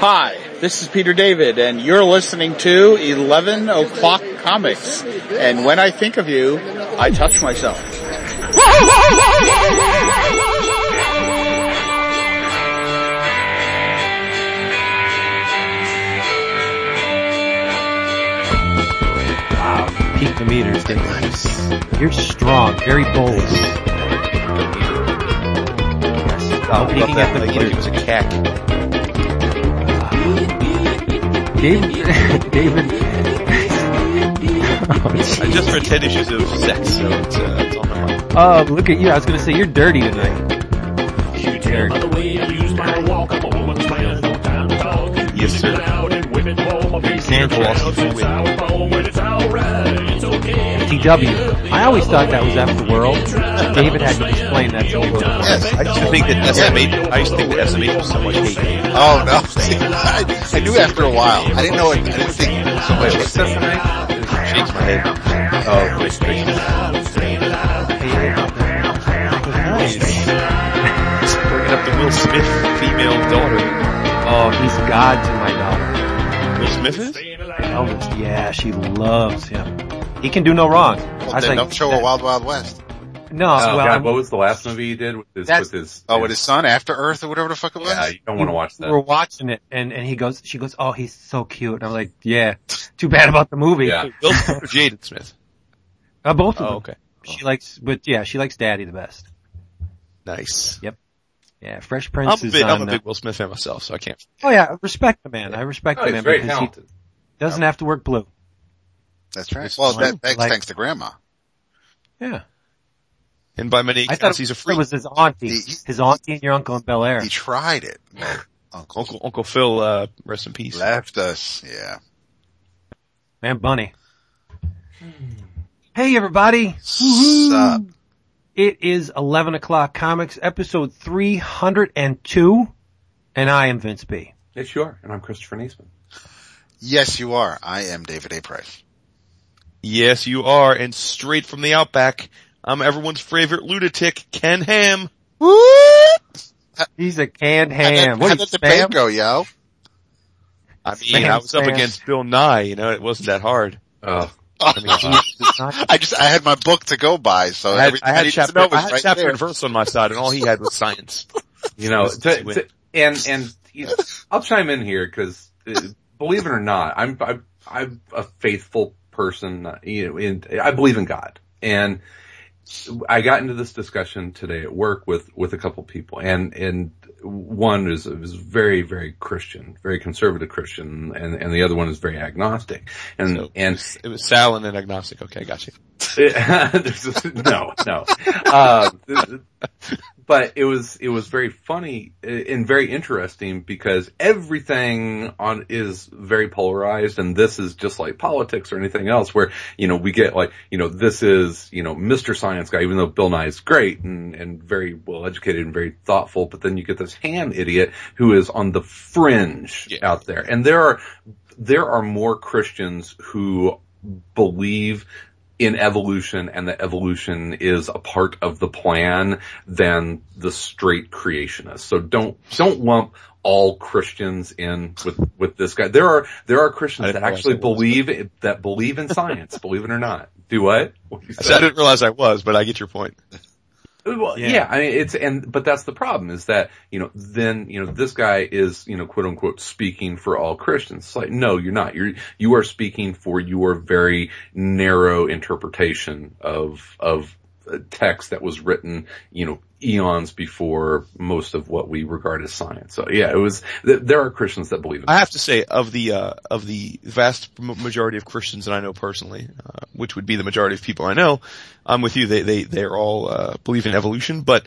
Hi, this is Peter David, and you're listening to 11 O'Clock Comics. And when I think of you, I touch myself. Wow, peak the meters, didn't? You're strong, very bold. Yes, uh, peeking at the like, like he was a cack. David, David. I just read 10 issues of sex, so it's, uh, it's on my mind. Oh, look at you! I was gonna say you're dirty tonight. You dirty. By the way I use my walk, I'm a woman's man, no time to talk. Yes, sir. Living out TW. I always thought that was after World. David had to explain that to me. Yes. I used to think that SMH, I used to think that SMH was so much hate. Oh no. I, I knew after a while. I didn't know it. I didn't think so much. Shakes my head. Oh, great, great. Just bringing up the Will Smith female daughter. Oh, he's God to my daughter. Will Smith is? Elvis, yeah, she loves him. He can do no wrong. I was then like, don't show a Wild Wild West. no, Oh well, God, what was the last movie he did with his, with his, Oh, with his son, After Earth or whatever the fuck it was? yeah, you don't want to watch that. we're watching it, and and he goes, she goes, oh, he's so cute. And I'm like, yeah, too bad about the movie. Yeah. Will Smith Jaden Smith? Uh, both of Oh, them. okay. She likes, but yeah, she likes Daddy the best. Nice. Yep. Yeah, Fresh I'm Prince a is big, I'm a big Will Smith fan myself, so I can't. oh yeah, I respect the man. I respect Oh, the he's man very because talented. he doesn't have to work blue. That's right. Well, that, that's Like- thanks to Grandma. Yeah, And by many I thought accounts, he's a friend. it was his auntie, He- his auntie and your uncle in Bel Air. He tried it. Uncle Uncle, Uncle Phil, uh, rest in peace. left us. Yeah. Man, Bunny. Hey everybody, Sup? it is 11 o'clock comics episode 302 and I am Vince B. Yes, you are. And I'm Christopher Neesman. Yes, you are. I am David A. Price. Yes, you are, and straight from the Outback, I'm everyone's favorite lunatic, Ken Ham. Uh, he's a canned How ham. did, What how did the debate go, yo? I mean, Spam, I was up against Bill Nye, you know, it wasn't that hard. Oh, I mean, I, I just, I had my book to go by, so had, I I, had chapter, I had right chapter and verse on my side, and all he had was science. you know, to, to, and, and, you know, I'll chime in here because, uh, believe it or not, I'm, I'm, I'm a faithful person, uh, you know, in, I believe in God. And I got into this discussion today at work with, with a couple people and, and one is, is very, very Christian, very conservative Christian and, and the other one is very agnostic. And, So, and It was Salin and agnostic. Okay, got you. No, no. Uh, but it was it was very funny eh, and very interesting because everything on is very polarized, and this is just like politics or anything else, where you know we get like you know this is you know Mr. Science guy, even though Bill Nye is great and and very well educated and very thoughtful, but then you get this ham idiot who is on the fringe Yeah. out there, and there are there are more Christians who believe in evolution and that evolution is a part of the plan than the straight creationists. So don't, don't lump all Christians in with, with this guy. There are, there are Christians that actually believe, that believe in science, believe it or not. Do what? What I said I didn't realize I was, but I get your point. Well, Yeah. yeah. I mean, it's, and, but that's the problem is that, you know, then, you know, this guy is, you know, quote unquote speaking for all Christians. It's like, no, you're not. You're, you are speaking for your very narrow interpretation of, of text that was written, you know, eons before most of what we regard as science. So yeah, it was, th- there are Christians that believe in I have to say, of the uh, of the vast m- majority of Christians that I know personally, uh, which would be the majority of people I know, I'm with you. They they they're all uh, believe in evolution, but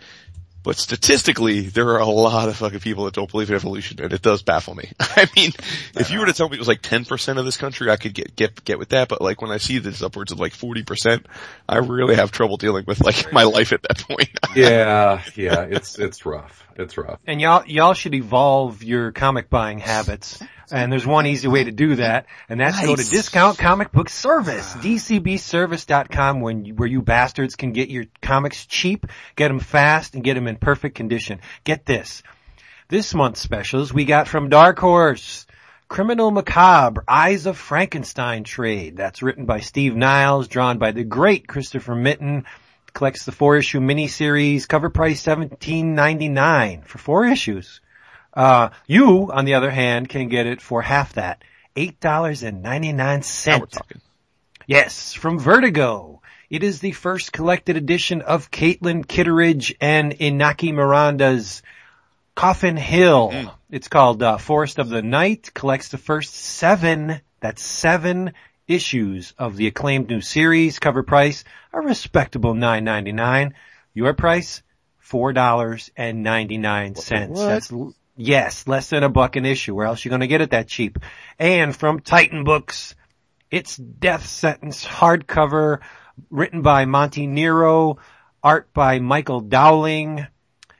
but statistically, there are a lot of fucking people that don't believe in evolution, and it does baffle me. I mean, if you were to tell me it was like 10% of this country, I could get get get with that. But like when I see that it's upwards of like 40%, I really have trouble dealing with like my life at that point. Yeah, yeah, it's, it's rough. It's rough. And y'all, y'all should evolve your comic buying habits. And there's one easy way to do that, and that's go to Nice. Discount Comic Book Service, ah. dcbservice.com, when you, where you bastards can get your comics cheap, get them fast, and get them in perfect condition. Get this. This month's specials we got from Dark Horse. Criminal Macabre, Eyes of Frankenstein trade. That's written by Steve Niles, drawn by the great Christopher Mitten. Collects the four issue miniseries, cover price seventeen ninety nine for four issues. Uh, you, on the other hand, can get it for half that. $8.99. Now we're talking. Yes, from Vertigo. It is the first collected edition of Caitlin Kittredge and Inaki Miranda's Coffin Hill. It's called uh, Forest of the Night. Collects the first seven, that's seven issues of the acclaimed new series. Cover price, a respectable nine ninety nine. Your price, four dollars and ninety nine cents. That's l- yes, less than a buck an issue. Where else you going to get it that cheap? And from Titan Books, it's Death Sentence hardcover, written by Monty Nero, art by Michael Dowling.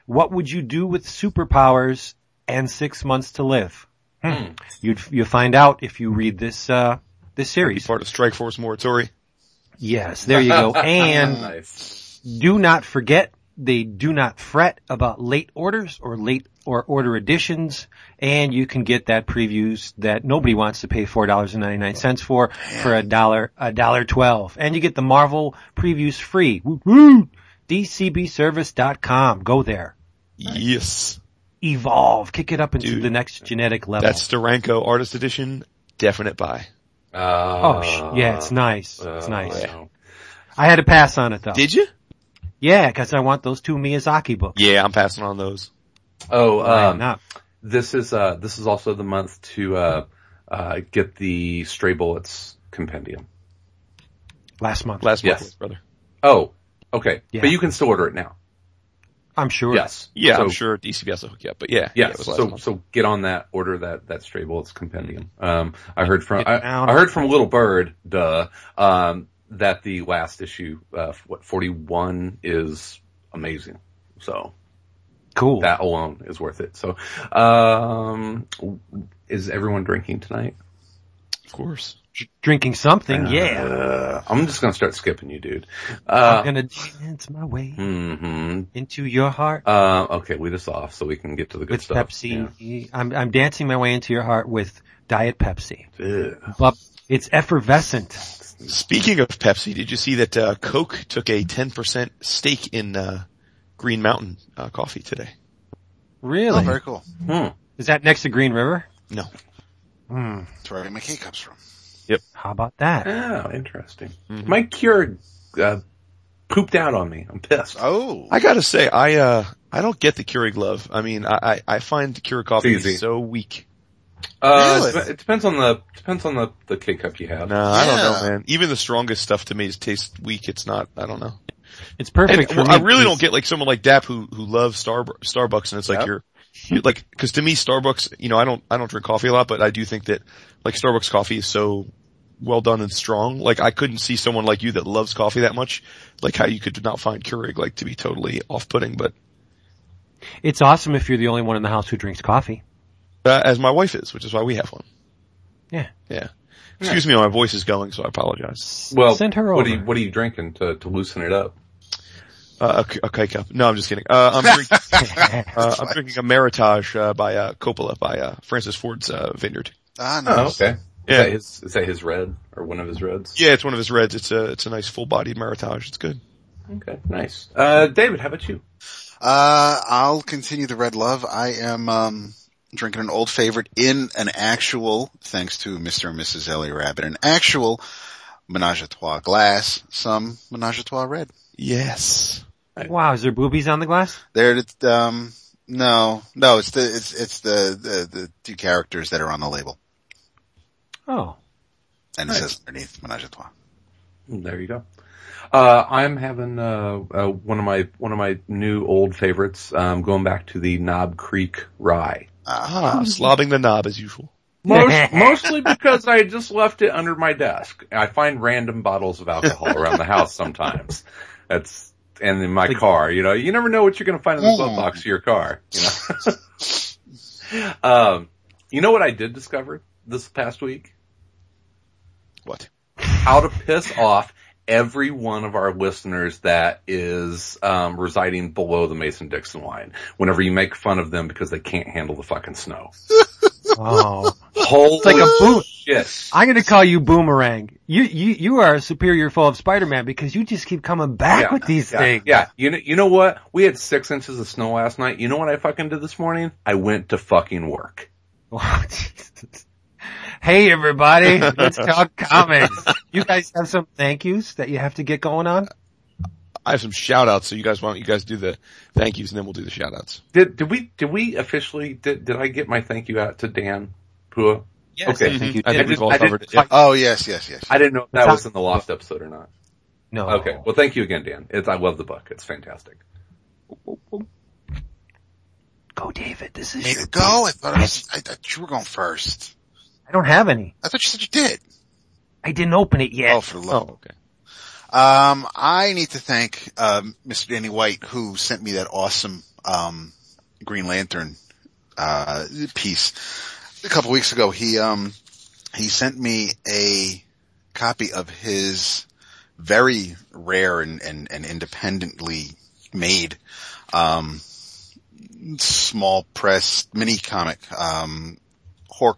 What would you do with superpowers and six months to live? Hmm. You'd you find out if you read this uh this series. part of Strike Force Morituri. Yes, there you go. And nice. do not forget they do not fret about late orders or late or order additions and you can get that previews that nobody wants to pay four dollars and ninety nine cents for for a dollar a dollar twelve and you get the marvel previews free Woo woo dcbservice.com go there Yes. evolve kick it up into Dude, the next genetic level That's Steranko Artist Edition. Definite buy. oh Uh, sh- yeah it's nice it's uh, nice wow. i had to pass on it though Did you? Yeah because i want those two miyazaki books Yeah, I'm passing on those. Oh, Why um, not? this is uh, this is also the month to uh, uh, get the Stray Bullets compendium. last month Last Yes. month, brother. Oh, okay, Yeah. but you can still order it now. i'm sure Yes. Yeah, So- I'm sure DCBS will hook you up, but yeah. yeah, Yes. it was last so month. so get on that. Order that that Stray Bullets compendium. Um, I heard from I. I heard from Little Bird, duh, um, that the last issue, uh, what forty one is amazing. So cool that alone is worth it. So, um, is everyone drinking tonight? of course. drinking something yeah Uh, I'm just gonna start skipping you, dude. I'm Uh, gonna dance my way hmm into your heart Uh, okay, lead us off so we can get to the good with stuff. Pepsi. I'm I'm dancing my way into your heart with Diet Pepsi. Yeah. Ugh. But it's effervescent. Speaking of Pepsi, did you see that uh, Coke took a 10% stake in uh, Green Mountain uh, coffee today? Really? Oh, very cool. Hmm. Is that next to Green River? No. Hmm. That's where I get my K cups from. Yep. How about that? Oh, interesting. Mhm. My Keurig uh, pooped out on me. I'm pissed. Oh. I gotta say, I uh, I don't get the Keurig love. I mean, I I, I find Keurig coffee It's easy. so weak. Uh, Really? it depends on the depends on the the K cup you have. No, I don't know, man. Even the strongest stuff to me just tastes weak. It's not. I don't know. It's perfect And, for well, me. I really don't get like someone like Dap who who loves Star Starbucks, and it's like Yep. you're, like because to me Starbucks, you know, I don't I don't drink coffee a lot, but I do think that like Starbucks coffee is so well done and strong. Like I couldn't see someone like you that loves coffee that much, like how you could not find Keurig like to be totally off putting. But It's awesome if you're the only one in the house who drinks coffee. Uh, as my wife is, which is why we have one. Yeah. Yeah. Excuse me, my voice is going, so I apologize. Well, Send her what over. are you what are you drinking to to loosen it up? Uh, a, a K cup. No, I'm just kidding. Uh, I'm drinking, uh, I'm drinking a Meritage, uh, by, uh, Coppola by, uh, Francis Ford's, uh, vineyard. Ah, Oh, nice. okay. Is Yeah. that his is that his red or one of his reds? Yeah, it's one of his reds. It's a, it's a nice full bodied Meritage. It's good. Okay, nice. Uh, David, how about you? Uh, I'll continue the red love. I am, um, drinking an old favorite in an actual, thanks to Mr. and Mrs. Ellie Rabbit, an actual Menage a Trois glass, some Menage a Trois red. Yes. wow, is there boobies on the glass? There, um, no, no, it's the, it's, it's the, the, the two characters that are on the label. Oh. And it Nice. says underneath Menage a Trois. There you go. Uh, I'm having, uh, uh, one of my, one of my new old favorites, um, going back to the Knob Creek Rye. Ah, slobbing the knob as usual. Most, mostly because I just left it under my desk. I find random bottles of alcohol around the house sometimes. That's, and in my car, you know, you never know what you're going to find in the glove Mm. box of your car, you know. um, you know what I did discover this past week? What? How to piss off every one of our listeners that is um, residing below the Mason Dixon line. Whenever you make fun of them because they can't handle the fucking snow. Oh, Holy like a boot. shit! I'm gonna call you Boomerang. You, you, you are a superior foe of Spider-Man because you just keep coming back Yeah, with these yeah, things. Yeah, you know, you know what? We had six inches of snow last night. You know what I fucking did this morning? I went to fucking work. Oh, Jesus. Hey everybody, let's talk comics. You guys have some thank yous that you have to get going on? I have some shout outs, so you guys, why don't you guys do the thank yous and then we'll do the shout outs. Did did we did we officially did did I get my thank you out to Dan Pua? Yes, Okay. Mm-hmm. I think you I think we've all covered it. Yeah. Oh yes, yes, yes. I didn't know if that was in the lost episode or not. No. Okay, well thank you again, Dan. It's I love the book. It's fantastic. Go David, this is Me your go? I thought, I, was, I thought you were going first. I don't have any. I thought you said you did. I didn't open it yet. Oh, for the love. Oh, okay. Um, I need to thank um, Mr. Danny White who sent me that awesome um, Green Lantern uh, piece a couple weeks ago. He um, he sent me a copy of his very rare and, and, and independently made um, small press mini comic um, Hork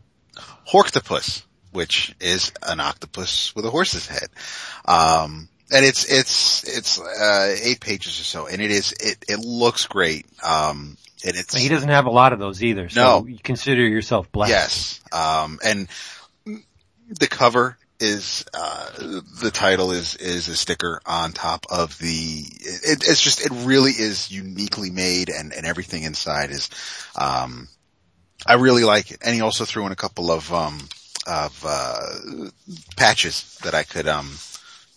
Horktopus, which is an octopus with a horse's head. Um, and it's, it's, it's, uh, eight pages or so, and it is, it, it looks great. Um, and it's, He doesn't have a lot of those either, so No. you consider yourself blessed. yes. Um, and the cover is, uh, the title is, is a sticker on top of the, it, it's just, it really is uniquely made and, and everything inside is, um, I really like it. And he also threw in a couple of, um, of, uh, patches that I could, um,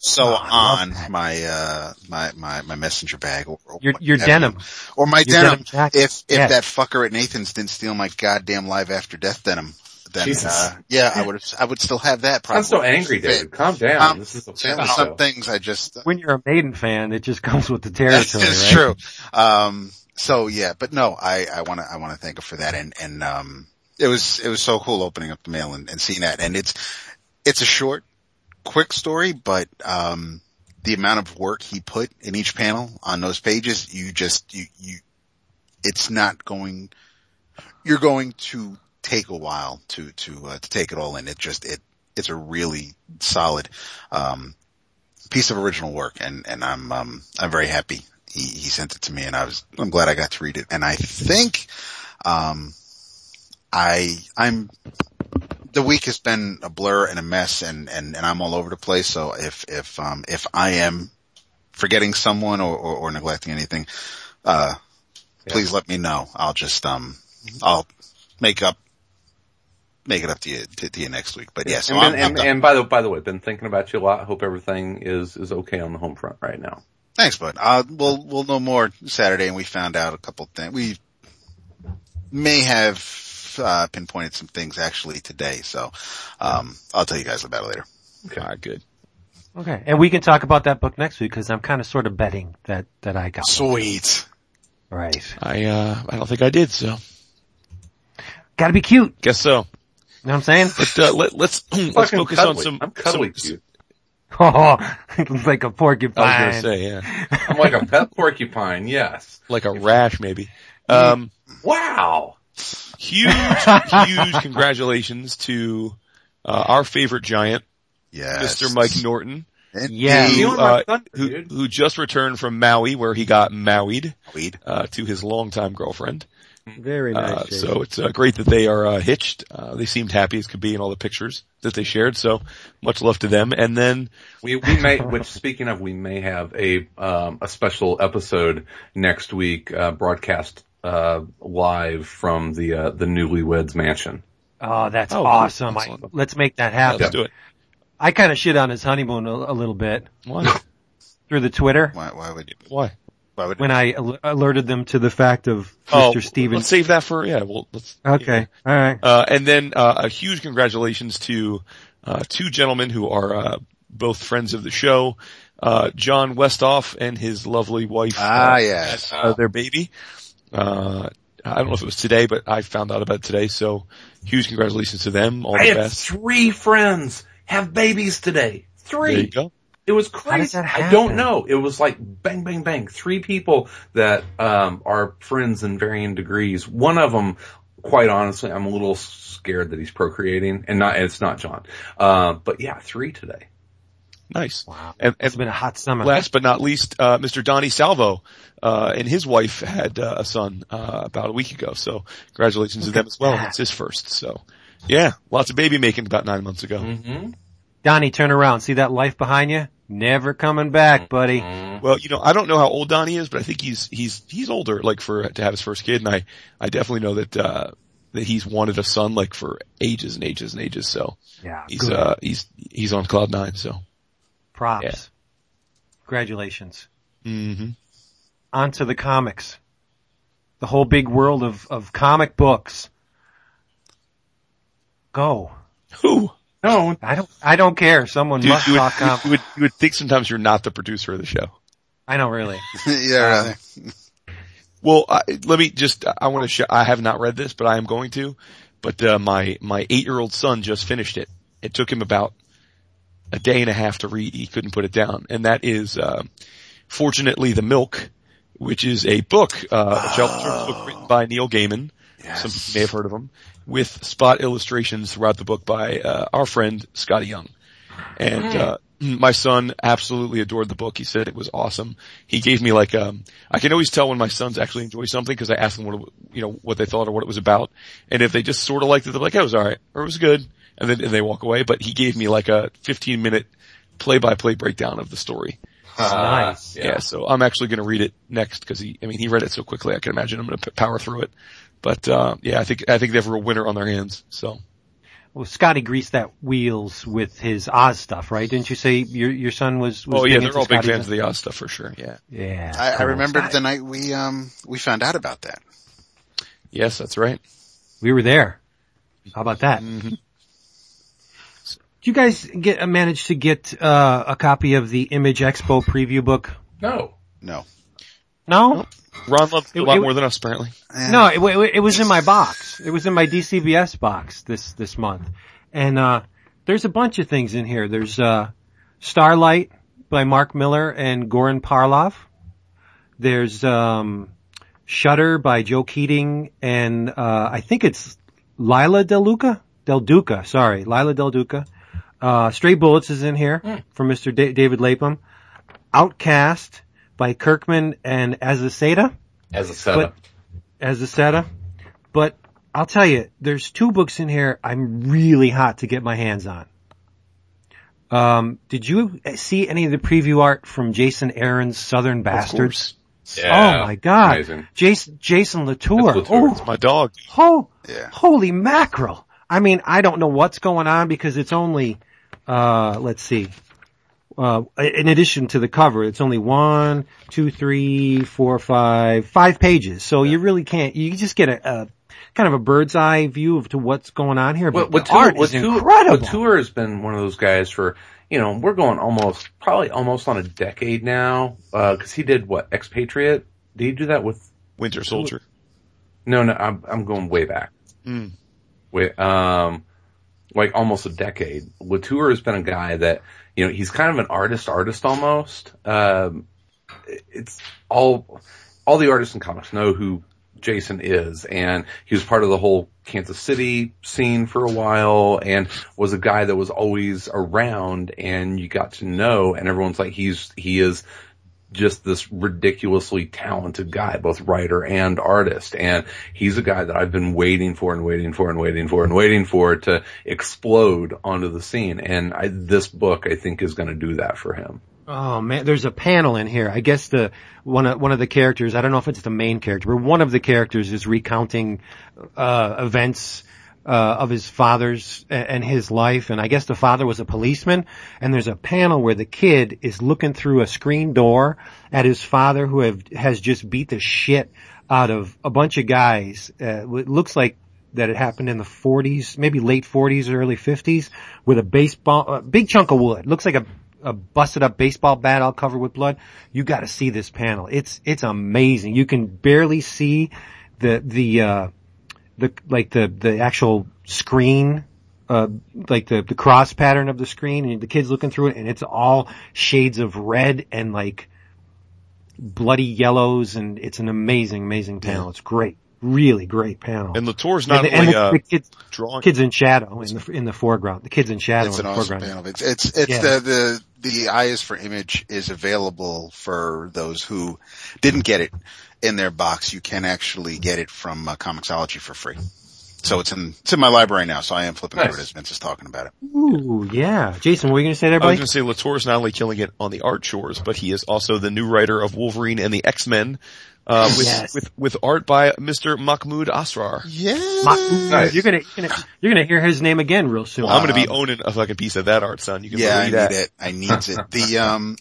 sew Oh, on my, uh, my, my, my messenger bag or, or Your, your whatever. denim. or my your denim. denim. If, if Yes. that fucker at Nathan's didn't steal my goddamn live after death denim, then, Jesus. uh, yeah, I would I would still have that probably. I'm so angry, Fit. David. Calm down. Um, this is a Yeah, family there's some show. things I just, When you're a Maiden fan, it just comes with the territory, it's right? true. Um, so yeah, but no, I, I wanna, I wanna thank him for that. And, and, um, it was, it was so cool opening up the mail and, and seeing that. And it's, it's a short, quick story, but, um, the amount of work he put in each panel on those pages, you just, you, you, it's not going, you're going to take a while to, to, uh, to take it all in. It just, it, it's a really solid, um, piece of original work. And, and I'm, um, I'm very happy he, he sent it to me and I was, I'm glad I got to read it. And I think, um, I, I'm, the week has been a blur and a mess and, and, and I'm all over the place. So if, if, um, if I am forgetting someone or, or, or neglecting anything, uh, please let me know. I'll just, um, I'll make up, make it up to you, to, to you next week. But yeah, so and, I'm, ben- I'm and, and by the by the way, been thinking about you a lot. Hope everything is is okay on the home front right now. Thanks, bud. Uh, we'll, we'll know more Saturday and we found out a couple things. We may have, uh, pinpointed some things actually today. So, um, I'll tell you guys about it later. All right, good. Okay. And we can talk about that book next week because I'm kind of sort of betting that, that I got one. Sweet. Right. I, uh, I don't think I did, so Gotta be cute. guess so. You know what I'm saying? But, uh, let, let's, let's focus on some, I'm cuddly some- cute. Oh, like a porcupine. I was gonna say, yeah. I'm like a pet porcupine. Yes. Like a rash, maybe. Um, Wow. huge, huge congratulations to, uh, our favorite giant, Yes. Mr. Mike Norton, Yeah. who, and my uh, thunder, who, who just returned from Maui where he got Mauied, uh, to his longtime girlfriend. Very nice. Uh, so it's uh, great that they are uh, hitched. Uh, they seemed happy as could be in all the pictures that they shared. So much love to them. And then We we may, which speaking of, we may have a um, a special episode next week, uh, broadcast uh, live from the uh, the Newlyweds Mansion. oh, that's Oh, awesome. I, let's make that yeah, happen. let's do it. I kind of shit on his honeymoon a, a little bit Why? through the Twitter Why, why would you? Why? Why would when I al- alerted them to the fact of Oh, Mr. let's save that for yeah. Well, let's. Okay. All right. Uh, and then uh, a huge congratulations to uh, two gentlemen who are uh, both friends of the show, uh, John Westoff and his lovely wife. Ah, uh, yes. uh, their baby. Uh, I don't know if it was today, but I found out about it today. So huge congratulations to them. All I the had best. three friends have babies today. There Three. you go. It was does crazy. that I don't know. It was like bang, bang, bang. Three people that um, are friends in varying degrees. One of them, quite honestly, I'm a little scared that he's procreating, and not. It's not John. Uh, but yeah, three today. Nice. Wow. And, It's and been a hot summer. last but not least, uh, Mr. Donnie Salvo, uh, and his wife had uh, a son, uh, about a week ago. So congratulations to them as well. that. It's his first. So yeah, lots of baby making about nine months ago. Mm-hmm. Donnie, turn around. See that life behind you? Never coming back, buddy. Well, you know, I don't know how old Donnie is, but I think he's, he's, he's older, like for, to have his first kid. And I, I definitely know that, uh, that he's wanted a son like for ages and ages and ages. So Yeah, he's, good. uh, he's, he's on cloud nine. So. Props. yeah. Congratulations. hmm On to the comics. The whole big world of, of comic books. Go. Who? No, I don't, I don't care. Someone Dude, must you, would, talk comics. you would, you would think sometimes you're not the producer of the show. I know really. yeah, really. Well, I, let me just, I want to sh- I have not read this, but I am going to, but, uh, my, my eight year old son just finished it. It took him about a day and a half to read. He couldn't put it down. And that is, uh, fortunately the milk, which is a book, uh, a children's book written by Neil Gaiman. Some people may have heard of him with spot illustrations throughout the book by, uh, our friend Skottie Young. And, uh, my son absolutely adored the book. He said it was awesome. He gave me like, um, I can always tell when my sons actually enjoy something because I ask them what, it, you know, what they thought or what it was about. And if they just sort of liked it, they're like, "Oh, it was alright, or it was good. And then and they walk away. But he gave me like a 15 minute play by play breakdown of the story. nice. Yeah. so I'm actually going to read it next because he, I mean, he read it so quickly. I can imagine I'm going to power through it. But, uh, yeah, I think, I think they have a real winner on their hands. So. Well, Skottie greased that wheels with his Oz stuff, right? Didn't you say your your son was? was Oh yeah, they're into all big Skottie fans of the Oz stuff for sure. Yeah. Yeah, I, I cool. remembered the night we um we found out about that. Yes, that's right. we were there. How about that? Mm-hmm. Did you guys get uh, manage to get uh, a copy of the Image Expo preview book? no. No. No, Ron loves it a lot it- more than us apparently. No, it, wa- it was in my box. It was in my DCBS box this this month, and uh, there's a bunch of things in here. There's uh, Starlight by Mark Millar and Goran Parlov. There's um, Shutter by Joe Keatinge and uh, I think it's Leila Del Duca. Del Duca, sorry, Leila Del Duca. Uh, Stray Bullets is in here from Mr. Da- David Lapham. Outcast by Kirkman and Azaceta. As a setup. As a setup. But I'll tell you, there's two books in here I'm really hot to get my hands on. Um, did you see any of the preview art from Jason Aaron's Southern Bastards? Yeah. oh my god. Amazing. Jason, Jason Latour. That's Latour. Oh, My dog. oh, Yeah. holy mackerel. I mean, I don't know what's going on because it's only, uh, let's see. Uh, in addition to the cover, it's only one, two, three, four, five, five pages. So you really can't, you just get a, a kind of a bird's eye view of to what's going on here. But What, the art is Latour, incredible. Latour has been one of those guys for, you know, we're going almost, probably almost on a decade now, uh, cause he did what, Expatriate? Did he do that with, Winter Soldier. no, no, I'm, I'm going way back. Mm. Way, um, like almost a decade. Latour has been a guy that, you know, he's kind of an artist artist almost. Um, it's all, all the artists in comics know who Jason is and he was part of the whole Kansas City scene for a while and was a guy that was always around and you got to know and everyone's like he's, he is just this ridiculously talented guy, both writer and artist. And he's a guy that I've been waiting for and waiting for and waiting for and waiting for to explode onto the scene. And I, this book I think is going to do that for him. Oh man, there's a panel in here. I guess the one of one of the characters. I don't know if it's the main character, but one of the characters is recounting uh, events uh, of his father's and his life. And I guess the father was a policeman. And there's a panel where the kid is looking through a screen door at his father, who have, has just beat the shit out of a bunch of guys. Uh, it looks like that it happened in the 40s, maybe late 40s, early 50s, with a baseball, a big chunk of wood. Looks like a, a busted up baseball bat all covered with blood. You got to see this panel. It's it's amazing. You can barely see the the uh, the like the the actual screen uh, like the, the cross pattern of the screen and the kid's looking through it and it's all shades of red and like bloody yellows and it's an amazing, amazing panel. It's great. Really great panel. And Latour's not and, the- and only the, uh, the kids, drawing. kids in shadow in the, in the foreground. The kids in shadow It's in an the awesome foreground. panel. It's it's it's Yeah. the the the eye is for image is available for those who didn't get it in their box. You can actually get it from uh, Comixology for free. So it's in it's in my library now. So I am flipping Nice. through it as Vince is talking about it. Ooh, yeah. Jason, what were you going to say there, I was buddy? going to say Latour's not only killing it on the art chores, but he is also the new writer of Wolverine and the X-Men, uh, with, Yes. with, with art by Mr. Mahmoud Asrar. Yeah. Nice. You're gonna, you're gonna, you're gonna hear his name again real soon. I'm going to be owning a fucking piece of that art, son. You can Yeah, I believe need that. it. I need it. The um,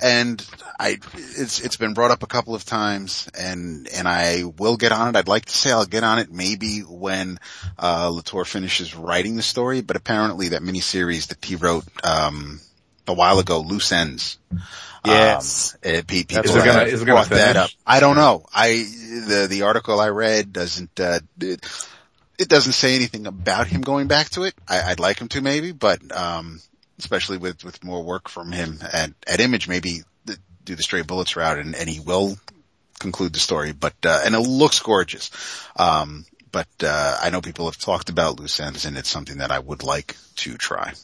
and I it's it's been brought up a couple of times, and and I will get on it. I'd like to say I'll get on it maybe when uh Latour finishes writing the story, but apparently that miniseries that he wrote um a while ago, Loose Ends. Yes. Um, it, people That's Is it gonna- is gonna brought that up. I don't know. I the the article I read doesn't uh, it, it doesn't say anything about him going back to it. I, I'd like him to maybe, but um, especially with with more work from him at at Image, maybe th- do the Stray Bullets route, and, and he will conclude the story. But uh, and it looks gorgeous. Um, but uh, I know people have talked about loose ends, and it's something that I would like to try.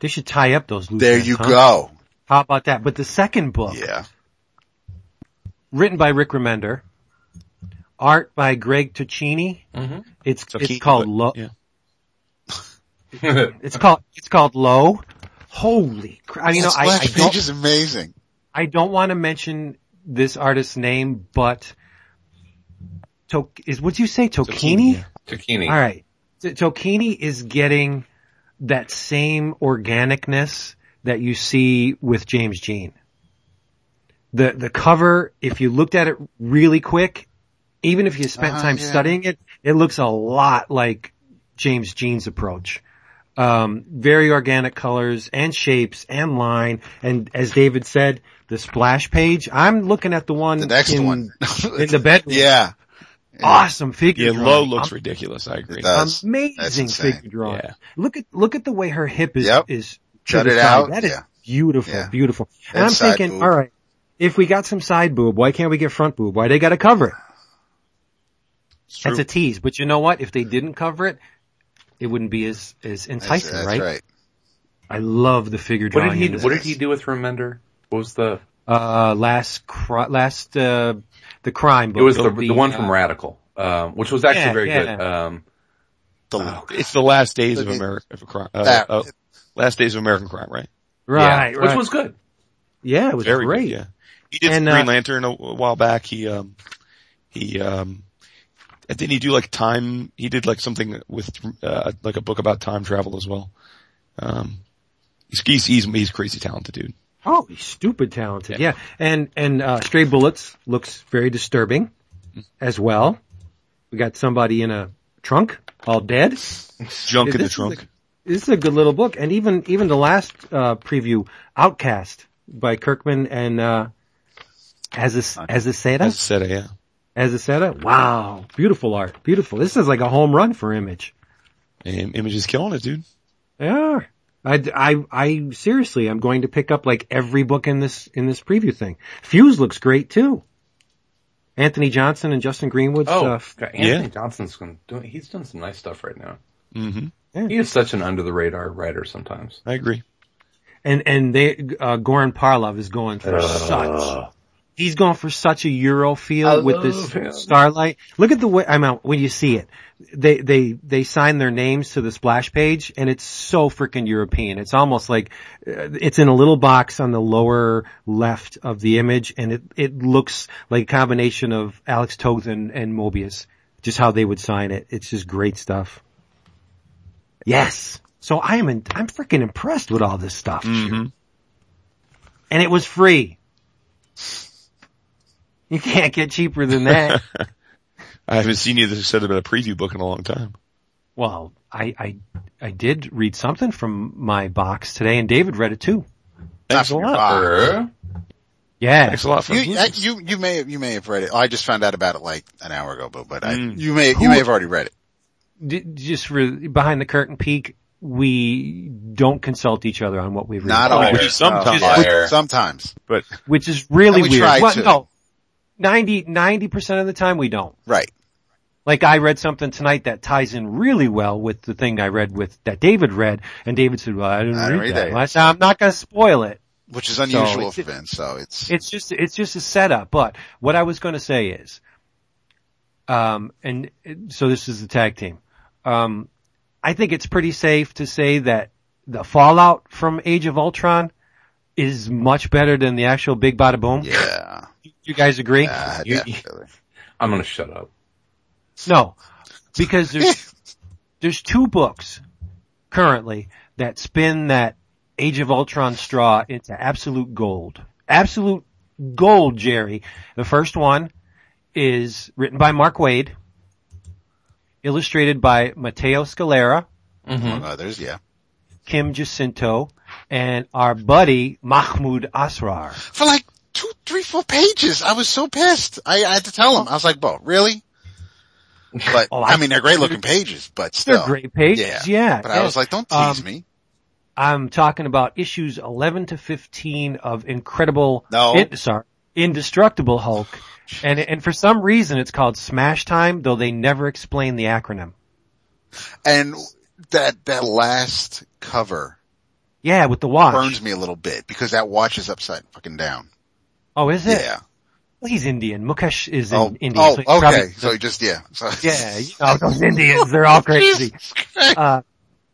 They should tie up those loose There ends, you huh? go. How about that? But the second book, Yeah. written by Rick Remender, art by Greg Tocchini. Mm-hmm. It's So it's Keaton, called but- Low. yeah. It's called it's called Low. Holy crap! You know, that I, I splash page is amazing. I don't want to mention this artist's name, but to, is what you say Tocchini? Zucchini. All right. T- Tocchini is getting that same organicness that you see with James Jean. The, the cover, if you looked at it really quick, even if you spent Uh-huh, time yeah. studying it, it looks a lot like James Jean's approach. Um, very organic colors and shapes and line. And as David said, the splash page, I'm looking at the one The next in, one. in the bedroom. yeah. Awesome figure. Yeah, drawing. Low looks ridiculous. I agree. It does. That's Amazing insane. figure drawing. Yeah. Look at look at the way her hip is Yep. is Shut it side. out. That is Yeah. beautiful, Yeah. beautiful. And, And I'm thinking, boob. all right, if we got some side boob, why can't we get front boob? Why they got to cover it? It's. That's a tease. But you know what? If they didn't cover it, it wouldn't be as as enticing, that's right? right. I love the figure What drawing. did he? What did he do with Remender? What was the? Uh, last cri- last uh, the crime book. It was the of the one from uh, Radical, um, which was actually Yeah, very yeah. good. Um, The, It's the last days of Look, America, of crime, uh, that- uh, last days of American crime, right? right, yeah, right. which was good. yeah, it was Very great. good, yeah. He did And, some Green uh, Lantern a, a while back. He, um, he, um, didn't he do like time, he did like something with, uh, like a book about time travel as well. Um, he's, he's, he's, crazy talented dude. Oh, he's stupid talented. Yeah. And, and, uh, Stray Bullets looks very disturbing as well. We got somebody in a trunk, all dead. Junk in the trunk. This is a good little book. And even, even the last, uh, preview, Outcast by Kirkman and, uh, as a, as a As Seda, I said, yeah. As a setup. Wow. Beautiful art. Beautiful. This is like a home run for Image. And Image is killing it, dude. Yeah. I, I, I seriously, I'm going to pick up like every book in this, in this preview thing. Fuse looks great too. Antony Johnston and Justin Greenwood Oh, stuff. God, Antony Yeah. Johnston's going doing. He's done some nice stuff right now. Mm-hmm. He is such an under the radar writer sometimes. I agree. And, and they, uh, Goran Parlov is going for such, he's going for such a Euro feel I with this him. starlight. Look at the way, I'm out, when you see it, they, they, they sign their names to the splash page and it's so freaking European. It's almost like, uh, it's in a little box on the lower left of the image and it, it looks like a combination of Alex Toth and, and Moebius. Just how they would sign it. It's just great stuff. Yes. So I am, in, I'm freaking impressed with all this stuff. hmm And it was free. You can't get cheaper than that. I haven't seen you this set about a preview book in a long time. well, I, I, I did read something from my box today and David read it too. Thanks a lot. Yeah. Thanks a lot for You, you, you may have, you may have read it. I just found out about it like an hour ago, but, but I, Mm. you may, Who- you may have already read it. D- just for behind the curtain peek, we don't consult each other on what we've read. Not Oh, always. sometimes. Sometimes. But which is really we weird. try Well, to. no, 90 percent of the time we don't. Right. Like I read something tonight that ties in really well with the thing I read with that David read, and David said, "Well, I didn't I read read that." that. Said, "I'm not going to spoil it." Which is unusual it's- for Vince, so it's, It's just it's just a setup. But what I was going to say is, um, and so this is the tag team. Um, I think it's pretty safe to say that the fallout from Age of Ultron is much better than the actual Big Bada Boom. yeah. You guys agree? Yeah, You- definitely. I'm gonna shut up. No, because there's there's two books currently that spin that Age of Ultron straw into absolute gold. Absolute gold, Jerry. The first one is written by Mark Waid, illustrated by Matteo Scalera, mm-hmm. Among others, yeah. Kim Jacinto, and our buddy Mahmoud Asrar. For like two, three, four pages, I was so pissed. I, I had to tell him. I was like, Bo, really? But, Oh, I, I- mean, they're great looking pages, but still. They're great pages, Yeah. yeah. But I was like, don't tease Um, me. I'm talking about issues 11 to 15 of Incredible, No. in- sorry, Indestructible Hulk. And, and for some reason it's called Smash Time, though they never explain the acronym. And that, that last cover Yeah, with the watch. burns me a little bit because that watch is upside fucking down. Oh, is it? Yeah. Well, he's Indian. Mukesh is in Oh, India. oh, so okay. probably- so just, yeah. So, yeah, you know, those Indians, they're all crazy. Uh,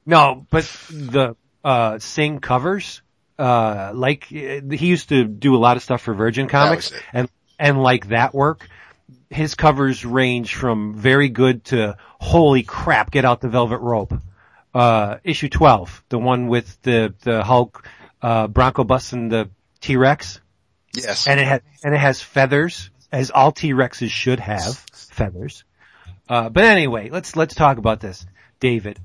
no, but the, uh, Singh covers, uh, like, he used to do a lot of stuff for Virgin Comics, and, and like that work, his covers range from very good to holy crap, get out the velvet rope. Uh, issue 12, the one with the, the Hulk, uh, Bronco busting the T-Rex yes. and it has and it has feathers, as all T Rexes should have feathers. Uh, but anyway, let's let's talk about this, David.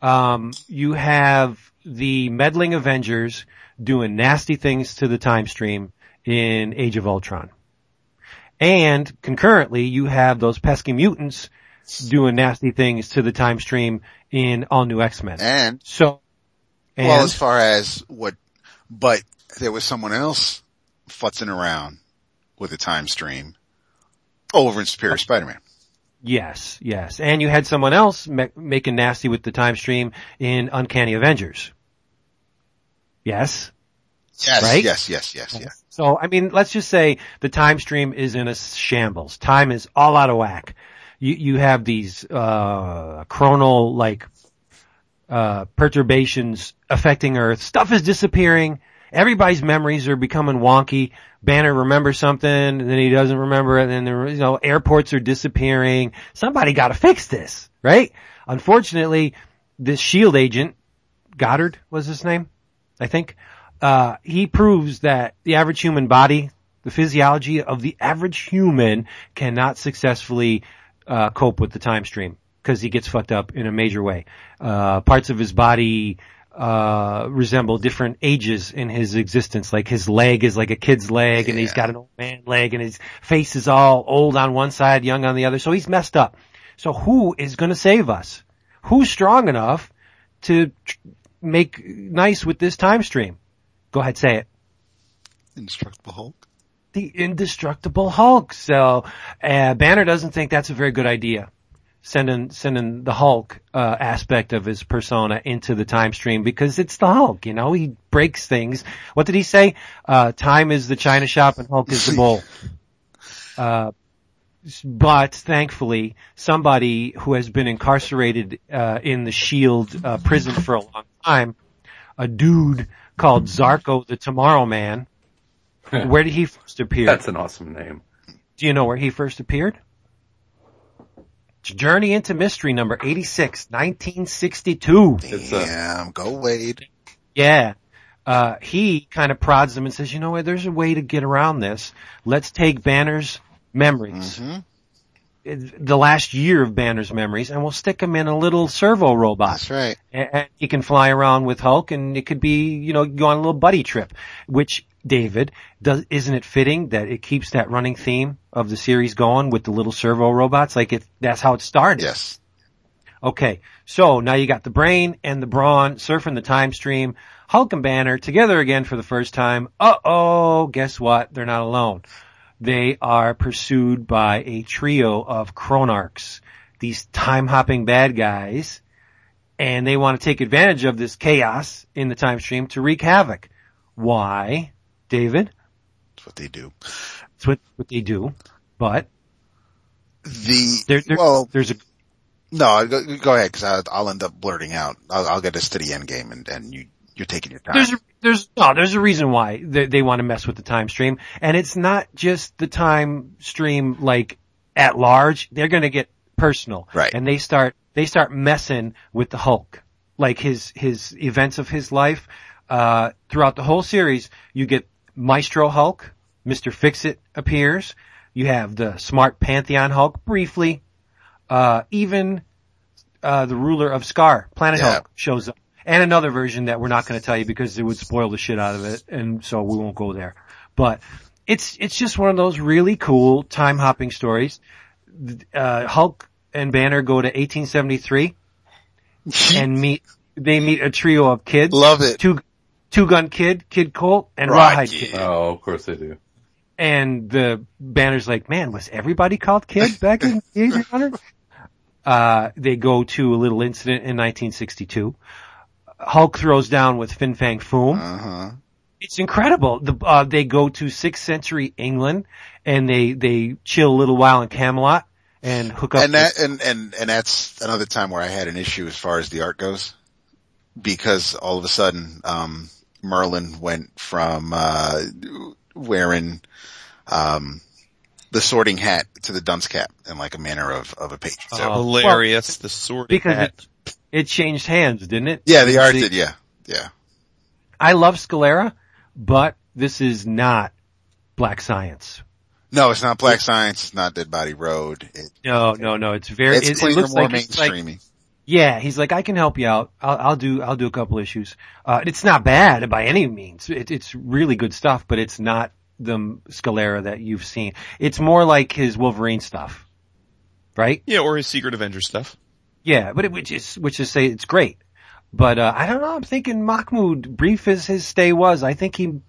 Um, you have the meddling Avengers doing nasty things to the time stream in Age of Ultron, and concurrently you have those pesky mutants doing nasty things to the time stream in All New X Men. and So, and Well, as far as what, but there was someone else futzing around with the time stream over in Superior Spider-Man. Yes, yes. And you had someone else ma- making nasty with the time stream in Uncanny Avengers. Yes. Yes, Right? yes, yes, yes, yes. So, I mean, let's just say the time stream is in a shambles. Time is all out of whack. You, you have these, uh, chronal, like, uh, perturbations affecting Earth. Stuff is disappearing. Everybody's memories are becoming wonky. Banner remembers something, and then he doesn't remember it, and then, there- you know, airports are disappearing. Somebody gotta fix this, right? Unfortunately, this shield agent, Goddard was his name, I think, uh, he proves that the average human body, the physiology of the average human cannot successfully, uh, cope with the time stream because he gets fucked up in a major way. Uh, parts of his body, uh, resemble different ages in his existence. Like his leg is like a kid's leg and he's got an old man leg and his face is all old on one side, young on the other. So he's messed up. So who is going to save us? Who's strong enough to tr- make nice with this time stream? Go ahead, say it. Indestructible Hulk. The indestructible Hulk. So, uh, Banner doesn't think that's a very good idea. Sending, sending the Hulk, uh, aspect of his persona into the time stream because it's the Hulk, you know, he breaks things. What did he say? Uh, time is the china shop and Hulk is the bowl. Uh, but thankfully, somebody who has been incarcerated uh, in the Shield uh, prison for a long time, a dude called Zarko the Tomorrow Man. Where did he first appear? That's an awesome name. Do you know where he first appeared? Journey into Mystery number 86, 1962. It's a- Damn, go Waid. Yeah. Uh, he kind of prods them and says, you know what, there's a way to get around this. Let's take Banner's memories. hmm The last year of Banner's memories and we'll stick them in a little servo robot. That's right. And and he can fly around with Hulk and it could be, you know, go on a little buddy trip, which David does, isn't it fitting that it keeps that running theme of the series going with the little servo robots? Like it, that's how it started. Yes. Okay, so now you got the brain and the brawn surfing the time stream. Hulk and Banner together again for the first time. Uh oh, guess what? They're not alone. They are pursued by a trio of Chronarchs, these time hopping bad guys, and they want to take advantage of this chaos in the time stream to wreak havoc. Why, David? That's what they do. That's what, what they do. But The, there, there, well, there's a no, go, go ahead because I'll end up blurting out. I'll, I'll get us to the end game and, and you, you're taking your time. There's a, there's no, there's a reason why they, they want to mess with the time stream, and it's not just the time stream like at large. They're going to get personal, Right. And they start they start messing with the Hulk, like his his events of his life. Uh, throughout the whole series, you get Maestro Hulk, Mister Fix It appears. You have the smart Pantheon Hulk briefly. Uh, even uh, the ruler of Sakaar, Planet Yeah. Hulk, shows up. And another version that we're not going to tell you because it would spoil the shit out of it, and so we won't go there. But it's it's just one of those really cool time hopping stories. Uh, Hulk and Banner go to 1873 and meet. They meet a trio of kids. Love it. Two Two Gun Kid, Kid Colt, and Rawhide. Kid. Oh, of course they do. And the banner's like, man, was everybody called Kid back in the 1800s? Uh, they go to a little incident in 1962. Hulk throws down with Fin Fang Foom. Uh huh. It's incredible. The, uh, they go to 6th century England and they, they chill a little while in Camelot and hook up. And that, and, and, and that's another time where I had an issue as far as the art goes. Because all of a sudden, um, Merlin went from, uh, wearing, um, the sorting hat to the dunce cap in like a manner of, of a page. So, Oh. Hilarious. the sword because hat. it, it changed hands, didn't it? yeah, the art The- did, yeah. Yeah. I love Scalera, but this is not Black Science. No, it's not Black Science. It's not Dead Body Road. It, No, no, no. It's very. it's it, it cleaner, looks more like it's like mainstreamy. Yeah, he's like, I can help you out. I'll, I'll do, I'll do a couple issues. Uh, it's not bad by any means. It, it's really good stuff, but it's not the Scalera that you've seen. It's more like his Wolverine stuff. Right? Yeah, or his Secret Avenger stuff. Yeah, but it, which is, which is say it's great. But, uh, I don't know, I'm thinking Mahmoud, brief as his stay was, I think he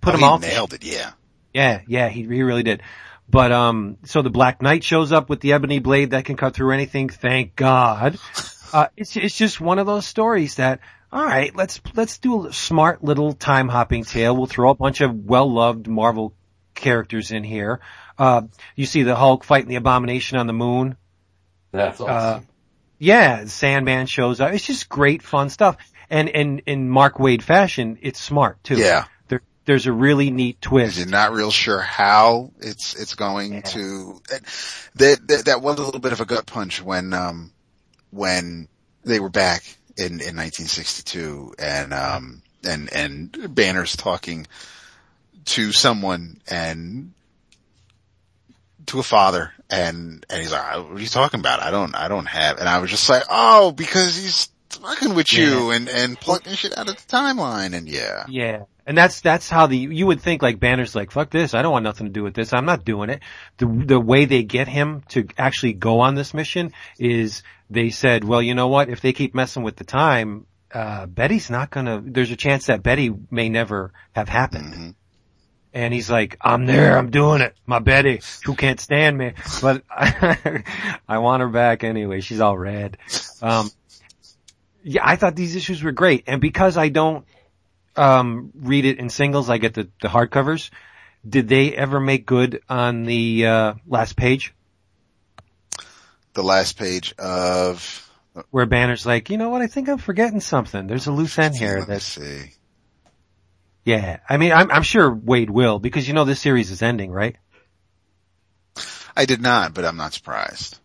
put Oh, him he all nailed it, yeah. yeah, yeah, he, he really did. But, um, so the Black Knight shows up with the ebony blade that can cut through anything, thank God. Uh, it's, it's just one of those stories that, alright, let's, let's do a smart little time hopping tale. We'll throw a bunch of well-loved Marvel characters in here. Uh, you see the Hulk fighting the Abomination on the moon. That's awesome. Uh, yeah, Sandman shows up. It's just great fun stuff. And, and in Mark Waid fashion, it's smart too. Yeah. There, there's a really neat twist. You're not real sure how it's it's going to. That, that that was a little bit of a gut punch when um when they were back in in 1962 and um and and Banner's talking to someone and to a father and and he's like, "What are you talking about? I don't I don't have." And I was just like, "Oh, because he's." Fucking with you and, and plucking shit out of the timeline and yeah. Yeah. And that's, that's how the, you would think like Banner's like, fuck this, I don't want nothing to do with this, I'm not doing it. The, the way they get him to actually go on this mission is they said, well, you know what, if they keep messing with the time, uh, Betty's not gonna, there's a chance that Betty may never have happened. Mhm. And he's like, I'm there, I'm doing it. My Betty, who can't stand me. But I, want her back anyway. She's all red. Um, yeah, I thought these issues were great. And because I don't, um, read it in singles, I get the, the hardcovers. Did they ever make good on the, uh, last page The last page of where Banner's like, you know what, I think I'm forgetting something. There's a loose end here Let me that's, see. yeah. I mean, I'm, I'm sure Waid will because you know this series is ending, right? I did not, but I'm not surprised.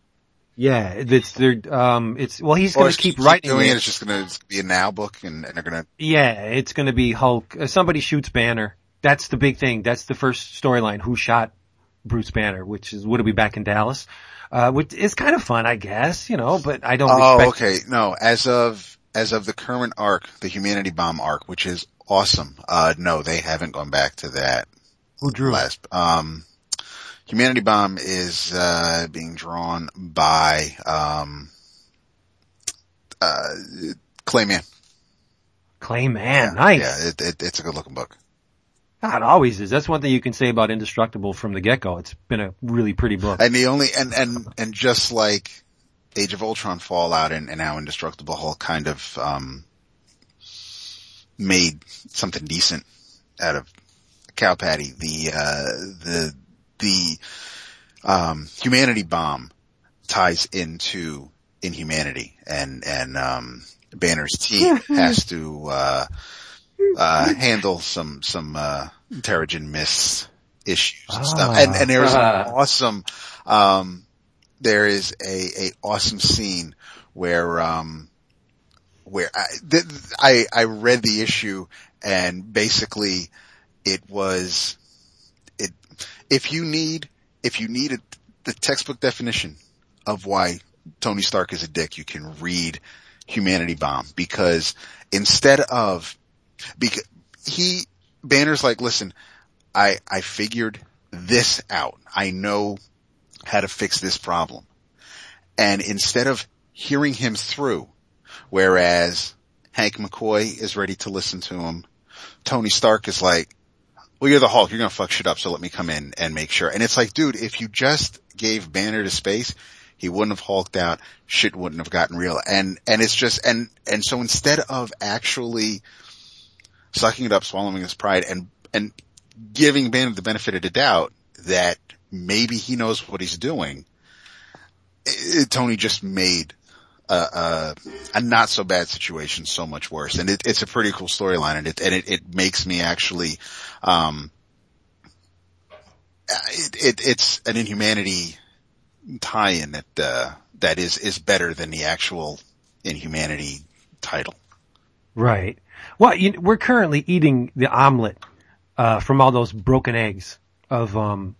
Yeah, it's they're um it's well he's gonna it's keep writing doing it. it. It's just gonna be a now book and, and they're gonna, Yeah, it's gonna be Hulk. Uh, somebody shoots Banner. That's the big thing. That's the first storyline. Who shot Bruce Banner? Which is would it be back in Dallas? Uh, which is kind of fun, I guess. You know, but I don't. oh, okay. No, as of, as of the current arc, the Humanity Bomb arc, which is awesome. Uh, no, they haven't gone back to that Who drew? it? last, um, Humanity Bomb is, uh, being drawn by, um, uh, Clayman. Clayman, nice. Yeah, it, it, it's a good looking book. It always is. That's one thing you can say about Indestructible from the get-go. It's been a really pretty book. And the only, and, and, and just like Age of Ultron Fallout and, and how Indestructible Hulk kind of, um, made something decent out of cow patty, the, uh, the, the, um, humanity bomb ties into inhumanity and, and, um, Banner's team has to, uh, uh, handle some, some, uh, Terrigen Mist issues and stuff. Ah. And, and there's an Ah. awesome, um, there is a, a awesome scene where, um, where I, th- I, I read the issue and basically it was, if you need, if you need a, the textbook definition of why Tony Stark is a dick, you can read Humanity Bomb because instead of, because he, Banner's like, listen, I, I figured this out. I know how to fix this problem. And instead of hearing him through, whereas Hank McCoy is ready to listen to him, Tony Stark is like, well, you're the Hulk. You're to fuck shit up. So let me come in and make sure. And it's like, dude, if you just gave Banner to space, he wouldn't have hulked out. Shit wouldn't have gotten real. And, and it's just, and, and so instead of actually sucking it up, swallowing his pride and, and giving Banner the benefit of the doubt that maybe he knows what he's doing, it, Tony just made a, a, not so bad situation so much worse. And it, it's a pretty cool storyline and it, and it, it makes me actually, um, it, it, it's an inhumanity tie-in that, uh, that is, is better than the actual inhumanity title. Right. Well, you, we're currently eating the omelet uh, from all those broken eggs of um,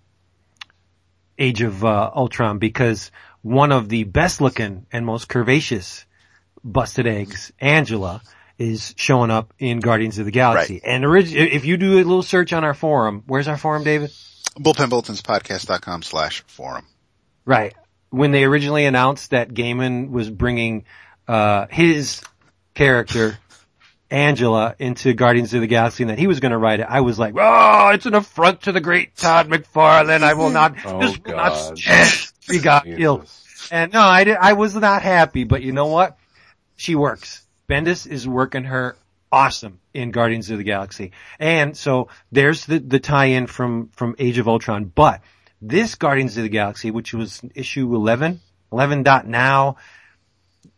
Age of uh, Ultron because one of the best looking and most curvaceous busted eggs, Angela, is showing up in Guardians of the Galaxy. Right. And orig- if you do a little search on our forum, where's our forum, David? Bullpenbulletinspodcast.com slash forum. Right. When they originally announced that Gaiman was bringing uh, his character Angela into Guardians of the Galaxy and that he was going to write it, I was like, "Oh, it's an affront to the great Todd McFarlane. I will not. Oh, this will not stand." We got Jesus. killed. And no, I did, I was not happy, but you know what? She works. Bendis is working her awesome in Guardians of the Galaxy. And so there's the, the tie-in from, from Age of Ultron. But this Guardians of the Galaxy, which was issue 11, 11 dot now,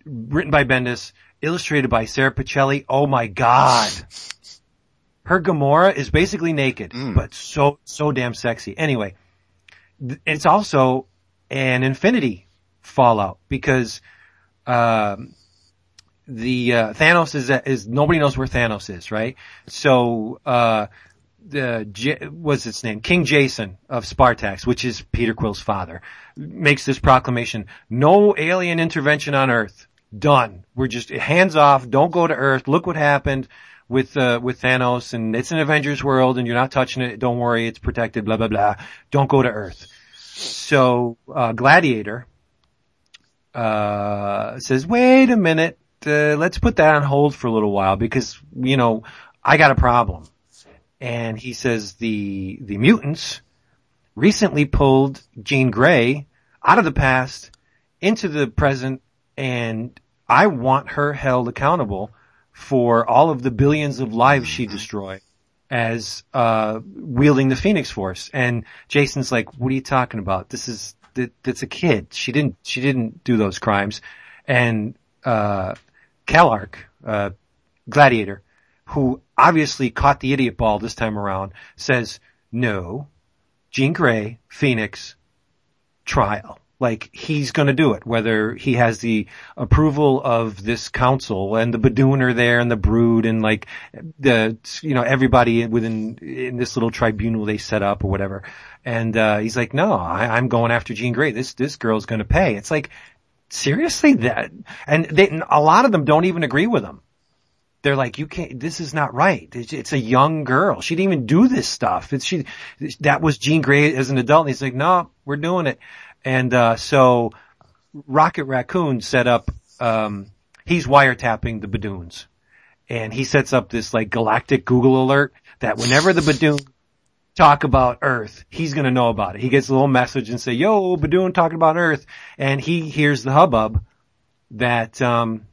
written by Bendis, illustrated by Sara Pichelli. Oh my god. Her Gamora is basically naked, mm. but so, so damn sexy. Anyway, th- it's also an Infinity fallout because, um, the, uh, Thanos is, is, nobody knows where Thanos is, right? So, uh, the, J- what's its name? King Jason of Spartax, which is Peter Quill's father, makes this proclamation, no alien intervention on Earth. Done. We're just hands off. Don't go to Earth. Look what happened with, uh, with Thanos and it's an Avengers world and you're not touching it. Don't worry. It's protected. Blah, blah, blah. Don't go to Earth. So, uh, Gladiator, uh, says, wait a minute. Uh, let's put that on hold for a little while because, you know, I got a problem. And he says the, the mutants recently pulled Jean Grey out of the past into the present and I want her held accountable for all of the billions of lives she destroyed as, uh, wielding the Phoenix Force. And Jason's like, what are you talking about? This is, that, that's a kid. She didn't, she didn't do those crimes. And, uh, Kallark, uh, Gladiator, who obviously caught the idiot ball this time around, says, no, Jean Grey, Phoenix, trial. Like, he's gonna do it, whether he has the approval of this council and the Badoon there and the Brood and like, the, you know, everybody within, in this little tribunal they set up or whatever. And, uh, he's like, no, I, I'm going after Jean Grey. This, this girl's gonna pay. It's like, seriously that, and they, a lot of them don't even agree with him they're like, you can't, this is not right. It's, it's a young girl. She didn't even do this stuff. It's she, that was Jean Grey as an adult. And he's like, no, we're doing it. And, uh, so Rocket Raccoon set up, um, he's wiretapping the Badoons. And he sets up this like galactic Google alert that whenever the Badoon talk about Earth, he's gonna know about it. He gets a little message and say, yo, Badoon talking about Earth. And he hears the hubbub that, um,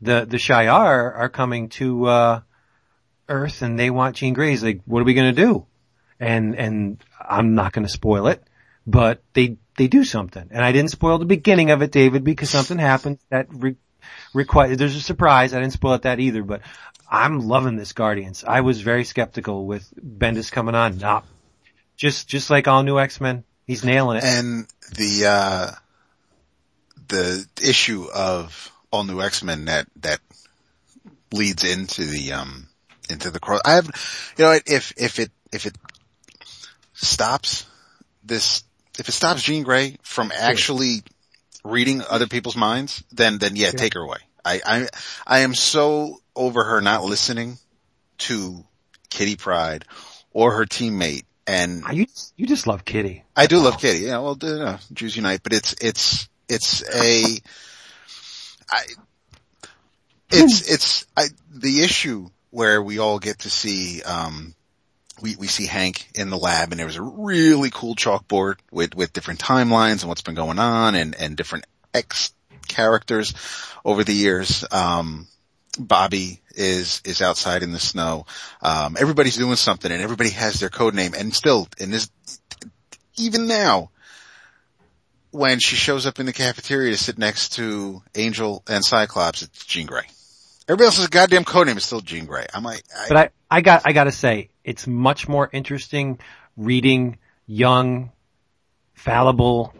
the, the Shi'ar are coming to, uh, Earth and they want Jean Grey. He's like, what are we gonna do? And, and I'm not gonna spoil it, but they, they do something. And I didn't spoil the beginning of it, David, because something happens that re- require, there's a surprise. I didn't spoil it that either, but I'm loving this Guardians. I was very skeptical with Bendis coming on. Nah, just, just like all new X-Men, he's nailing it. And the, uh, the issue of all new X-Men that, that leads into the, um, into the cross. I have, you know, if, if it, if it stops this, if it stops Jean Grey from actually reading other people's minds, then, then yeah, take her away. I, I, I am so over her not listening to Kitty Pryde or her teammate and Ah, You, you just love Kitty. I do love Kitty. Yeah, well, you know, Jews unite, but it's, it's, it's a, I, it's, it's, I, the issue where we all get to see, um, we, we see Hank in the lab and there was a really cool chalkboard with, with different timelines and what's been going on and, and different X characters over the years. Um, Bobby is, is outside in the snow. Um, everybody's doing something and everybody has their code name and still in this, even now, when she shows up in the cafeteria to sit next to Angel and Cyclops, it's Jean Grey. Everybody else's goddamn code name is still Jean Grey. I'm like, I, But I, I got, I gotta say, it's much more interesting reading young, fallible,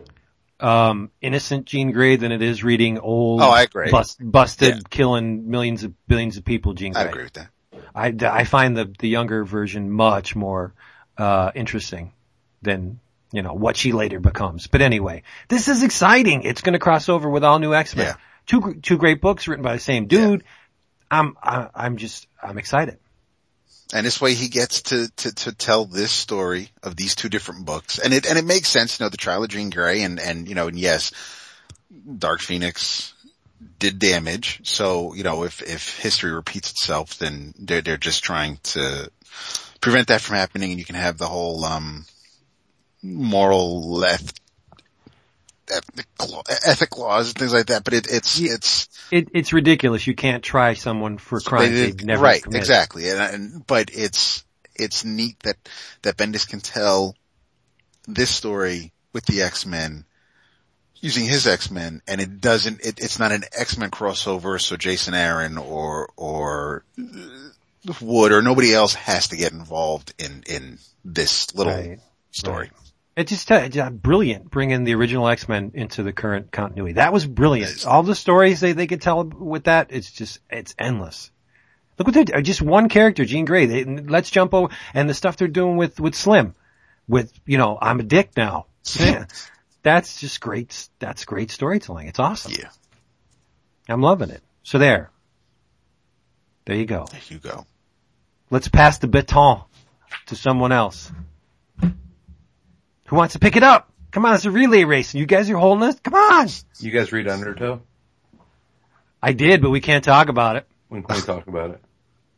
um, innocent Jean Grey than it is reading old, Oh, I agree. bust, busted, Yeah. killing millions of, billions of people Jean Grey. I agree with that. I, I find the, the younger version much more, uh, interesting than, you know, what she later becomes. But anyway, this is exciting. It's gonna cross over with all new X-Men. Yeah. Two, two great books written by the same dude. I'm, I, I'm just, I'm excited. And this way he gets to, to, to tell this story of these two different books. And it, and it makes sense, you know, the trial of Jean Grey and, and, you know, and yes, Dark Phoenix did damage. So, you know, if, if history repeats itself, then they're, they're just trying to prevent that from happening and you can have the whole, um, moral left, ethic, laws and things like that. But it, it's, it's, It, it's ridiculous. You can't try someone for crimes they they've never right, committed. exactly. And, and, but it's, it's neat that, that Bendis can tell this story with the X-Men using his X-Men and it doesn't, it, it's not an X-Men crossover so Jason Aaron or, or Wood or nobody else has to get involved in, in this little Right, story. It just uh, brilliant bringing the original X-Men into the current continuity. That was brilliant. All the stories they, they could tell with that, it's just, it's endless. Look what they're, just one character, Jean Grey. They, let's jump over, and the stuff they're doing with, with Slim. With, you know, I'm a dick now. Yeah. That's just great, that's great storytelling. It's awesome. Yeah, I'm loving it. So there. There you go. there you go. Let's pass the baton to someone else. Who wants to pick it up? Come on, it's a relay race and you guys are holding us. Come on! You guys read Undertow? I did, but we can't talk about it. When can we talk about it?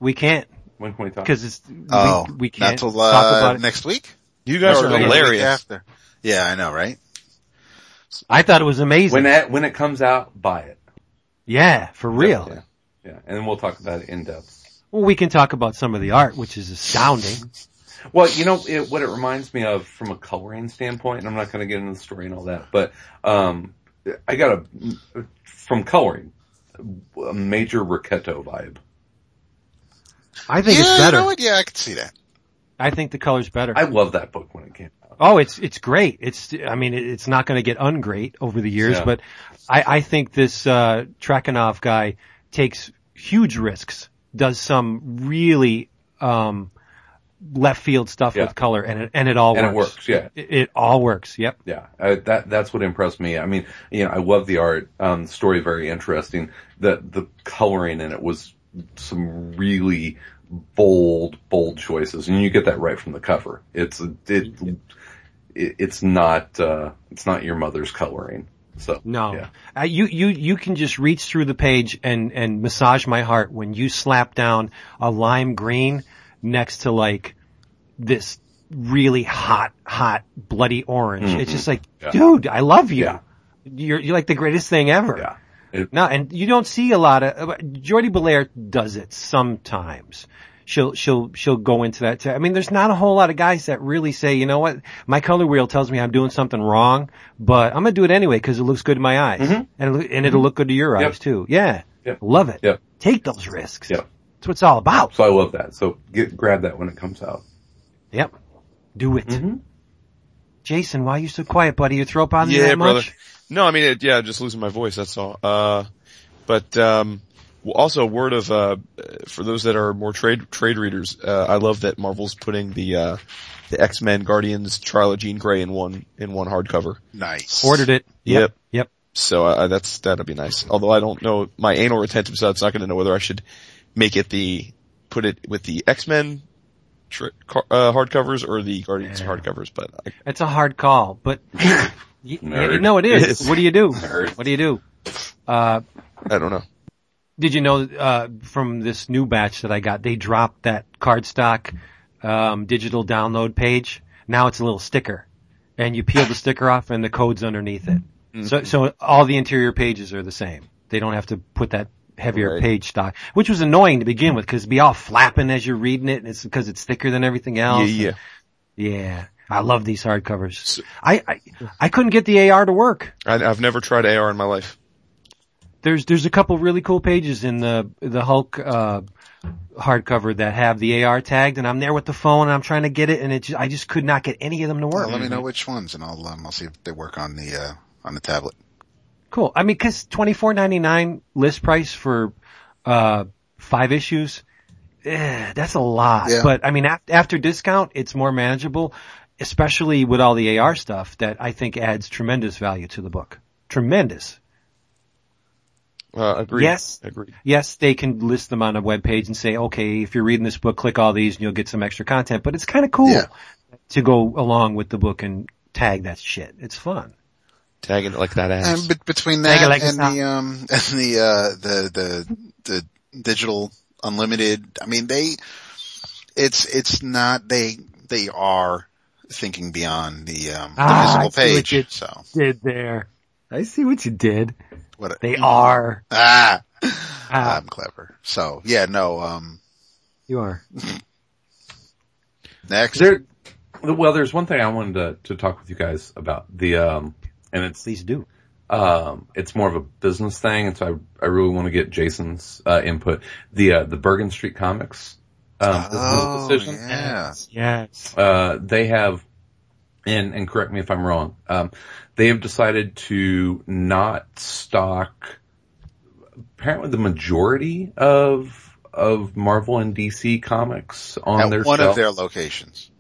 We can't, When can we talk? cause it's, Oh, we, we can't not till, talk uh, about it. next week? You guys Or are hilarious. After. Yeah, I know, right? I thought it was amazing. when that when it comes out, buy it. yeah, for real. Yeah, yeah, and then we'll talk about it in depth. Well, we can talk about some of the art, which is astounding. Well, you know it, what it reminds me of from a coloring standpoint, and I'm not going to get into the story and all that, but um, I got a from coloring a major Ricchetto vibe. I think yeah, it's better. You know what? Yeah, I can see that. I think the color's better. I love that book when it came out. Oh, it's it's great. It's I mean it's not going to get ungreat over the years, Yeah. but I I think this uh Trakhanov guy takes huge risks, does some really um left field stuff Yeah. with color, and it and it all And it works. works, yeah. It, it all works. Yep. Yeah, uh, that that's what impressed me. I mean, you know, I love the art. Um, story very interesting. The the coloring in it was some really bold, bold choices, and you get that right from the cover. It's it, it it's not uh, it's not your mother's coloring. So No, yeah. uh, you you you can just reach through the page and and massage my heart when you slap down a lime green next to like this really hot hot bloody orange. It's just like, Yeah. dude, I love you. Yeah. You're you're like the greatest thing ever. Yeah. It- No, and you don't see a lot of uh, Jordie Bellaire does it sometimes. She'll she'll she'll go into that. I mean, there's not a whole lot of guys that really say, you know what, my color wheel tells me I'm doing something wrong, but I'm gonna do it anyway because it looks good in my eyes, and it'll, and it'll look good to your Mm-hmm. Yep. eyes too. Yeah, Yep. love it. Yep. Take those risks. Yep. That's what it's all about. So I love that. So get, grab that when it comes out. Yep. Do it. Mhm. Jason, why are you so quiet, buddy? Your throat bothering you Yeah, that brother. much? No, I mean, it, yeah, just losing my voice. That's all. Uh, but um, also a word of uh, for those that are more trade trade readers. Uh, I love that Marvel's putting the uh, the X Men Guardians Trial of Jean Grey in one in one hardcover. Nice. Ordered it. Yep. Yep. So uh, that's that'd be nice. Although I don't know my anal retentive side's not going to know whether I should make it the put it with the X Men tr- car- uh, hardcovers or the Guardians hardcovers. But I, It's a hard call, but y- yeah, no, it is. It is. What do you do? Nerd. What do you do? Uh, I don't know. did you know uh, from this new batch that I got, they dropped that cardstock um, digital download page. Now it's a little sticker, and you peel the sticker off, and the code's underneath it. So, so all the interior pages are the same. They don't have to put that heavier Right. page stock, which was annoying to begin with because it'd be all flapping as you're reading it, and it's because it's thicker than everything else. yeah. Yeah. yeah. I love these hardcovers. I, I I couldn't get the AR to work. I, I've never tried AR in my life. There's there's a couple really cool pages in the the Hulk uh hardcover that have the AR tagged, and I'm there with the phone and I'm trying to get it, and it just, I just could not get any of them to work. Well, let me know which ones, and I'll um, I'll see if they work on the uh, on the tablet. Cool. I mean, cause twenty four ninety nine list price for uh five issues, eh, that's a lot. Yeah. But I mean, af- after discount, it's more manageable, especially with all the AR stuff that I think adds tremendous value to the book. Tremendous. Uh, agreed. Yes. Agreed. yes, they can list them on a web page and say, okay, if you're reading this book, click all these and you'll get some extra content. But it's kind of cool Yeah. to go along with the book and tag that shit. It's fun. Tagging it like that ass. And be- between that like and the um and the uh the the the digital unlimited, I mean they it's it's not they they are thinking beyond the um the Ah, I physical see what page. you- So Did there. I see what you did. what They are. ah Ah, I'm clever. So yeah, no, um you are. next. There, well, there's one thing I wanted to, to talk with you guys about the, um, and it's, Please do. um, it's more of a business thing. And so I, I really want to get Jason's, uh, input. The, uh, the Bergen Street Comics, um, business oh, decision. yeah. Yes. Uh, they have, and, and correct me if I'm wrong, um, they have decided to not stock apparently the majority of, of Marvel and DC comics on At their one shelf. of their locations.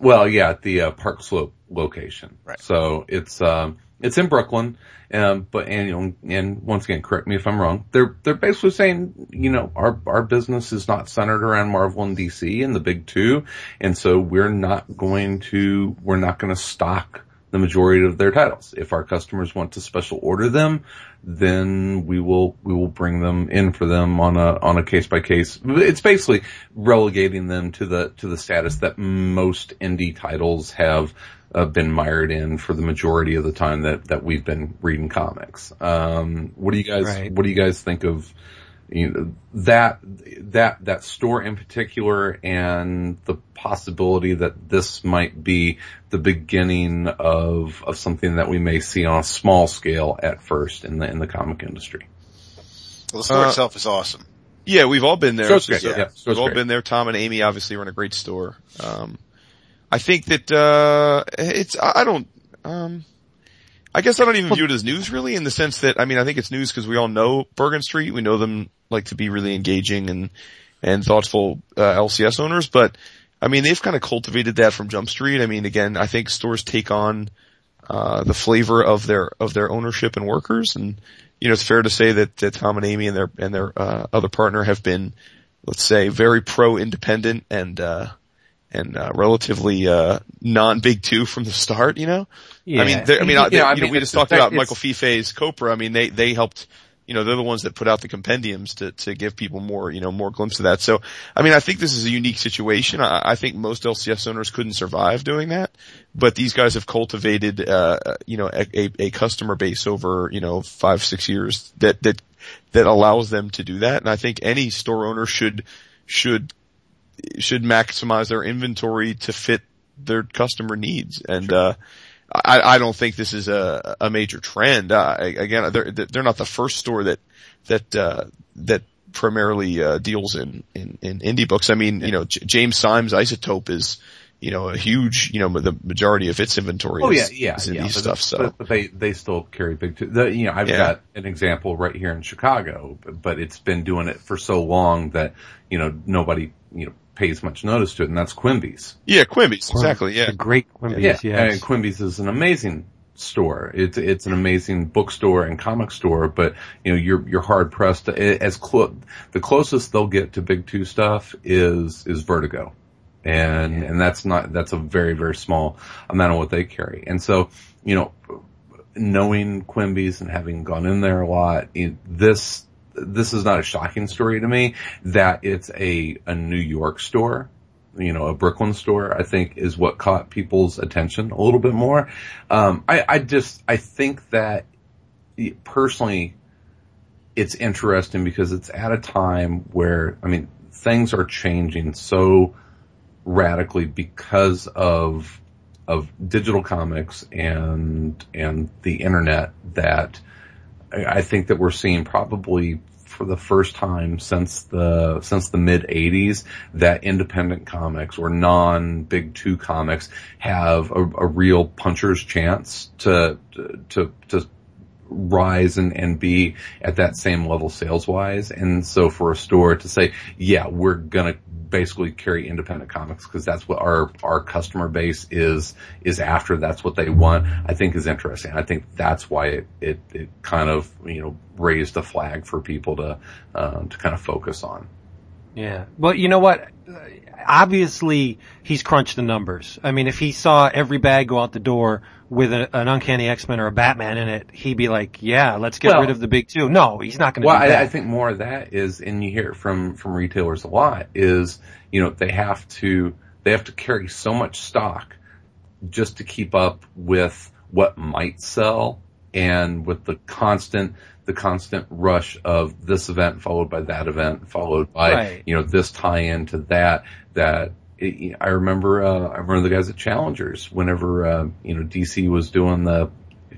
Well, yeah, at the uh, Park Slope location. Right. So it's um it's in Brooklyn, um, but and and once again, correct me if I'm wrong. They're they're basically saying, you know, our our business is not centered around Marvel and DC and the big two, and so we're not going to we're not going to stock the majority of their titles. If our customers want to special order them, then we will we will bring them in for them on a on a case by case. It's basically relegating them to the to the status that most indie titles have uh, been mired in for the majority of the time that that we've been reading comics. Um, what do you guys Right. What do you guys think of? You know, that that that store in particular and the possibility that this might be the beginning of of something that we may see on a small scale at first in the in the comic industry. Well, the store Uh, itself is awesome. Yeah, we've all been there. Store's It's just, great, uh, yeah, store's we've all great. been there. Tom and Amy obviously run a great store. Um, I think that, uh, it's, I I don't, um, I guess I don't even view it as news really in the sense that, I mean, I think it's news because we all know Bergen Street. We know them like to be really engaging and, and thoughtful, uh, LCS owners, but I mean, they've kind of cultivated that from Jump Street. I mean, again, I think stores take on, uh, the flavor of their, of their ownership and workers. And, you know, it's fair to say that, that Tom and Amy and their, and their, uh, other partner have been, let's say, very pro-independent and, uh, and uh, relatively uh, non-big two from the start. You know, Yeah. I mean, I mean, uh, they- Yeah, I you know, mean, we just talked about Michael Fiffe's Copra. I mean, they they helped. You know, they're the ones that put out the compendiums to to give people more, you know, more glimpse of that. So, I mean, I think this is a unique situation. I, I think most LCS owners couldn't survive doing that, but these guys have cultivated, uh, you know, a, a, a customer base over, you know, five six years that that that allows them to do that. And I think any store owner should should should maximize their inventory to fit their customer needs. And, uh, I, I don't think this is a, a major trend. Uh, again, they're, they're not the first store that, that, uh, that primarily, uh, deals in, in, in indie books. I mean, you know, J- James Sime's Isotope is, you know, a huge, you know, the majority of its inventory Oh yeah, is, yeah, is in yeah. these but, stuff. So but, they they still carry big. Two. The, you know, I've Yeah. got an example right here in Chicago, but it's been doing it for so long that you know nobody you know pays much notice to it, and that's Quimby's. yeah, Quimby's, exactly. Yeah. The great Quimby's, Yeah, yes. and Quimby's is an amazing store. It's it's an amazing bookstore and comic store, but you know you're you're hard pressed to as clo- the closest they'll get to Big Two stuff is is Vertigo, and and that's not that's a very very small amount of what they carry, and so you know knowing Quimby's and having gone in there a lot, it, this this is not a shocking story to me that it's a a New York store you know, a Brooklyn store, I think is what caught people's attention a little bit more. Um, I, I just, I think that personally, it's interesting because it's at a time where, I mean, things are changing so radically because of, of digital comics and, and the internet that I think that we're seeing probably for the first time since the since the mid 80s that independent comics or non big 2 comics have a, a real puncher's chance to to to rise and, and be at that same level sales wise. And so for a store to say, yeah, we're gonna basically carry independent comics because that's what our, our customer base is, is after. That's what they want. I think is interesting. I think that's why it, it, it kind of, you know, raised a flag for people to, um, to kind of focus on. Yeah. Well, you know what? Obviously, he's crunched the numbers. I mean, if he saw every bag go out the door with a, an Uncanny X-Men or a Batman in it, he'd be like, yeah, let's get Well- rid of the big two. No, he's not going to Well, do I. I think more of that is, and you hear it from from retailers a lot, is you know they have to they have to carry so much stock just to keep up with what might sell and with the constant the constant rush of this event followed by that event followed by Right. you know this tie in to that that it, I remember uh, I remember the guys at Challengers whenever uh, you know DC was doing the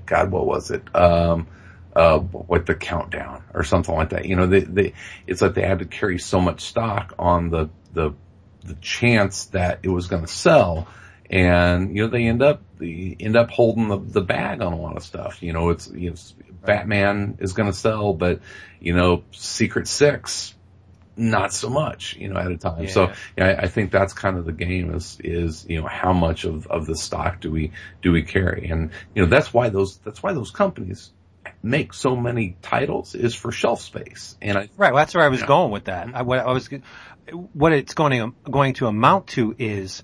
God what was it um uh, like the countdown or something like that. You know, they, they, it's like they had to carry so much stock on the, the, the chance that it was going to sell. And, you know, they end up, they end up holding the, the bag on a lot of stuff. You know, it's, you know, Batman is going to sell, but, you know, Secret Six, not so much, you know, at a time. So Yeah. yeah, I, I think that's kind of the game is, is, you know, how much of, of the stock do we, do we carry? And, you know, that's why those, that's why those companies make so many titles is for shelf space. And I, Right, well, that's where I was going with that. Mm-hmm. I, what I was, what it's going to going to amount to is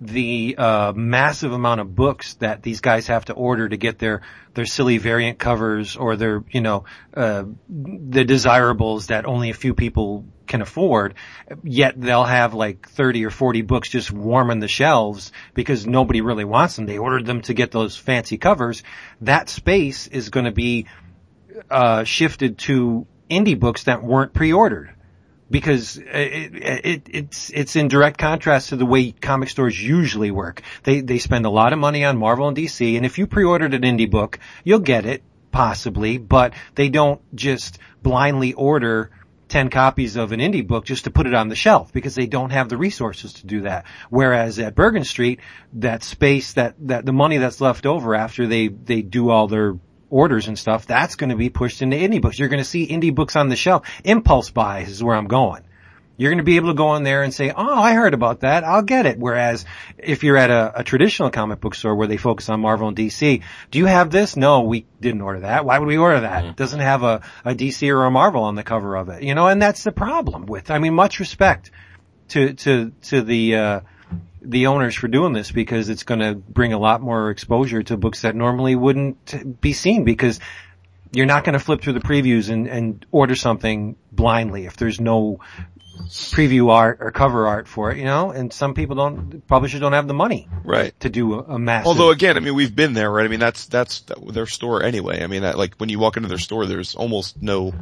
the uh, massive amount of books that these guys have to order to get their their silly variant covers or their you know uh, the desirables that only a few people can afford. Yet they'll have like thirty or forty books just warming the shelves because nobody really wants them. They ordered them to get those fancy covers. That space is going to be uh, shifted to indie books that weren't pre-ordered because it, it, it's it's in direct contrast to the way comic stores usually work. They they spend a lot of money on Marvel and DC, and if you pre-ordered an indie book, you'll get it possibly, but they don't just blindly order 10 copies of an indie book just to put it on the shelf because they don't have the resources to do that. Whereas at Bergen Street, that space, that, that the money that's left over after they, they do all their orders and stuff, that's going to be pushed into indie books. You're going to see indie books on the shelf. Impulse buys is where I'm going. You're going to be able to go in there and say, "Oh, I heard about that. I'll get it." Whereas if you're at a, a traditional comic book store where they focus on Marvel and DC, do you have this? No, we didn't order that. Why would we order that? It doesn't have a, a DC or a Marvel on the cover of it, you know. And that's the problem with. I mean, much respect to to to the uh, the owners for doing this because it's going to bring a lot more exposure to books that normally wouldn't be seen because you're not going to flip through the previews and, and order something blindly if there's no preview art or cover art for it, you know, and some people don't, publishers don't have the money Right. to do a, a massive. Although again, I mean, we've been there, right? I mean, that's, that's their store anyway. I mean, that, like when you walk into their store, there's almost no,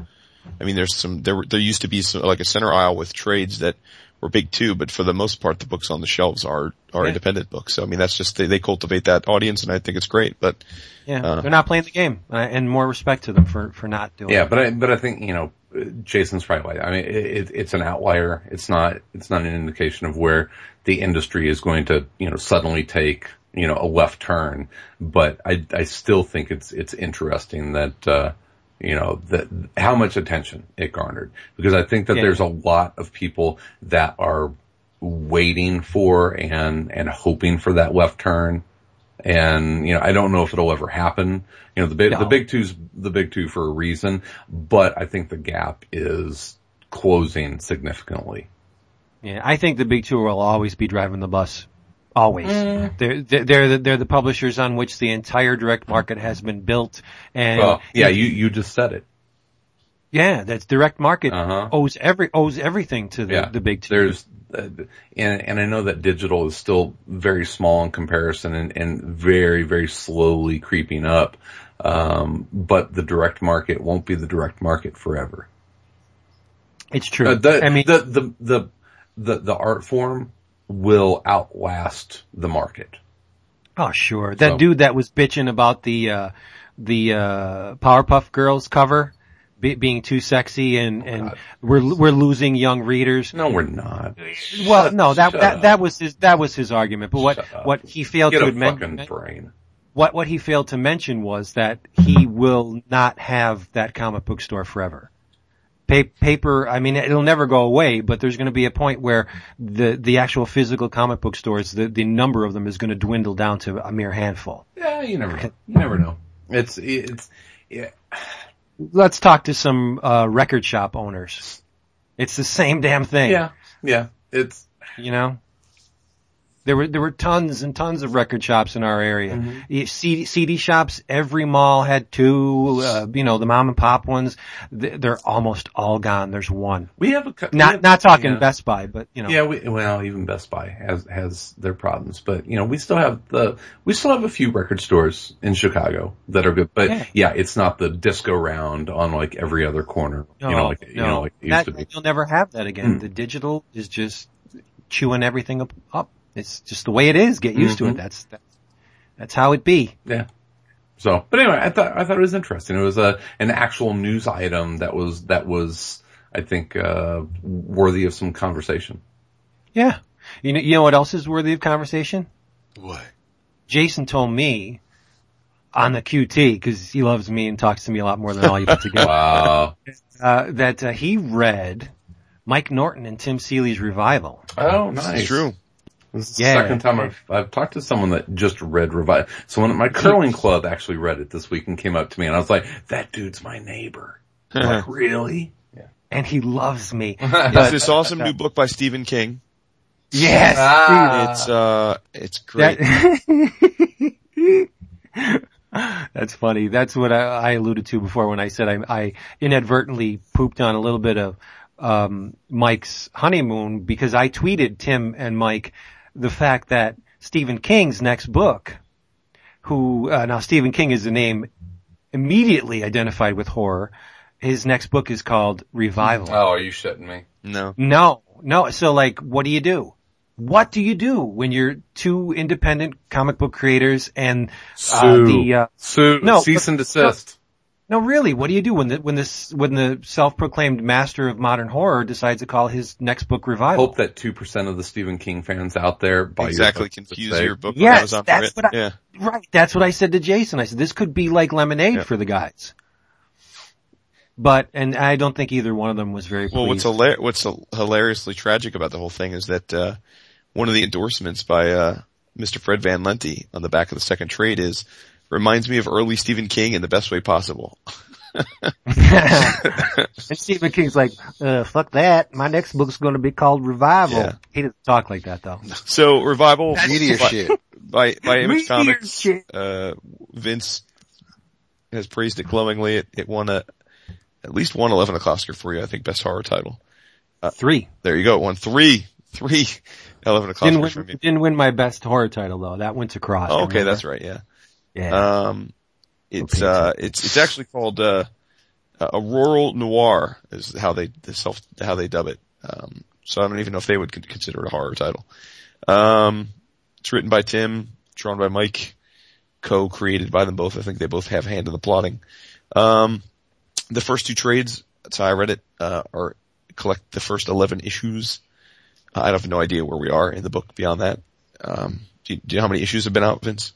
I mean, there's some, there, there used to be some, like a center aisle with trades that were big too, but for the most part, the books on the shelves are, are Yeah. independent books. So I mean, that's just, they, they cultivate that audience and I think it's great, but yeah, uh, they're not playing the game uh, and more respect to them for, for not doing Yeah, it. but I, but I think, you know, Jason's probably right. I mean, it, it, it's an outlier. It's not, it's not an indication of where the industry is going to, you know, suddenly take, you know, a left turn. But I, I still think it's, it's interesting that, uh, you know, that how much attention it garnered because I think that Yeah. there's a lot of people that are waiting for and, and hoping for that left turn. And, you know, I don't know if it'll ever happen. You know, the big, No. the big two's the big two for a reason, but I think the gap is closing significantly. Yeah, I think the big two will always be driving the bus. Always. Mm. They're, they're, they're the, they're the publishers on which the entire direct market has been built. And Well, yeah, you, you just said it. yeah, that's direct market Uh-huh. owes every, owes everything to the, Yeah. the big two. There's, uh, and, and I know that digital is still very small in comparison and, and very, very slowly creeping up. Um, but the direct market won't be the direct market forever. it's true. Uh, the, I mean, the, the, the, the, the art form will outlast the market. oh sure. That So- dude that was bitching about the, uh, the, uh, Powerpuff Girls cover be, being too sexy and, and God. we're, we're losing young readers. No, we're not. Well, Shut- no, that, that, up. that was his, that was his argument. But what, what he failed Get to admit, brain. what what he failed to mention was that he will not have that comic book store forever. Pa- paper, I mean, it'll never go away, but there's going to be a point where the the actual physical comic book stores, the the number of them is going to dwindle down to a mere handful. Yeah, you never know. You never know. It's, it's, yeah. Let's talk to some uh, record shop owners. It's the same damn thing. Yeah, yeah. It's you know. There were there were tons and tons of record shops in our area. Mm-hmm. CD, CD shops, every mall had two. Uh, you know, the mom and pop ones. They're almost all gone. There's one. we have a we Not have- not talking yeah. Best Buy, but you know. Yeah, we, well, even Best Buy has has their problems, but you know, we still have the we still have a few record stores in Chicago that are good. But Yeah. yeah, it's not the disco round on like every other corner. you know, like you know, like it used That- to be. You'll never have that again. Hmm. The digital is just chewing everything up. Up. It's just the way it is. Get used to Mhm. it. That's that's that's how it be. Yeah. So, but anyway, I thought I thought it was interesting. It was a an actual news item that was that was I think uh worthy of some conversation. Yeah. You know. You know what else is worthy of conversation? What? Jason told me on the QT because he loves me and talks to me a lot more than all you put together. Wow. uh, that uh, he read Mike Norton and Tim Seeley's revival. oh, nice. it's true. This is the Yeah. second time I've, I've talked to someone that just read Revive. Someone at my curling club actually read it this week and came up to me and I was like, that dude's my neighbor. I'm like, really? Yeah. And he loves me. It's this awesome new book by Stephen King. yes. Ah. It's, uh, it's great. That- That's funny. That's what I, I alluded to before when I said I, I inadvertently pooped on a little bit of um, Mike's honeymoon because I tweeted Tim and Mike the fact that Stephen King's next book, who uh, now Stephen King is a name immediately identified with horror. His next book is called Revival. Oh, are you shitting me? no. No, no. So like, what do you do? What do you do when you're two independent comic book creators and uh, Sue. the uh, Sue, No, cease but- and desist. no, really, what do you do when the when this when the self-proclaimed master of modern horror decides to call his next book Revival? Hope that 2% of the Stephen King fans out there buy Exactly. book to Confuse say- your book Yes, Amazon for that's what I- yeah. Right, that's what I said to Jason. I said this could be like lemonade Yeah. for the guys. But and I don't think either one of them was very Well, what's hilar- what's hilariously tragic about the whole thing is that uh, one of the endorsements by uh, Mr. Fred Van Lente on the back of the second trade is reminds me of early Stephen King in the best way possible. and Stephen King's like, uh, fuck that. My next book's going to be called Revival. Yeah. He doesn't talk like that though. So revival Meteor by, shit. by by Image Comics. shit. Uh, Vince has praised it glowingly. It, it won a at least one 11 o'clock Oscar for you. I think best horror title. Three. There you go. It won three three 11 o'clock Didn't win, from you. didn't win my best horror title though. That went to Cross. Oh, okay, remember? that's right. Yeah. Yeah. Um, it's uh, it's it's actually called uh, a rural noir is how they the self how they dub it. Um, so I don't even know if they would consider it a horror title. Um, it's written by Tim, drawn by Mike, co-created by them both. I think they both have a hand in the plotting. Um, the first two trades, that's how I read it, uh, are collect the first eleven issues. I have no idea where we are in the book beyond that. Um, do you, do you know how many issues have been out, Vince?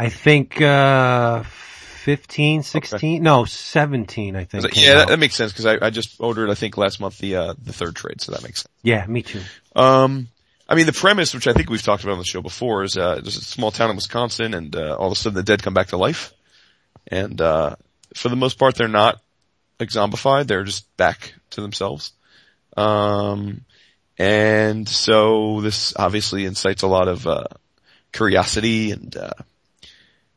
I think, uh, 15, 16, no, 17, I think. Yeah, that, that makes sense because I, I just ordered, I think last month the, uh, the third trade, so that makes sense. yeah, me too. Um, I mean, the premise, which I think we've talked about on the show before, is, uh, there's a small town in Wisconsin and, uh, all of a sudden the dead come back to life. And, uh, for the most part, they're not like zombified. They're just back to themselves. Um, and so this obviously incites a lot of, uh, curiosity and, uh,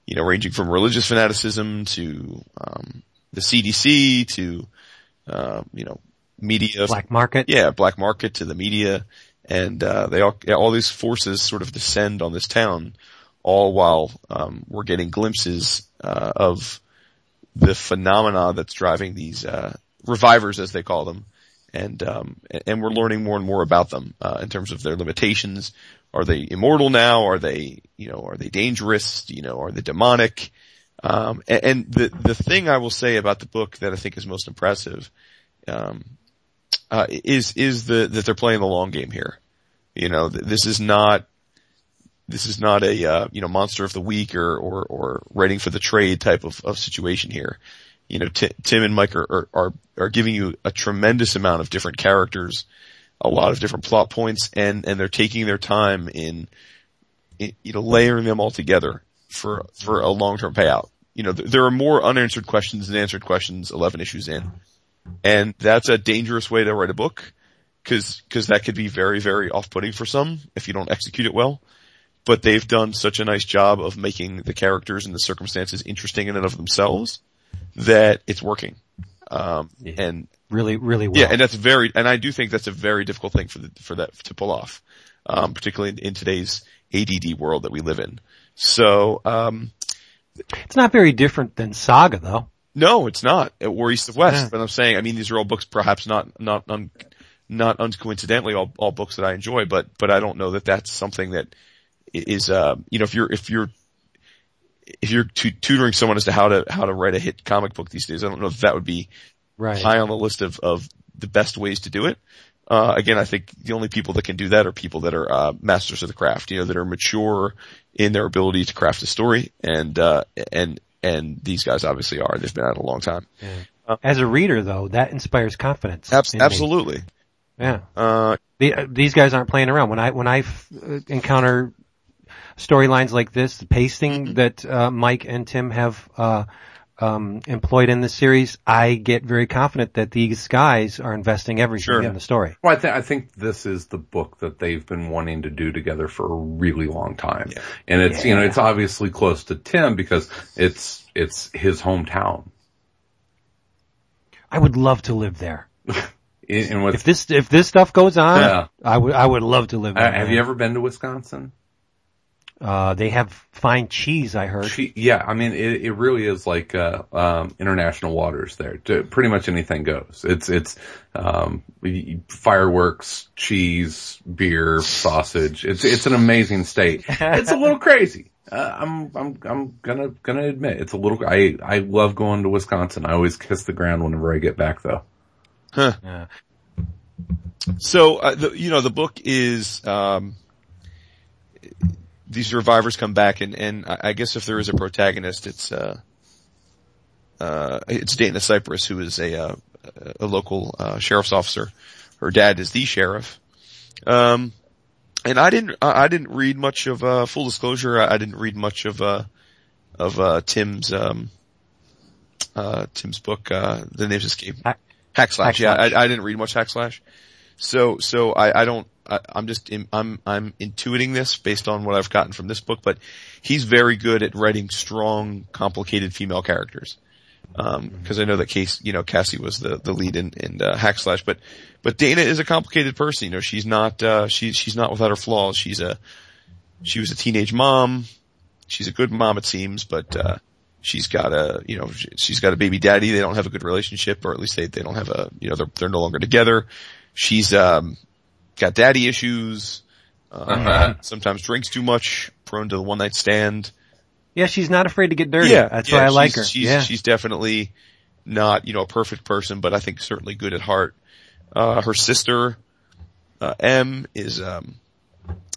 you know, ranging from religious fanaticism to, um, the CDC to, uh, you know, media. Black market. Yeah, black market to the media. And, uh, they all, yeah, all these forces sort of descend on this town all while, um, we're getting glimpses, uh, of the phenomena that's driving these, uh, revivers as they call them. And, um, and we're learning more and more about them, uh, in terms of their limitations. Are they immortal now? Are they, you know, are they dangerous? You know, are they demonic? Um, and, and the, the thing I will say about the book that I think is most impressive, um, uh, is, is the, that they're playing the long game here. You know, th- this is not, this is not a, uh, you know, monster of the week or, or, or writing for the trade type of, of situation here. You know, Ti- Tim and Mike are, are, are giving you a tremendous amount of different characters, a lot of different plot points, and, and they're taking their time in, in you know, layering them all together for, for a long-term payout. You know, th- there are more unanswered questions than answered questions 11 issues in. And that's a dangerous way to write a book, cause, cause that could be very, very off-putting for some if you don't execute it well but they've done such a nice job of making the characters and the circumstances interesting in and of themselves that it's working. Um, and Really, really well. yeah, and that's very, and I do think that's a very difficult thing for the, for that to pull off, um, particularly in, in today's ADD world that we live in. So, um, it's not very different than Saga though. no, it's not. Or East of West. Yeah. But I'm saying, I mean, these are all books, perhaps not, not, un, not uncoincidentally all, all books that I enjoy, but, but I don't know that that's something that is, uh, you know, if you're, if you're, if you're tu- tutoring someone as to how to, how to write a hit comic book these days, I don't know if that would be Right. high on the list of, of the best ways to do it. Uh, again, I think the only people that can do that are people that are, uh, masters of the craft, you know, that are mature in their ability to craft a story and, uh, and, and these guys obviously are. They've been at it a long time. As a reader though, that inspires confidence. Abs- in me. absolutely. Yeah. Uh, The, uh, these guys aren't playing around. When I when I f- uh, encounter storylines like this, the pacing Mm-hmm. that uh, Mike and Tim have uh, um, employed in this series, I get very confident that these guys are investing everything Sure. in the story. Well, I, th- I think this is the book that they've been wanting to do together for a really long time, Yeah. and it's you know it's obviously close to Tim because it's it's his hometown. I would love to live there. If this if this stuff goes on, Yeah. I would I would love to live uh, there. have you ever been to Wisconsin? Uh, they have fine cheese. I heard. She, yeah, I mean, it, it really is like, uh, um, international waters there. Pretty much anything goes. It's, it's, um, fireworks, cheese, beer, sausage. It's, it's an amazing state. It's a little crazy. Uh, I'm, I'm, I'm gonna, gonna admit it's a little, I, I love going to Wisconsin. I always kiss the ground whenever I get back though. Yeah. So, uh, the, you know, the book is, um, these survivors come back and, and I guess if there is a protagonist, it's, uh, uh, it's Dana Cypress who is a, uh, a local, uh, sheriff's officer. Her dad is the sheriff. Um, and I didn't, I didn't read much of, uh, full disclosure, I I didn't read much of, uh, of, uh, Tim's, um, uh, Tim's book, uh, the name's escape. Hack- Hack slash. Hack Yeah, slash. I, I didn't read much hack slash. So, so I, I don't, I, I'm just, in, I'm, I'm intuiting this based on what I've gotten from this book, but he's very good at writing strong, complicated female characters. Um, cause I know that Case, you know, Cassie was the, the lead in, in, uh, hack slash, but, but Dana is a complicated person, you know, she's not, uh, she's, she's not without her flaws. She's a, she was a teenage mom. She's a good mom, it seems, but, uh, she's got a, you know, she's got a baby daddy. They don't have a good relationship, or at least they, they don't have a, you know, they're, they're no longer together. She's, um, got daddy issues, uh, sometimes drinks too much, prone to the one night stand. Yeah, she's not afraid to get dirty. Yeah, That's yeah, why I like her. She's, yeah. she's definitely not, you know, a perfect person, but I think certainly good at heart. Uh, her sister, uh, Em is, um,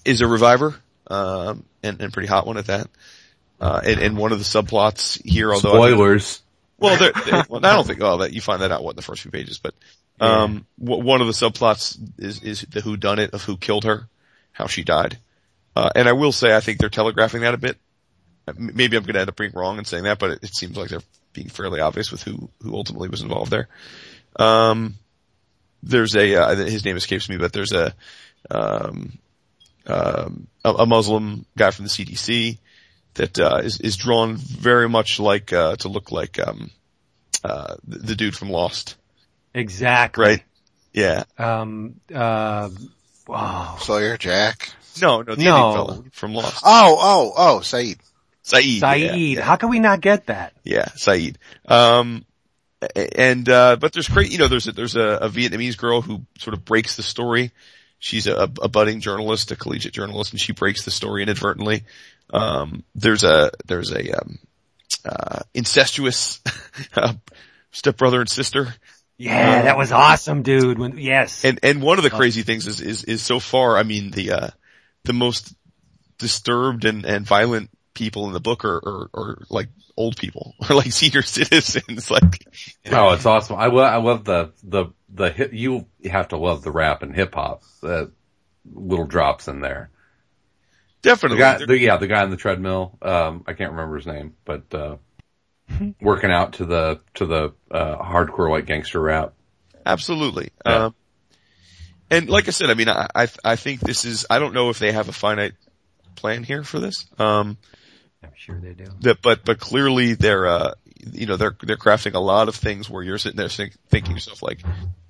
is a reviver, um, and, and pretty hot one at that. Uh, and, and one of the subplots here, although I think- Spoilers. well, there, there- well, I don't think. Oh, that you find that out what in the first few pages, but um, w- one of the subplots is is the who done it of who killed her, how she died, uh, and I will say I think they're telegraphing that a bit. Maybe I'm going to end up being wrong in saying that, but it, it seems like they're being fairly obvious with who who ultimately was involved there. Um, there's a uh, his name escapes me, but there's a um, um, a, a Muslim guy from the CDC that uh, is is drawn very much like uh, to look like um, uh, the, the dude from Lost, exactly. right? Yeah. Um, uh, wow. Sawyer, Jack. No, no, the No. Fella from Lost. Oh, oh, oh, Sayid. Sayid. yeah, Sayid. Yeah, How can we not get that? yeah, Sayid. Um, and uh, but there's great, you know, there's a, there's a, a Vietnamese girl who sort of breaks the story. She's a, a budding journalist, a collegiate journalist, and she breaks the story inadvertently. Um, there's a there's a um, uh, incestuous uh, stepbrother and sister. Yeah, that was awesome, dude. When, yes. And and one of the crazy things is is is so far, I mean, the uh the most disturbed and and violent people in the book are are, are like old people or like senior citizens. Like, Oh, it's awesome. I, lo- I love the, the, the hip, you have to love the rap and hip hop, the little drops in there. The definitely, guy, the, yeah, the guy on the treadmill, um, I can't remember his name, but, uh, working out to the, to the, uh, hardcore white gangster rap. absolutely. Yeah. Um, and like I said, I mean, I I I think this is. I don't know if they have a finite plan here for this. Um, I'm sure they do. that, but but clearly they're uh you know they're they're crafting a lot of things where you're sitting there think, thinking to yourself like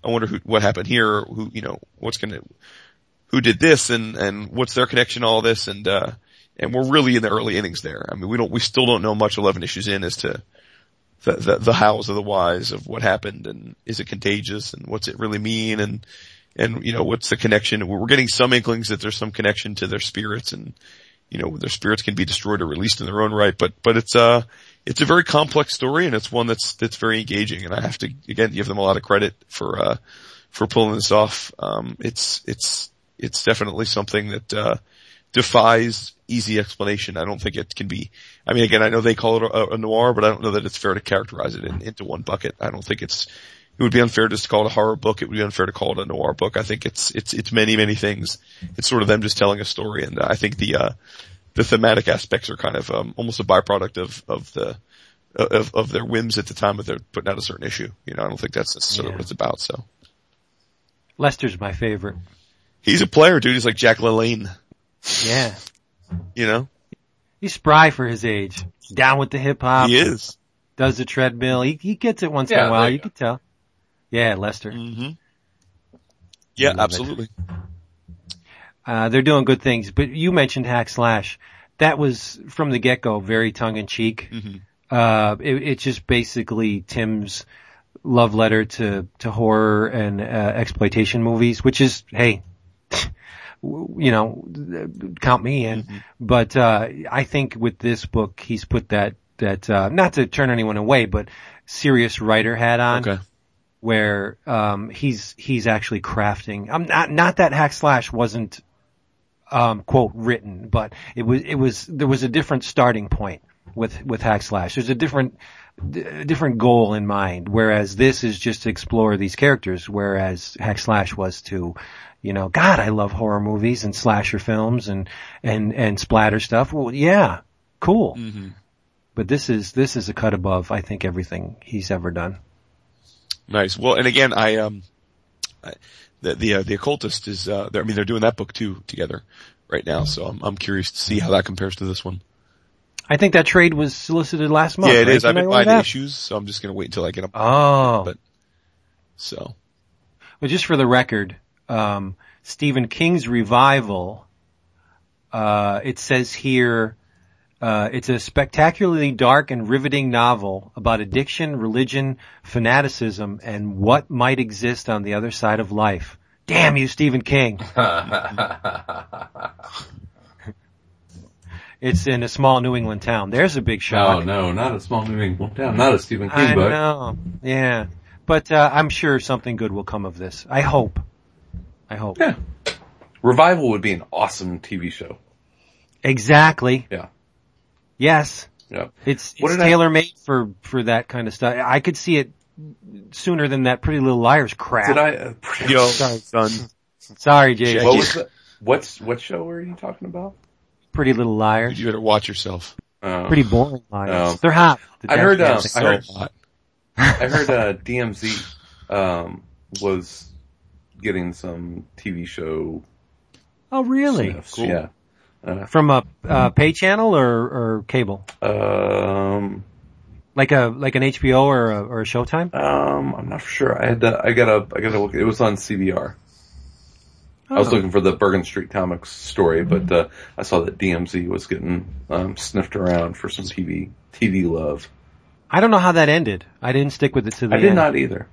I wonder who what happened here who you know what's gonna who did this and and what's their connection to all this and uh and we're really in the early innings there. I mean we don't we still don't know much 11 issues in as to the the, the hows of the whys of what happened and is it contagious and what's it really mean and and you know what's the connection? We're getting some inklings that there's some connection to their spirits and you know, their spirits can be destroyed or released in their own right, but, but it's, uh, it's a very complex story and it's one that's, that's very engaging. And I have to, again, give them a lot of credit for, uh, for pulling this off. Um, it's, it's, it's definitely something that, uh, defies easy explanation. I don't think it can be, I mean, again, I know they call it a, a noir, but I don't know that it's fair to characterize it in, into one bucket. I don't think it's, it would be unfair just to call it a horror book. It would be unfair to call it a noir book. I think it's, it's, it's many, many things. It's sort of them just telling a story. And I think the, uh, the thematic aspects are kind of, um, almost a byproduct of, of the, of, of their whims at the time that they're putting out a certain issue. You know, I don't think that's necessarily Yeah. what it's about. So Lester's my favorite. he's a player, dude. He's like Jack LaLanne, Yeah. you know, He's spry for his age. Down with the hip hop. he is. Does the treadmill. He, he gets it once in a while. You you can tell. Yeah, Lester. hmm Yeah, Love it. absolutely. Uh, they're doing good things, but you mentioned hack slash. That was from the get go, very tongue in cheek. Mhm. Uh, it, it's just basically Tim's love letter to, to horror and, uh, exploitation movies, which is, hey, you know, count me in. But, uh, I think with this book, he's put that, that, uh, not to turn anyone away, but serious writer hat on Okay. where um he's he's actually crafting um not not that hack slash wasn't um quote written but it was it was there was a different starting point with with hack slash there's a different d- different goal in mind whereas this is just to explore these characters whereas hack slash was to you know god i love horror movies and slasher films and and and splatter stuff well yeah cool hmm but this is this is a cut above. I think everything he's ever done. Nice. Well, and again, I um, I, the the uh, the occultist is. Uh, I mean, they're doing that book too together right now. So I'm I'm curious to see how that compares to this one. I think that trade was solicited last month. yeah, it right? is. I've been buying the issues, so I'm just gonna wait until I get them. Oh, But so Well, just for the record, um, Stephen King's revival, uh, it says here, uh, it's a spectacularly dark and riveting novel about addiction, religion, fanaticism, and what might exist on the other side of life. Damn you, Stephen King. It's in a small New England town. There's a big Oh shot. no, not a small New England town, not a Stephen King I book. know. Yeah. But, uh, I'm sure something good will come of this. I hope. I hope. Yeah. Revival would be an awesome TV show. Exactly. Yeah. Yes. Yeah. It's, What it's did tailor made for, for that kind of stuff. I could see it sooner than that Pretty Little Liars crap. Did I? Uh, yo, Sorry. son, Sorry, Jay. What was the, what's what show were you talking about? Pretty Little Liars. you better watch yourself. Uh, Pretty boring liars. Oh. They're hot. The I heard, damn uh, thing. So I heard- hot. I heard uh, DMZ um, was getting some TV show oh, really? sniffs. Cool. Yeah. Uh, From a, uh, pay channel or, or cable? um, Like a, like an HBO or a, or a Showtime? um, I'm not sure. I had to, I gotta, I gotta look. It was on CBR. I was Oh. looking for the Bergen Street Comics story, but uh, I saw that DMZ was getting um, sniffed around for some TV TV love. I don't know how that ended. I didn't stick with it to the I did end. not either.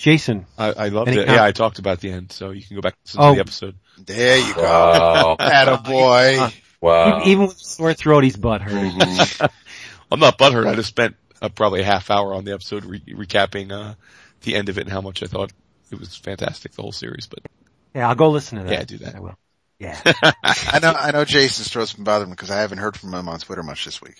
Jason. I, I loved it. com- Yeah, I talked about the end, so you can go back and listen Oh. to the episode. There you go. Wow! Attaboy. wow! Even with a sore throat, he's butthurt. Mhm. I'm not butthurt. I just spent uh, probably a half hour on the episode re- recapping uh, the end of it and how much I thought it was fantastic, the whole series. But Yeah, I'll go listen to that. Yeah, do that. I will. Yeah. I know, I know Jason's throat's been bothering me because I haven't heard from him on Twitter much this week.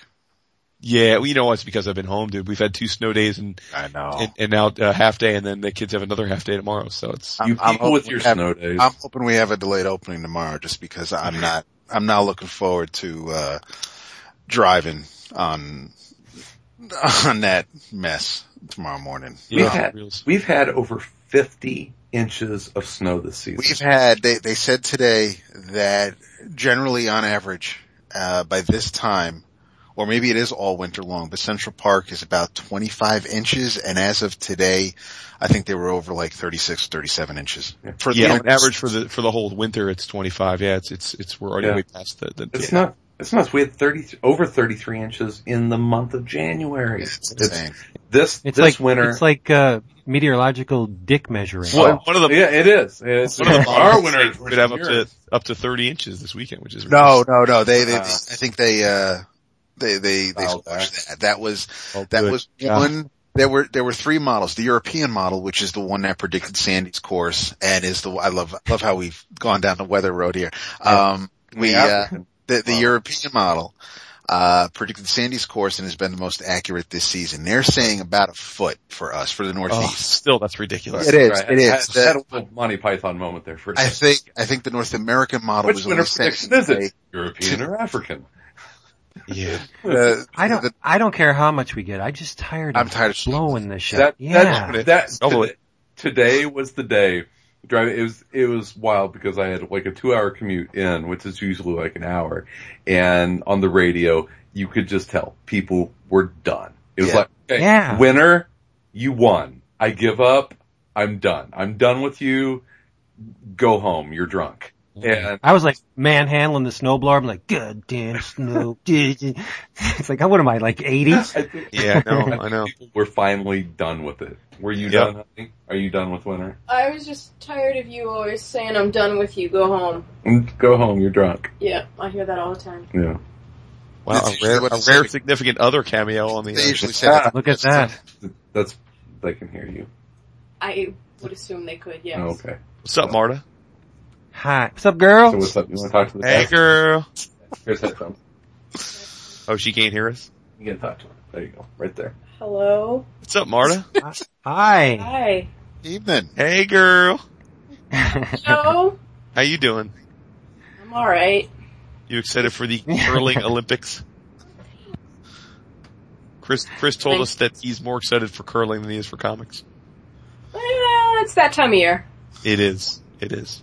Yeah, well, you know what? It's because I've been home, dude. We've had two snow days and I know. and, and now a half day, and then the kids have another half day tomorrow. So it's you I'm people with hoping your we have- snow days. I'm hoping we have a delayed opening tomorrow just because I'm not, I'm not looking forward to, uh, driving on, on that mess tomorrow morning. We've Yeah, had reals. we've had over 50 inches of snow this season. We've had, they, they said today that generally on average, uh, by this time, or maybe it is all winter long, but Central Park is about 25 inches and as of today, I think they were over like 36, 37 inches. For yeah, the on average for the for the whole winter, it's 25. Yeah, it's it's it's we're already Yeah. way past the. the It's yeah. not. It's nuts. We had 30 over 33 inches in the month of January. It's It's, this It's this like, winter. it's like, uh, meteorological dick measuring. Well, one of the yeah, it is. It's one of the our winter is could have up to up to 30 inches this weekend, which is No, no, no. They, they, Uh, I think they, uh, they, they, they squashed that. That was, Oh, that good. was Yeah. one, there were, there were three models. The European model, which is the one that predicted Sandy's course and is the, I love, love how we've gone down the weather road here. Um, we, The uh, the, the. European model, uh, predicted Sandy's course and has been the most accurate this season. They're saying about a foot for us, for the Oh, Northeast. still, that's ridiculous. It is, Right. it is. I had, had a Monty Python moment there for I think, I think the North American model Which was only prediction is it? European or African? Yeah. Uh, I don't, the- I don't care how much we get. I'm just tired of I'm tired of blowing this shit. That, yeah. that, that, Double today, today was the day. Driving, it was, it was wild because I had like a two hour commute in, which is usually like an hour. And on the radio, you could just tell people were done. It was Yeah. like, okay, Yeah. winner, you won. I give up. I'm done. I'm done with you. Go home. You're drunk. And I was like manhandling the snowblower. I'm like, God damn snow. it's like, what am I, like 80? I think Yeah, I know, I know. people were finally done with it. Were you Yep. done? honey? Are you done with winter? I was just tired of you always saying I'm done with you, go home. Mm, Go home. You're drunk. Yeah, I hear that all the time. Yeah. Wow, a rare, a rare significant other cameo on the. They usually say that. Look at that. That's, they can hear you. I would assume they could, yes. Oh, okay. What's up, Marta? Hi. What's up, girl? So what's up? You want to talk to the Hey, guy? girl. Here's headphones. Oh, she can't hear us. You can talk to her. There you go. Right there. Hello? What's up, Marta? Hi. Hi. Evening. hey, girl. Hello? How you doing? I'm alright. You excited for the curling Olympics? Chris, Chris told us that he's more excited for curling than he is for comics. Well, it's that time of year. It is. It is.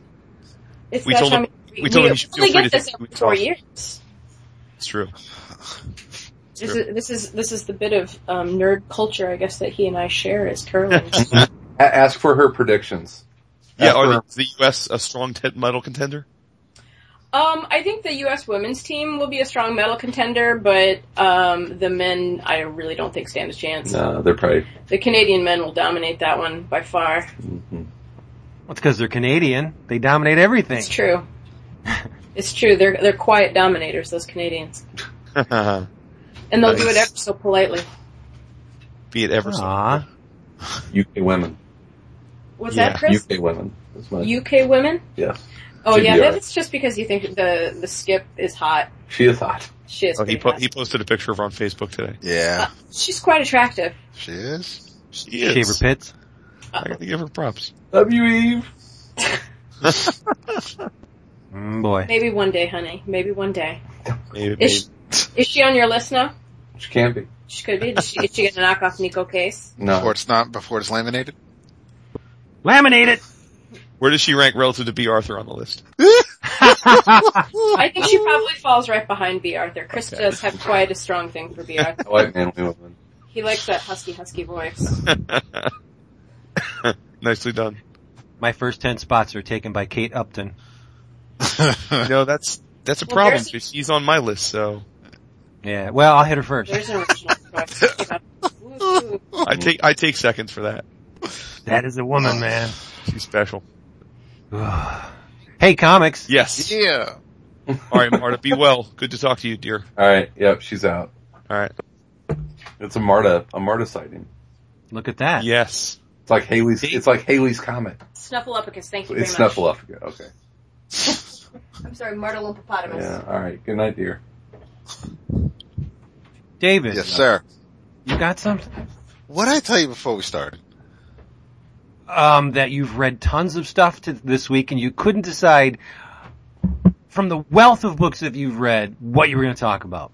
It's We told him- of year. we told him he should feel only free get to this take every four off. years. It's true. This is, this is this is the bit of um, nerd culture, I guess, that he and I share as curling. Ask for her predictions. Yeah, are for- the, the U.S. a strong te- medal contender? um, I think the U.S. women's team will be a strong medal contender, but um, the men, I really don't think stand a chance. No, they're probably. The Canadian men will dominate that one by far. mhm. Well, it's because they're Canadian. They dominate everything. It's true. it's true. They're they're quiet dominators, those Canadians, and they'll do it ever so politely. Be it ever so. Aw. UK women. What's Yeah, that, Chris? UK women. My, UK women? yes. Oh yeah, that's just because you think the the skip is hot. She is hot. She is. Oh, he po- hot. he posted a picture of her on Facebook today. Yeah, uh, She's quite attractive. she is. She is. Shaver pits. I gotta give her props. Love you, Eve. Mm, boy. Maybe one day, honey. Maybe one day. Maybe, maybe. Is she, is she on your list now? She can be. She could be. Did she, is she going to knock off Neko Case? No. Before it's not, before it's laminated. Laminated! Where does she rank relative to Bea Arthur on the list? I think she probably falls right behind Bea Arthur. Chris does have quite a strong thing for Bea Arthur. White man, women. He likes that husky, husky voice. Nicely done. My first ten spots are taken by Kate Upton. No, that's that's a Well, problem. She's on my list, so Yeah, well, I'll hit her first. There's an original I take I take seconds for that. That is a woman, man. She's special. hey, comics. Yes. yeah. All right, Marta. Be well. Good to talk to you, dear. Alright, yep, she's out. All right. It's a Marta, a Marta sighting. Look at that. Yes. It's like Halley's, it's like Halley's Comet. Snuffleupagus, thank you very It's much. Snuffleupagus, okay. I'm sorry, Marta Lumpopotamus. Yeah, alright. Good night, dear. David. Yes, sir. You got something? What did I tell you before we started? Um, that you've read tons of stuff to this week and you couldn't decide from the wealth of books that you've read what you were going to talk about.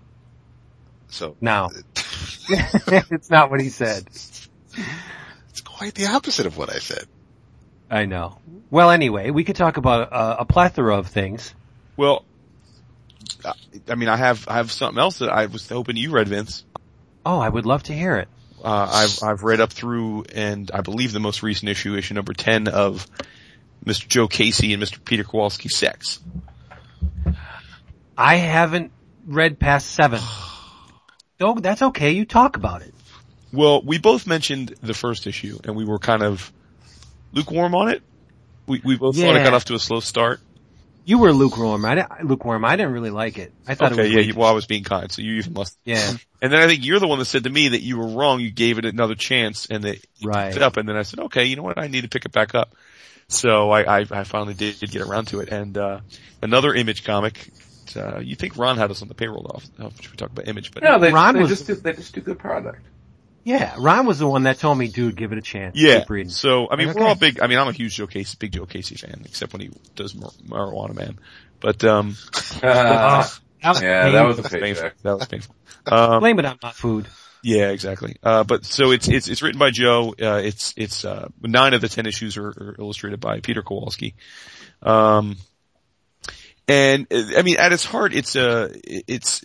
So Now. it's not what he said. Quite the opposite of what I said. I know. Well, anyway, we could talk about a, a plethora of things. Well, I- I mean, I have I have something else that I was hoping you read, Vince. Oh, I would love to hear it. Uh, I've I've read up through, and I believe the most recent issue, issue number ten of Mr. Joe Casey and Mr. Peter Kowalski Sex. I haven't read past seven. No, that's okay. You talk about it. Well, we both mentioned the first issue, and we were kind of lukewarm on it. We we both thought it got off to a slow start. You were lukewarm. I didn't, lukewarm. I didn't really like it. I thought it Okay, was yeah. way You, well, I was being kind, so you even must. yeah, And then I think you're the one that said to me that you were wrong. You gave it another chance, and that you Right. picked it up. And then I said, okay, you know what? I need to pick it back up. So I I, I finally did, did get around to it. And uh another image comic. Uh, you think Ron had us on the payroll off? Should we talk about image? But No, they, Ron they was- just do, they just do good product. Yeah. Ron was the one that told me, dude, give it a chance. Yeah. Keep reading. So I mean, Okay. we're all big. I mean, I'm a huge Joe Casey, big Joe Casey fan, except when he does Mar- Marijuana Man. But um, Uh, That was yeah, that was a that was painful. That was painful. Um, blame it on my food. yeah, exactly. Uh, but so it's it's it's written by Joe. Uh, it's it's uh, nine of the ten issues are, are illustrated by Peter Kowalski. Um, and uh, I mean, at its heart, it's a it's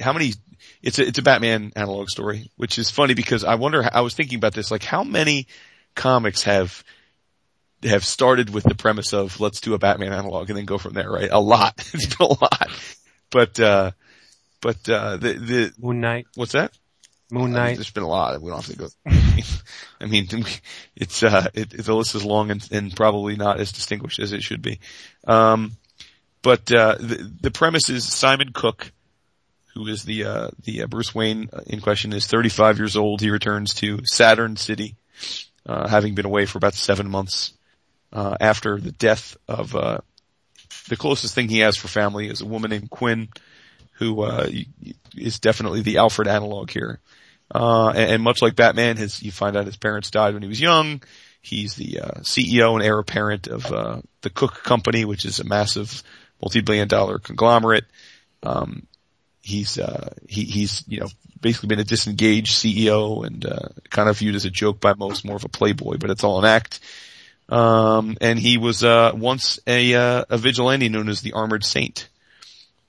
how many. It's a it's a Batman analog story, which is funny because I wonder. I was thinking about this, like how many comics have have started with the premise of let's do a Batman analog and then go from there, right? A lot. it's been a lot. But uh but uh the the Moon Knight. what's that? Moon I mean, Knight. there's been a lot. We don't have to go. I mean, it's uh, it, the list is long and, and probably not as distinguished as it should be. Um, but uh, the the premise is Simon Cooke, who is the uh, the uh, Bruce Wayne in question, is 35 years old. He returns to Saturn City, uh, having been away for about seven months uh, after the death of uh, the closest thing he has for family is a woman named Quinn, who uh, is definitely the Alfred analog here. Uh, and, and much like Batman, his you find out his parents died when he was young. He's the uh, CEO and heir apparent of uh, the Cooke Company, which is a massive multi-billion dollar conglomerate. Um, he's uh, he, he's you know basically been a disengaged CEO and uh, kind of viewed as a joke by most, more of a playboy, but it's all an act. Um, and he was uh, once a uh, a vigilante known as the Armored Saint,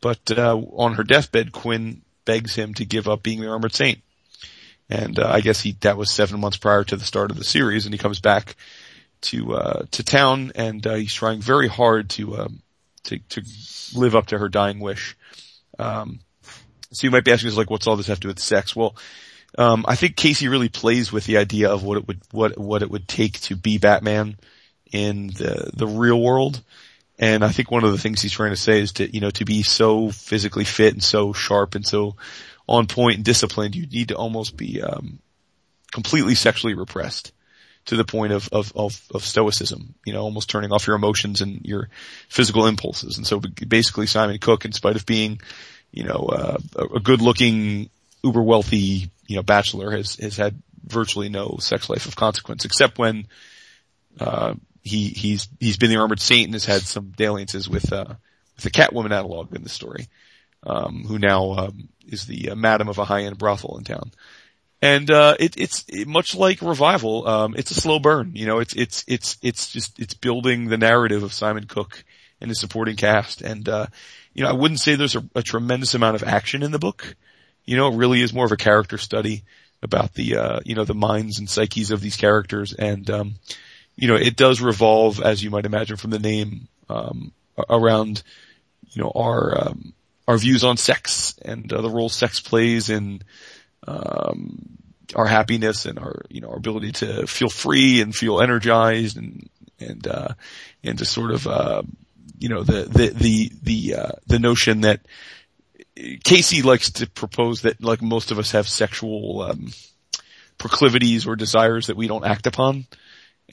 but uh, on her deathbed, Quinn begs him to give up being the Armored Saint. And uh, I guess he that was seven months prior to the start of the series, and he comes back to uh, to town, and he's trying very hard to um, to to live up to her dying wish. Um, so you might be asking us like, what's all this have to do with sex? Well, um, I think Casey really plays with the idea of what it would what what it would take to be Batman in the the real world. And I think one of the things he's trying to say is to you know to be so physically fit and so sharp and so on point and disciplined, you need to almost be um, completely sexually repressed to the point of, of, of, of stoicism, you know, almost turning off your emotions and your physical impulses. And so basically Simon Cooke, in spite of being, you know, uh, a good looking, uber wealthy, you know, bachelor has, has had virtually no sex life of consequence except when, uh, he, he's, he's been the armored saint and has had some dalliances with, uh, with the Catwoman analog in the story, um, who now, um, is the uh, madam of a high-end brothel in town. And, uh, it, it's it, much like Revival, um, it's a slow burn, you know, it's, it's, it's, it's just, it's building the narrative of Simon Cooke and his supporting cast. And, uh, you know, I wouldn't say there's a, a tremendous amount of action in the book. You know, it really is more of a character study about the, uh, you know, the minds and psyches of these characters. And, um, you know, it does revolve, as you might imagine from the name, um, around, you know, our, um, our views on sex and uh, the role sex plays in, um, our happiness and our, you know, our ability to feel free and feel energized and, and, uh, and to sort of, uh, you know, the, the, the, the, uh, the notion that Casey likes to propose that like most of us have sexual, um, proclivities or desires that we don't act upon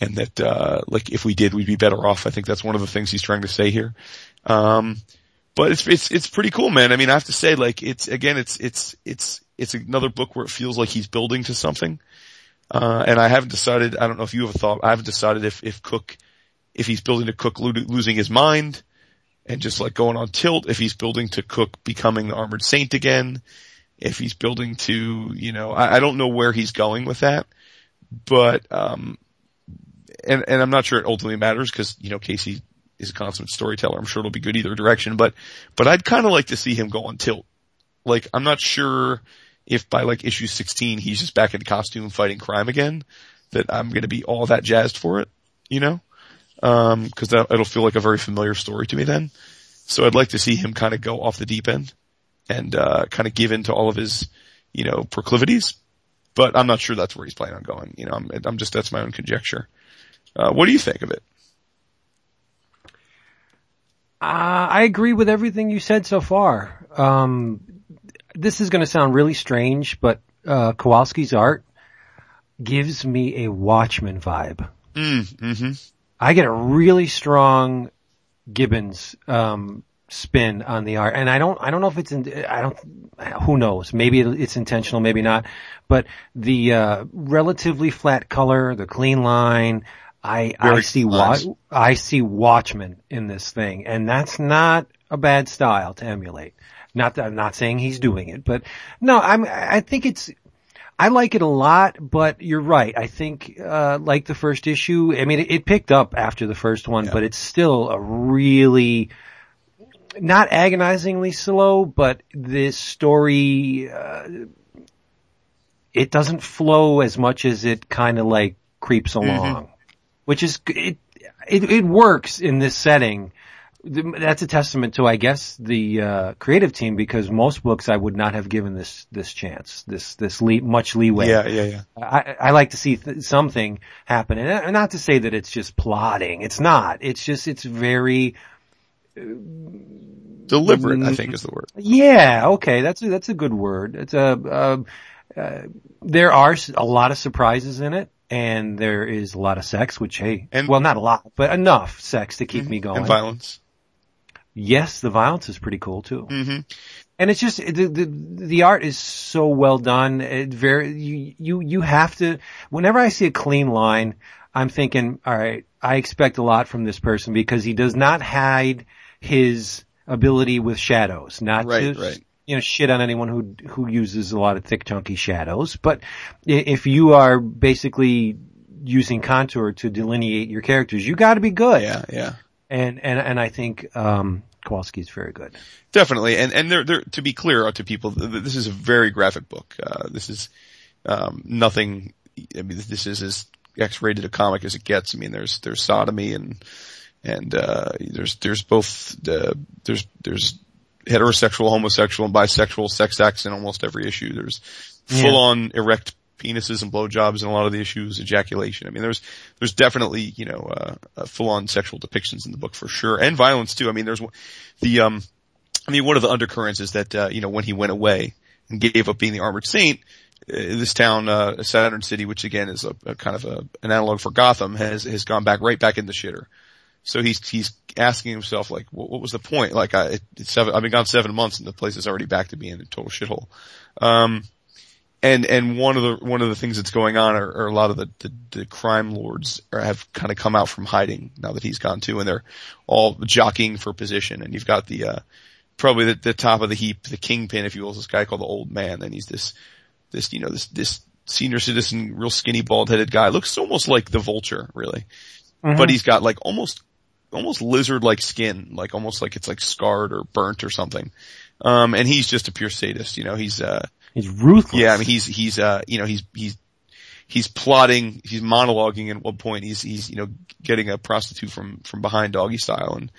and that, uh, like if we did, we'd be better off. I think that's one of the things he's trying to say here. Um, but it's, it's, it's pretty cool, man. I mean, I have to say, like, it's, again, it's, it's, it's, it's another book where it feels like he's building to something. Uh, and I haven't decided, I don't know if you have a thought, I haven't decided if, if Cooke, if he's building to Cooke lo- losing his mind and just like going on tilt, if he's building to Cooke becoming the Armored Saint again, if he's building to, you know, I, I don't know where he's going with that, but, um, and, and I'm not sure it ultimately matters because, you know, Casey is a consummate storyteller. I'm sure it'll be good either direction, but, but I'd kind of like to see him go on tilt. Like, I'm not sure if by like issue 16 he's just back in costume fighting crime again, that I'm going to be all that jazzed for it, you know? Um, cause that, it'll feel like a very familiar story to me then. So I'd like to see him kind of go off the deep end and, uh, kind of give in to all of his, you know, proclivities. But I'm not sure that's where he's planning on going. You know, I'm, I'm just, that's my own conjecture. Uh, what do you think of it? Uh, I agree with everything you said so far. Um, this is going to sound really strange, but uh, Kowalski's art gives me a Watchmen vibe. Mm, hmm I get a really strong Gibbons um, spin on the art, and I don't, I don't know if it's, in, I don't, who knows? Maybe it's intentional, maybe not. But the uh, relatively flat color, the clean line, I, I see nice. wa- I see Watchmen in this thing, and that's not a bad style to emulate. Not that I'm not saying he's doing it, but no, I'm, I think it's, I like it a lot, but you're right. I think, uh, like the first issue, I mean, it, it picked up after the first one, but it's still a really, not agonizingly slow, but this story, uh, it doesn't flow as much as it kind of like creeps along, which is, it, it, it works in this setting. That's a testament to, I guess, the uh, creative team because most books I would not have given this this chance, this this lee- much leeway. Yeah, yeah, yeah. I, I like to see th- something happen, and not to say that it's just plotting. It's not. It's just it's very Deliberate, I think is the word. yeah. Okay, that's a, that's a good word. It's a uh, uh, there are a lot of surprises in it, and there is a lot of sex, which hey, And- well, not a lot, but enough sex to keep me going. And violence. Yes, the violence is pretty cool too. hmm And it's just the the the art is so well done. It very you you you have to. Whenever I see a clean line, I'm thinking, all right, I expect a lot from this person because he does not hide his ability with shadows. Not Right, to right. you know, shit on anyone who, who uses a lot of thick chunky shadows, but if you are basically using contour to delineate your characters, you gotta be good. Yeah, yeah. And, and, and I think, um, Kowalski is very good. Definitely, and and there, there, to be clear to people, th- th- this is a very graphic book. Uh, this is um, nothing. I mean, this is as X-rated a comic as it gets. I mean, there's there's sodomy and and uh, there's there's both uh, there's there's heterosexual, homosexual, and bisexual sex acts in almost every issue. There's full on erect penises and blowjobs and a lot of the issues, ejaculation. I mean, there's there's definitely you know uh, uh, full on sexual depictions in the book for sure, and violence too. I mean, there's the um, I mean, one of the undercurrents is that uh, you know when he went away and gave up being the armored saint, uh, this town, uh, Saturn City, which again is a, a kind of a, an analog for Gotham, has has gone back right back in the shitter. So he's he's asking himself like, what, what was the point? Like, I it's seven, I've been gone seven months and the place is already back to being a total shithole. Um, and and one of the one of the things that's going on are, are a lot of the, the, the crime lords are, have kind of come out from hiding now that he's gone too, and they're all jockeying for position. And you've got the uh, probably the, the top of the heap, the kingpin, if you will, is this guy called the Old Man, and he's this this you know this this senior citizen, real skinny, bald headed guy. Looks almost like the Vulture, really, but he's got like almost almost lizard like skin, like almost like it's like scarred or burnt or something. Um, and he's just a pure sadist, you know. He's uh, He's ruthless. yeah, I mean, he's, he's, uh, you know, he's, he's, he's plotting, he's monologuing at one point. He's, he's, you know, getting a prostitute from, from behind doggy style. And,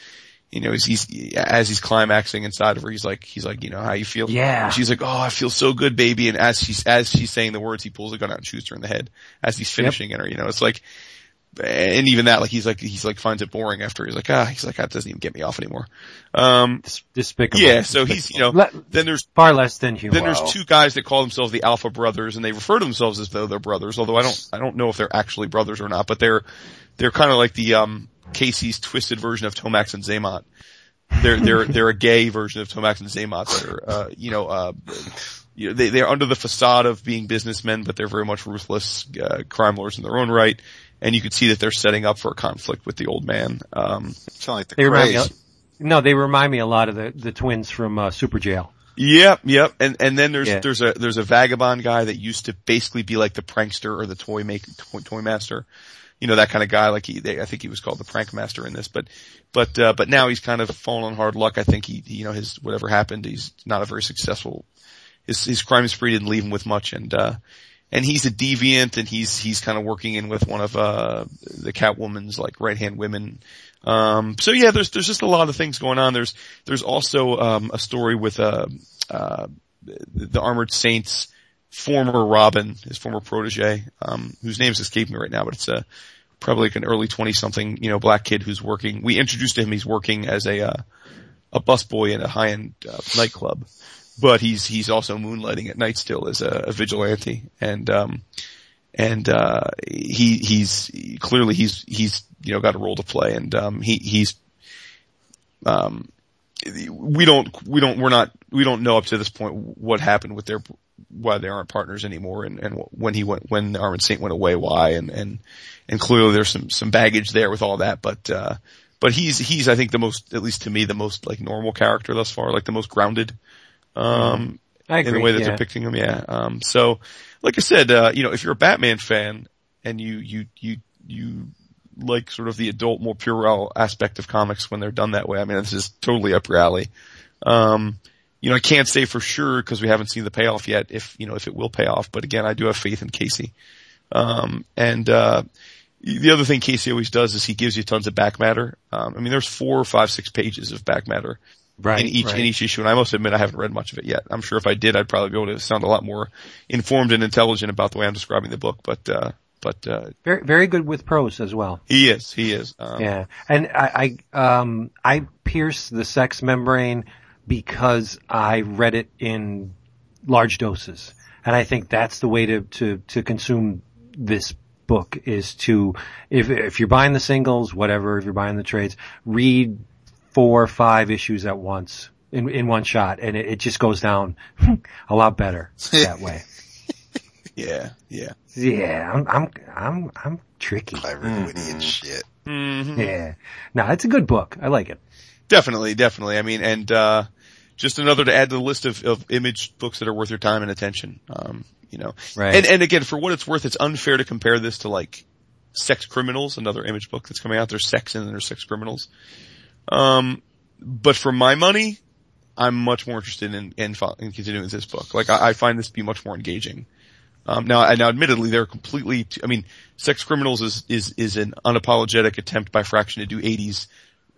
you know, he's, he's, as he's climaxing inside of her, he's like, he's like, you know, how you feel? Yeah. And she's like, oh, I feel so good, baby. And as she's, as she's saying the words, he pulls a gun out and shoots her in the head as he's finishing at her. You know, it's like, and even that, like, he's like, he's like finds it boring after he's like, ah, he's like, that doesn't even get me off anymore. Um, despicable. yeah, so he's, you know, Le- then there's far less than human. then there's two guys that call themselves the Alpha Brothers, and they refer to themselves as though they're brothers. Although I don't, I don't know if they're actually brothers or not. But they're, they're kind of like the um, Casey's twisted version of Tomax and Xamot. They're they're they're a gay version of Tomax and Xamot that are, uh, you know, uh, you know, they they're under the facade of being businessmen, but they're very much ruthless uh, crime lords in their own right. And you could see that they're setting up for a conflict with the old man. Um, Sound like the They remind me. no, they remind me a lot of the the twins from uh, Super Jail. Yep, yep. And and then there's Yeah. there's a there's a vagabond guy that used to basically be like the prankster or the toy make toy, toy master. You know that kind of guy. Like he, they, I think he was called the prank master in this, but but uh, but now he's kind of fallen on hard luck. I think he, he, you know, his whatever happened, he's not a very successful. His his crime spree didn't leave him with much, and uh, and he's a deviant, and he's he's kind of working in with one of uh the Catwoman's like right hand women. Um, so yeah, there's there's just a lot of things going on. There's there's also um, a story with uh, uh, the, Armored Saints former Robin, his former protege, um, whose name's escaping me right now, but it's a probably like an early twenty something you know black kid who's working. We introduced to him he's working as a uh, a busboy in a high end uh, nightclub, but he's he's also moonlighting at night still as a, a vigilante. And. um and uh he he's clearly he's he's you know got a role to play. And um he he's um we don't we don't we're not we don't know up to this point what happened with their why they aren't partners anymore and and when he went when Armored Saint went away why and and and clearly there's some some baggage there with all that. But uh but he's he's I think the most at least to me the most like normal character thus far like the most grounded um I in the way that yeah. they're depicting him. Yeah. Um, so, like I said, uh, you know, if you're a Batman fan and you you you you like sort of the adult, more puerile aspect of comics when they're done that way, I mean, this is totally up your alley. Um, you know, I can't say for sure because we haven't seen the payoff yet. If you know, if it will pay off, but again, I do have faith in Casey. Um, and uh, the other thing Casey always does is he gives you tons of back matter. Um, I mean, there's four, five, six pages of back matter right, in each right. in each issue, and I must admit I haven't read much of it yet. I'm sure if I did, I'd probably be able to sound a lot more informed and intelligent about the way I'm describing the book. But uh, but uh, very very good with prose as well. he is he is. Um, Yeah, and I, I um I pierce the sex membrane because I read it in large doses, and I think that's the way to to to consume this book is to if if you're buying the singles, whatever, if you're buying the trades, read four or five issues at once in in one shot, and it, it just goes down a lot better that way. yeah yeah. Yeah, I'm I'm I'm I'm tricky. Clever, witty, and shit. hmm Yeah, no, it's a good book. I like it. Definitely, definitely. I mean, and uh, just another to add to the list of, of image books that are worth your time and attention. Um, you know, Right. and and again, for what it's worth, it's unfair to compare this to like Sex Criminals, another image book that's coming out. There's sex and there's Sex Criminals. Um, but for my money, I'm much more interested in in, in continuing this book. Like I, I find this to be much more engaging. Um, now, now, admittedly, they're completely. I mean, Sex Criminals is is is an unapologetic attempt by Fraction to do '80s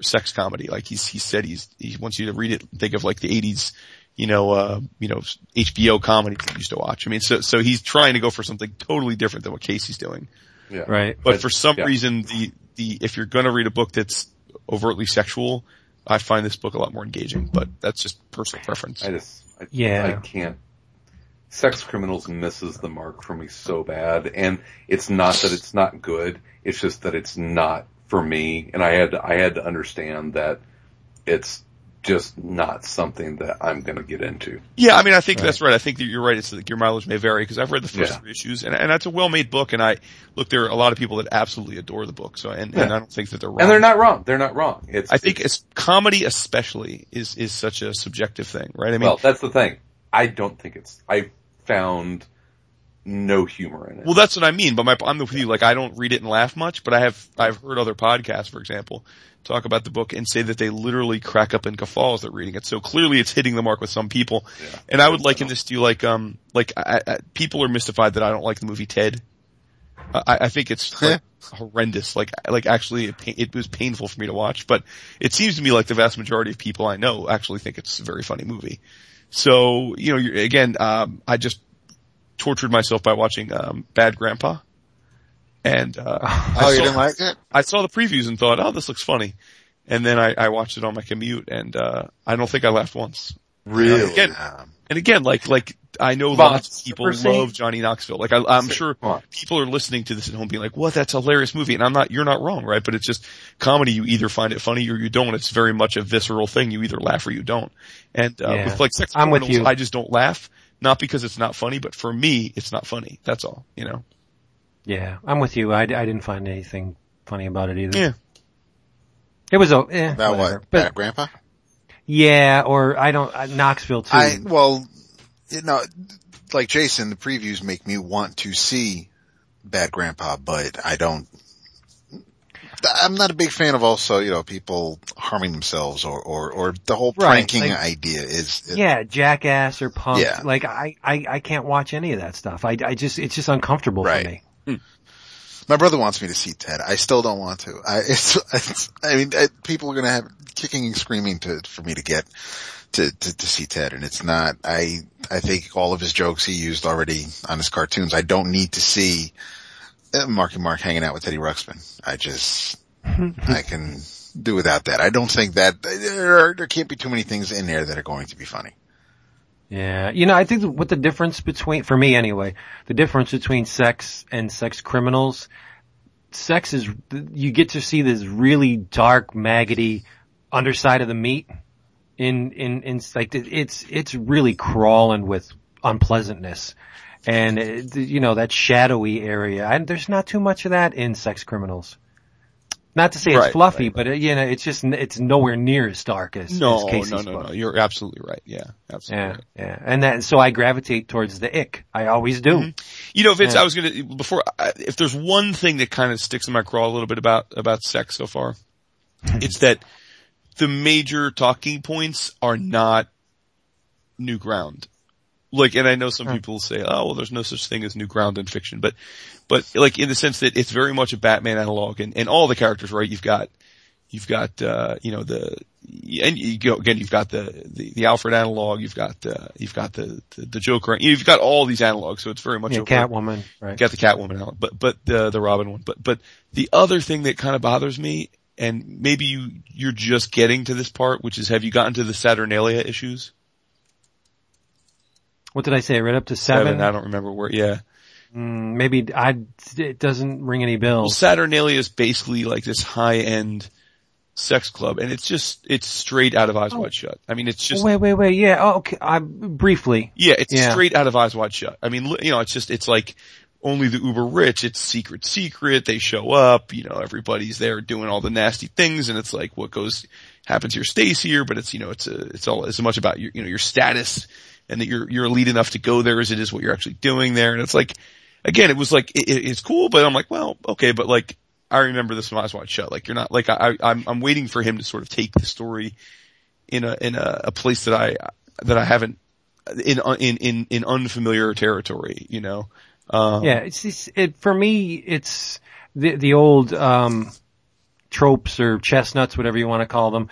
sex comedy. Like he's he said he's he wants you to read it, and think of like the '80s, you know, uh, you know, HBO comedies that you used to watch. I mean, so so he's trying to go for something totally different than what Casey's doing. Yeah. Right. But, But- for some yeah. reason, the the if you're gonna read a book that's overtly sexual, I find this book a lot more engaging. But that's just personal preference. I just, I, Yeah. I can't. Sex Criminals misses the mark for me so bad, and it's not that it's not good. It's just that it's not for me, and I had to, I had to understand that it's just not something that I'm going to get into. Yeah, I mean, I think that's right. I think that you're right. It's like your mileage may vary because I've read the first Yeah. three issues, and, and that's a well-made book. And I look, there are a lot of people that absolutely adore the book. So, and, and I don't think that they're wrong. And they're not wrong. They're not wrong. It's I think it's comedy, especially, is is such a subjective thing, right? I mean, well, that's the thing. I don't think it's. I found no humor in it. Well, that's what I mean. But my, I'm with you. Like, I don't read it and laugh much, but I have, I've heard other podcasts, for example, talk about the book and say that they literally crack up in guffaw as they're reading it. So clearly it's hitting the mark with some people. Yeah. And I would liken this to you like, um, like, I, I, people are mystified that I don't like the movie Ted. I, I think it's like horrendous. Like, like actually it, it was painful for me to watch, but it seems to me like the vast majority of people I know actually think it's a very funny movie. So, you know, you're, again, um, I just tortured myself by watching, um, Bad Grandpa. And, uh, I Oh, you saw- didn't like it? I saw the previews and thought, oh, this looks funny. And then I, I watched it on my commute and, uh, I don't think I laughed once. really. Again, Um, and again, like, like, I know Come lots of people love Johnny Knoxville. Like, I, I'm sure people are listening to this at home being like, what, that's a hilarious movie. And I'm not, you're not wrong, right? But it's just comedy. You either find it funny or you don't. It's very much a visceral thing. You either laugh or you don't. And, uh, Yeah. with like sex I'm with you. I just don't laugh. Not because it's not funny, but for me, it's not funny. That's all, you know? Yeah, I'm with you. I, I didn't find anything funny about it either. Yeah. It was, oh, eh, about whatever. what? But Bad Grandpa? yeah, or I don't, uh, Knoxville too. I, well, you know, like Jason, the previews make me want to see Bad Grandpa, but I don't, I'm not a big fan of also, you know, people harming themselves or, or, or the whole Right, pranking like- idea is, yeah, Jackass or Punk. Yeah. Like I, I, I can't watch any of that stuff. I, I just, it's just uncomfortable Right. for me. Hmm. my brother wants me to see Ted. I still don't want to. I, it's, it's I mean, I, people are going to have kicking and screaming to, for me to get to, to, to see Ted. And it's not, I, I think all of his jokes he used already on his cartoons. I don't need to see Uh, Marky Mark hanging out with Teddy Ruxpin. I just, I can do without that. I don't think that there, are, there can't be too many things in there that are going to be funny. Yeah, you know, I think what the difference between, for me anyway, the difference between sex and sex criminals, sex is, you get to see this really dark, maggoty underside of the meat in, in, in, like, it's, it's really crawling with unpleasantness. And, it, you know, that shadowy area, and there's not too much of that in sex criminals. Not to say it's Right, fluffy, but uh, you know, it's just, it's nowhere near as dark as, No, as Casey's no, no, book. no. You're absolutely right. Yeah, absolutely. Yeah, right. yeah, and that so I gravitate towards the ick. I always do. You know, Vince, Yeah. I was gonna, before, if there's one thing that kind of sticks in my craw a little bit about, about sex so far, it's that the major talking points are not new ground. Like, and I know some people say, oh, well, there's no such thing as new ground in fiction, but, but like in the sense that it's very much a Batman analog and, and all the characters, right? You've got, you've got, uh, you know, the, and you go, again, you've got the, the, the Alfred analog, you've got, uh, you've got the, the, the Joker, you've got all these analogs, so it's very much Yeah, over- Catwoman, right? you got the Catwoman analog, but, but the, the Robin one, but, but the other thing that kind of bothers me, and maybe you, you're just getting to this part, which is have you gotten to the Saturnalia issues? What did I say? Right up to seven? I don't remember where, yeah. Mm, maybe I. It doesn't ring any Well, bells. Saturnalia is basically like this high end sex club, and it's just, it's straight out of Eyes Wide Shut. I mean, it's just, wait, wait, wait. Yeah. Oh, okay. I briefly. Yeah, it's Yeah. straight out of Eyes Wide Shut. I mean, you know, it's just, it's like only the uber rich, it's secret secret, they show up, you know, everybody's there doing all the nasty things and it's like what goes, happens here stays here, but it's, you know, it's a, it's all as much about your, you know, your status and that you're, you're elite enough to go there as it is what you're actually doing there. And it's like, again, it was like, it, it- it's cool, but I'm like, well, okay, but like, I remember this I was watching Shut. Like, you're not, like, I, I'm, I'm waiting for him to sort of take the story in a, in a, a place that I, that I haven't, in, in, in, in unfamiliar territory, you know? Um, Yeah, it's, it's it for me. It's the the old um, tropes or chestnuts, whatever you want to call them.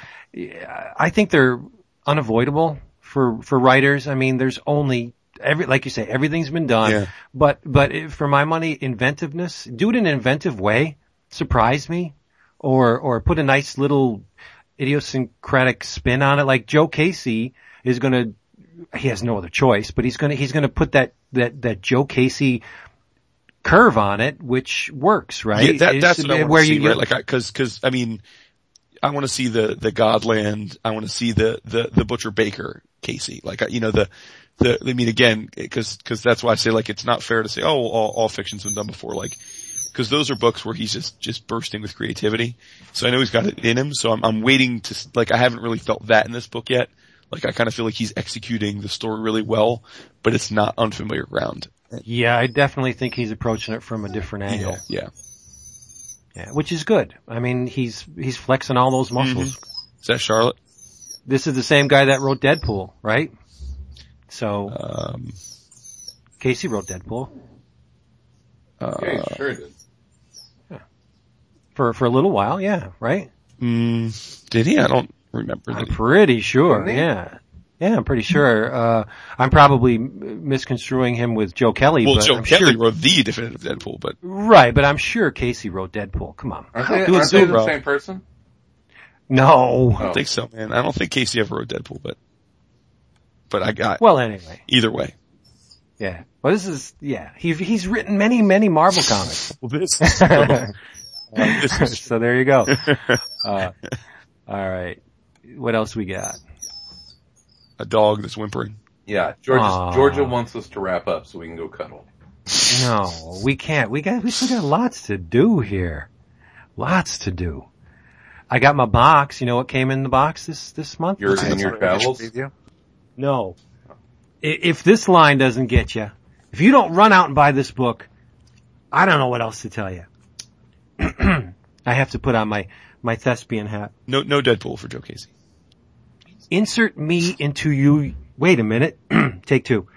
I think they're unavoidable for for writers. I mean, there's only every like you say, everything's been done. Yeah. But but it- for my money, inventiveness, do it in an inventive way. Surprise me, or or put a nice little idiosyncratic spin on it. Like Joe Casey is going to he has no other choice, but he's gonna he's gonna put that that that Joe Casey curve on it, which works, right? Yeah, that, that's what I want where see, you right? Like, I, cause, cause, I mean, I want to see the, the Godland, I want to see the, the, the Butcher Baker Casey. Like, you know, the, the, I mean, again, cause, cause that's why I say, like, it's not fair to say, oh, all, all fiction's been done before. Like, cause those are books where he's just, just bursting with creativity. So I know he's got it in him, so I'm, I'm waiting to, like, I haven't really felt that in this book yet. Like, I kind of feel like he's executing the story really well, but it's not unfamiliar ground. yeah, I definitely think he's approaching it from a different angle. Yeah. Yeah, which is good. I mean, he's he's flexing all those mm-hmm. muscles. Is that Charlotte? This is the same guy that wrote Deadpool, right? So Um, Casey wrote Deadpool uh, Yeah, sure did. for for a little while, yeah, right? Mm, did he? I don't remember. I'm pretty sure, yeah. Yeah, I'm pretty sure. Uh, I'm probably misconstruing him with Joe Kelly, Well, but Joe I'm Kelly sure, wrote the definitive Deadpool, but right, but I'm sure Casey wrote Deadpool. Come on. Aren't they, aren't they the same person? No. I don't think so, man. I don't think Casey ever wrote Deadpool, but, but I got Well, anyway. either way. Yeah. Well, this is, yeah. He, he's written many, many Marvel comics. Well, this, this is, so there you go. Uh, all right. What else we got? a dog that's whimpering. Yeah, Georgia, Georgia wants us to wrap up so we can go cuddle. No, we can't. We got, we still got lots to do here. Lots to do. I got my box. You know what came in the box this, this month? Yours That's and your travels. mentioned to you. No. If this line doesn't get you, if you don't run out and buy this book, I don't know what else to tell you. I have to put on my, my thespian hat. No, no Deadpool for Joe Casey. Insert me into you. Wait a minute. Take two.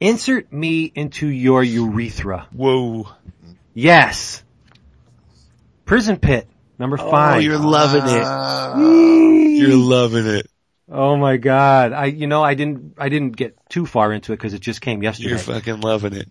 Insert me into your urethra. Whoa. Yes. Prison Pit, number five. Oh, you're loving it. You're loving it. Oh my god. I, you know, I didn't, I didn't get too far into it because it just came yesterday. You're fucking loving it.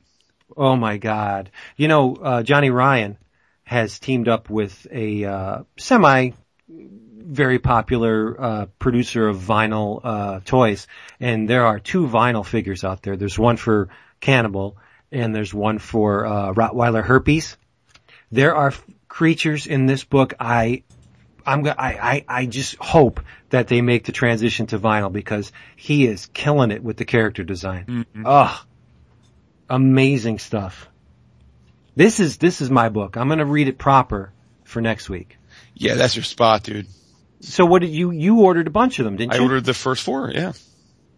Oh my God. You know, uh, Johnny Ryan has teamed up with a, uh, semi very popular, uh, producer of vinyl, uh, toys. And there are two vinyl figures out there. There's one for Cannibal and there's one for, uh, Rottweiler herpes. There are creatures in this book I, I'm go- I, I, I just hope that they make the transition to vinyl because he is killing it with the character design. Ugh amazing stuff. This is this is my book. I'm going to read it proper for next week. Yeah, that's your spot, dude. So what did you you ordered a bunch of them, didn't I you? I ordered the first four, yeah.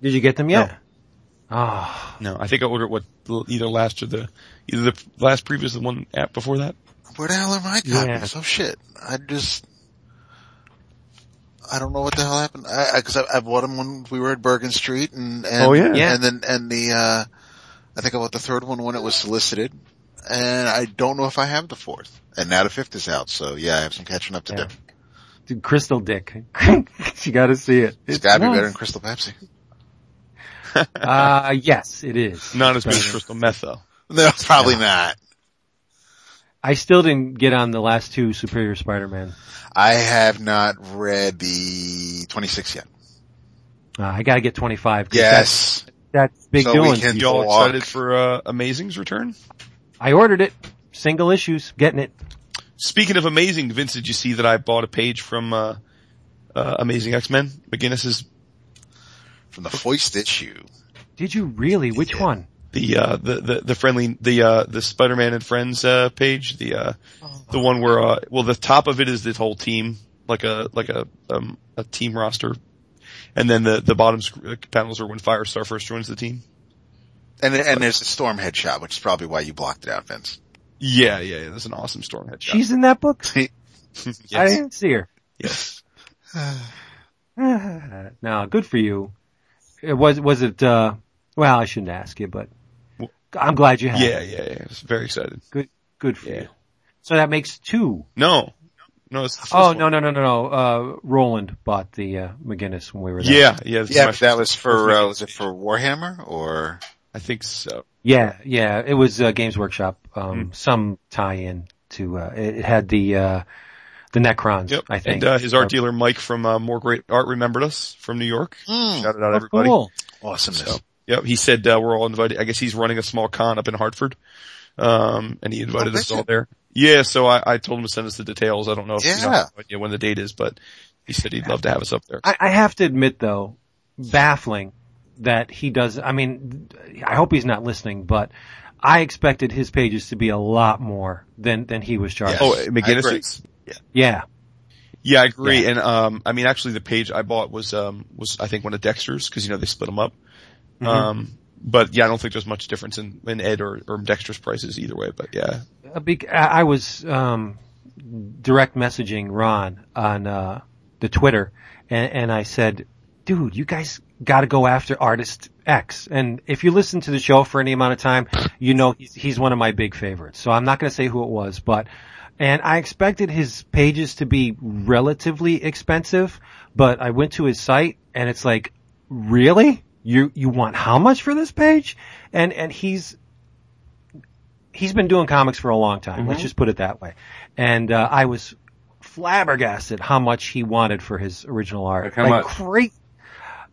Did you get them yet? Oh, No, I think I ordered what, either last or the, either the last previous the one app before that. Where the hell are my copies? Yeah. Oh shit. I just, I don't know what the hell happened. I, I cause I, I bought them when we were at Bergen Street and, and, Oh, yeah. Yeah. and then, and the, uh, I think I bought the third one when it was solicited and I don't know if I have the fourth. And now the fifth is out, so yeah, I have some catching up to Yeah. do. dude, Crystal Dick. you got to see it. It's gotta be better than Crystal Pepsi. Uh, yes, it is. Not as good as crystal meth though. No, probably not. I still didn't get on the last two Superior Spider-Man. I have not read the 26 yet. Uh, I got to get 25. Yes. That's, that's big So we doing. Y'all excited for, uh, Amazing's return? I ordered it. Single issues. Getting it. Speaking of Amazing, Vince, did you see that I bought a page from, uh, uh, Amazing X-Men? McGuinness's From the Foist issue. Did you really? Which one? The uh, the, the the friendly the uh, the Spider-Man and Friends uh, page, the uh, the one where uh, well the top of it is the whole team, like a like a um, a team roster, and then the the bottom sc- uh, panels are when Firestar first joins the team. And and there's a storm headshot, which is probably why you blocked it out, Vince. Yeah, yeah, yeah. That's an awesome storm headshot. She's in that book? I didn't see her. yes. no, good for you. It was, was it, uh, well, I shouldn't ask you, but I'm glad you had Yeah, it. yeah, yeah. I was very excited. Good, good for Yeah. you. So that makes two. No, no, it's the first Oh, one. no, no, no, no, no. Uh, Roland bought the, uh, McGuinness when we were there. Yeah, yeah. Yeah, but that was for uh, was it for Warhammer or? I think so. Yeah, yeah. It was, uh, Games Workshop, um, some tie-in to, uh, it, it had the, uh, the Necrons, Yep. I think. And uh, his art dealer Mike from uh, More Great Art remembered us from New York. Mm, Shouted out Oh, everybody. cool. awesomeness. So, yep. He said uh, we're all invited. I guess he's running a small con up in Hartford, um, and he invited Oh, us all there. Yeah. So I, I told him to send us the details. I don't know if you know, Yeah. I have no idea when the date is, but he said he'd love to have us up there. I, I have to admit though, baffling that he does, I mean, I hope he's not listening, but I expected his pages to be a lot more than, than he was charging. Oh, McGuinness. agree. is? Yeah. Yeah, I agree. And um, I mean, actually, the page I bought was um was I think one of Dexter's because you know they split them up. Mm-hmm. Um, but yeah, I don't think there's much difference in, in Ed or, or Dexter's prices either way. But yeah, I I was, um, direct messaging Ron on, uh, the Twitter and, and I said, dude, you guys gotta go after artist X. And if you listen to the show for any amount of time, you know he's, he's one of my big favorites. So I'm not gonna say who it was, but, and I expected his pages to be relatively expensive, but I went to his site and it's like, really? You, you want how much for this page? And, and he's, he's been doing comics for a long time. Let's just put it that way. And uh, I was flabbergasted how much he wanted for his original art. Like much? Great.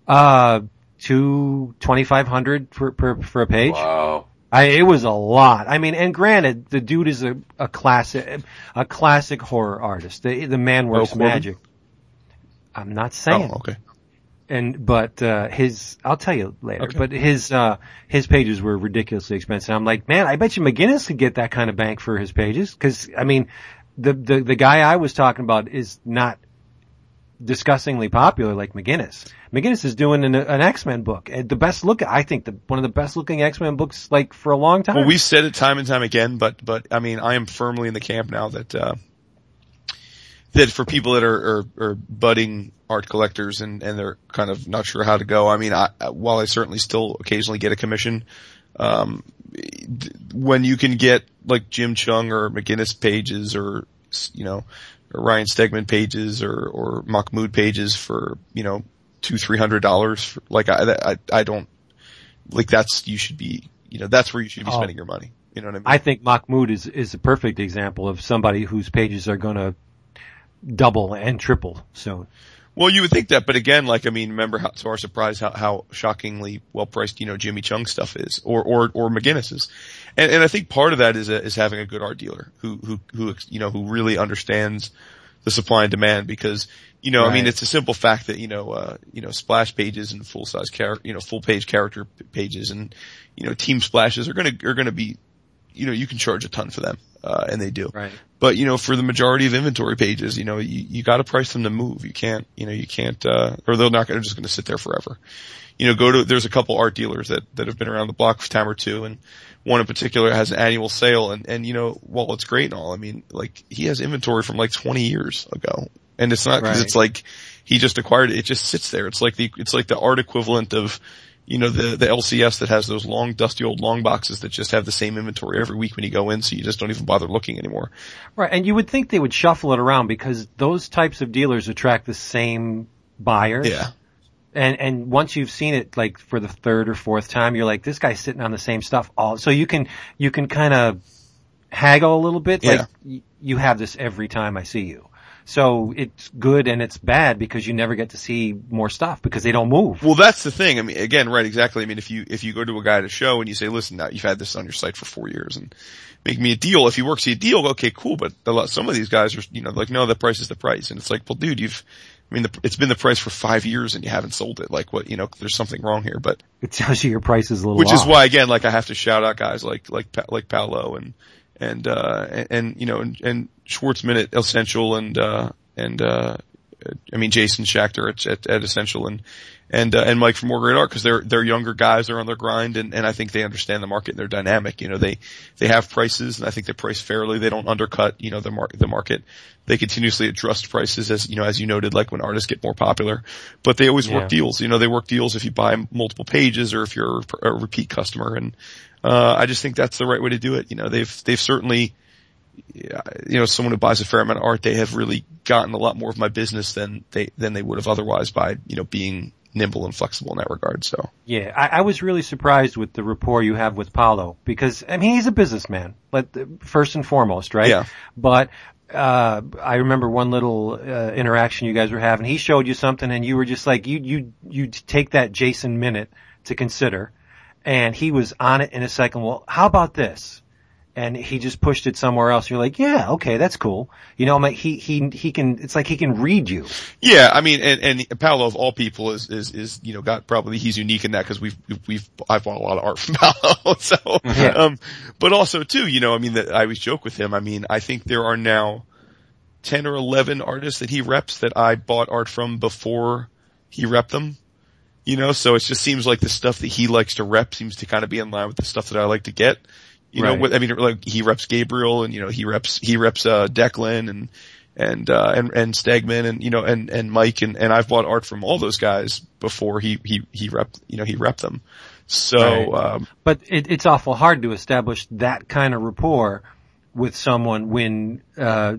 Uh, two twenty five hundred for per for a page. Wow. I, it was a lot. I mean, and granted, the dude is a, a classic, a classic horror artist. The, the man works magic. I'm not saying oh, okay. And but uh his I'll tell you later. Okay. But his uh his pages were ridiculously expensive. I'm like, man, I bet you McGuinness could get that kind of bank for his pages because I mean, the the the guy I was talking about is not disgustingly popular like McGuinness. McGuinness is doing an, an X-Men book. The best look, I think, the one of the best looking X-Men books like for a long time. Well, we've said it time and time again, but but I mean, I am firmly in the camp now that uh, that for people that are, are, are budding art collectors and and they're kind of not sure how to go. I mean, I, while I certainly still occasionally get a commission, um, when you can get like Jim Cheung or McGuinness pages or you know or Ryan Stegman pages or or Mahmoud pages for you know two three hundred dollars, like I, I I don't like that's you should be you know that's where you should be Oh. spending your money. You know what I mean? I think Mahmoud is is a perfect example of somebody whose pages are going to double and triple soon. Well, you would think that, but again, like I mean, remember how, to our surprise how, how shockingly well priced you know Jimmy Cheung stuff is, or or or McGuinness's, and and I think part of that is a, is having a good art dealer who who who you know who really understands the supply and demand because you know I mean it's a simple fact that you know uh you know splash pages and full size character you know full page character pages and you know team splashes are gonna are gonna be you know you can charge a ton for them uh and they do Right. but you know, for the majority of inventory pages, you know, you, you gotta price them to move. You can't, you know, you can't, uh, or they're not gonna, they're just gonna sit there forever. You know, go to, there's a couple art dealers that, that have been around the block for time or two and one in particular has an annual sale and, and you know, while it's great and all, I mean, like, he has inventory from like 20 years ago. And it's not cause Right. it's like, he just acquired it, it just sits there. It's like the, it's like the art equivalent of, you know, the, the LCS that has those long, dusty old long boxes that just have the same inventory every week when you go in, so you just don't even bother looking anymore. Right, and you would think they would shuffle it around because those types of dealers attract the same buyers. Yeah. And and once you've seen it like for the third or fourth time, you're like, this guy's sitting on the same stuff all. So you can you can kind of haggle a little bit. Yeah. Like y- you have this every time I see you. So it's good and it's bad because you never get to see more stuff because they don't move. Well, that's the thing. I mean, again, right, exactly. I mean, if you, if you go to a guy at a show and you say, listen, now you've had this on your site for four years and make me a deal. If he works you a deal, okay, cool. But a lot, some of these guys are, you know, like, no, the price is the price. And it's like, well, dude, you've, I mean, the, it's been the price for five years and you haven't sold it. Like what, you know, there's something wrong here, but It tells you your price is a little which is why again, like I have to shout out guys like, like, like Paolo and, and, uh, and, and, you know, and, and Schwartzman at Essential and, uh, and, uh, I mean, Jason Schachter at, at, at Essential and, and, uh, and Mike from More Great Art because they're, they're younger guys, they're on their grind and, and I think they understand the market and they're dynamic. You know, they, they have prices and I think they price fairly. They don't undercut, you know, the market, the market. They continuously adjust prices as, you know, as you noted, like when artists get more popular, but they always Yeah. work deals. You know, they work deals if you buy multiple pages or if you're a repeat customer. And, uh, I just think that's the right way to do it. You know, they've, they've certainly, you know, someone who buys a fair amount of art, they have really gotten a lot more of my business than they, than they would have otherwise by, you know, being nimble and flexible in that regard. So. Yeah, I, I was really surprised with the rapport you have with Paolo because I mean he's a businessman, but first and foremost, right? Yeah. But uh I remember one little uh, interaction you guys were having. He showed you something, and you were just like you you you take that Jason minute to consider, and he was on it in a second. Well, how about this? And he just pushed it somewhere else. You're like, yeah, okay, that's cool. You know, I'm like, he he he can. It's like he can read you. Yeah, I mean, and, and Paolo of all people is, is, is, you know, got probably, he's unique in that because we've, we've, I've bought a lot of art from Paolo, so, Yeah. um, but also too, you know, I mean, that I always joke with him, I mean, I think there are now 10 or 11 artists that he reps that I bought art from before he repped them, you know, so it just seems like the stuff that he likes to rep seems to kind of be in line with the stuff that I like to get. You know, Right. I mean, like he reps Gabriel and, you know, he reps, he reps, uh, Declan and, and, uh, and, and Stegman and, you know, and, and Mike and, and I've bought art from all those guys before he, he, he rep, you know, he repped them. So, Right. um, But it, it's awful hard to establish that kind of rapport with someone when uh,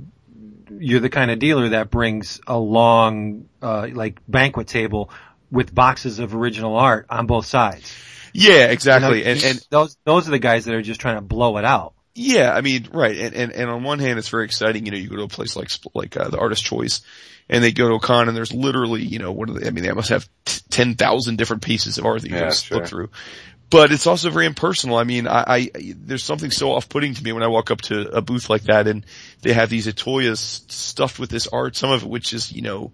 you're the kind of dealer that brings a long, uh, like banquet table with boxes of original art on both sides. Yeah, You know, exactly. and, and, those those are the guys that are just trying to blow it out. Yeah, I mean, right, and, and and on one hand, it's very exciting. You know, you go to a place like like uh, the Artist Choice, and they go to a con, and there's literally, you know, what are they? I mean, they must have t- ten thousand different pieces of art that you Yeah, can just sure. look through. But it's also very impersonal. I mean, I, I there's something so off-putting to me when I walk up to a booth like that, and they have these Itoyas stuffed with this art, some of it which is, you know,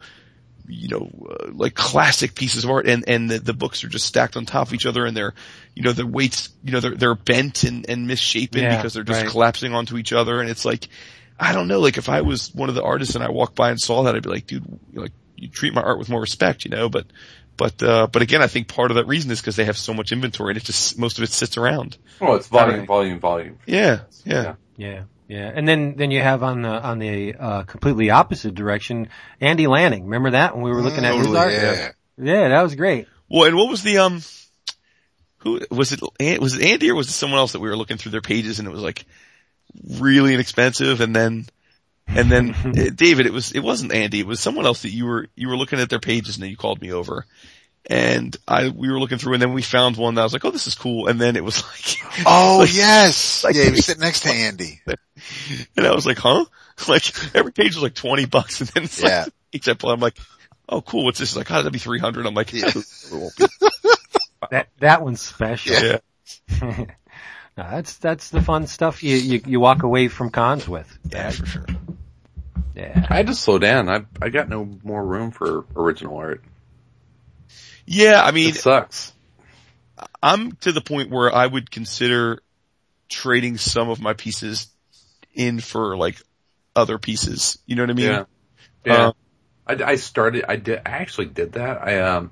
you know, uh, like classic pieces of art and, and the, the books are just stacked on top of each other and they're, you know, their weights, you know, they're, they're bent and, and misshapen Yeah, because they're just right. collapsing onto each other. And it's like, I don't know, like if I was one of the artists and I walked by and saw that, I'd be like, dude, like you treat my art with more respect, you know, but, but, uh, but again, I think part of that reason is because they have so much inventory and it just, most of it sits around. Oh, it's volume, Right. volume, volume. Yeah. Yeah. Yeah. Yeah, and then then you have on the on the uh, completely opposite direction, Andy Lanning. Remember that when we were looking at his art? yeah. yeah, that was great. Well, and what was the, um, who, was it, was it Andy or was it someone else that we were looking through their pages and it was like really inexpensive and then, and then, David, it was, it wasn't Andy, it was someone else that you were, you were looking at their pages and then you called me over. And I, we were looking through and then we found one that I was like, oh, this is cool. And then it was like, Oh like- yes, like- yeah, he was sitting next to Andy. and I was like, huh? Like every page was like 20 bucks and then it's Yeah. like, each I pull, I'm like, oh cool, what's this? He's like, oh, that'd be 300. I'm like, Yeah. it won't be. That that one's special. Yeah. Yeah. No, that's that's the fun stuff you, you you walk away from cons with. Yeah, for sure. Yeah. I had to slow down. I I got no more room for original art. Yeah, I mean, It sucks. I'm to the point where I would consider trading some of my pieces in for like other pieces. You know what I mean? Yeah. Yeah. Uh, I, I started, I did, I actually did that. I, um,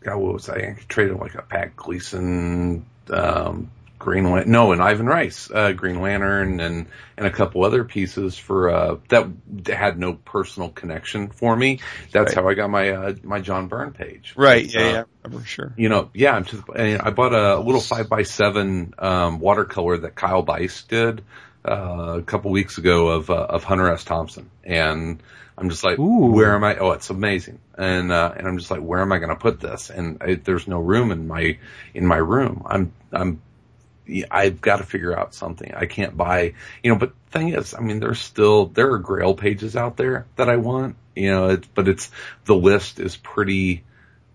God, what was I? I traded like a Pat Gleason, um, Green Lan- no, and Ivan Reis, uh, Green Lantern and, and a couple other pieces for, uh, that had no personal connection for me. That's Right. how I got my, uh, my John Byrne page. Right. Yeah. uh, Yeah. I'm sure. you know, yeah, I'm just, I bought a little five by seven, um, watercolor that Kyle Bice did, uh, a couple weeks ago of, uh, of Hunter S. Thompson. And I'm just like, Ooh. where am I? Oh, it's amazing. And, uh, and I'm just like, where am I going to put this? And I, there's no room in my, in my room. I'm, I'm, I've got to figure out something. I can't buy, you know, but thing is, I mean, there's still, there are grail pages out there that I want, you know, it's, but it's, the list is pretty,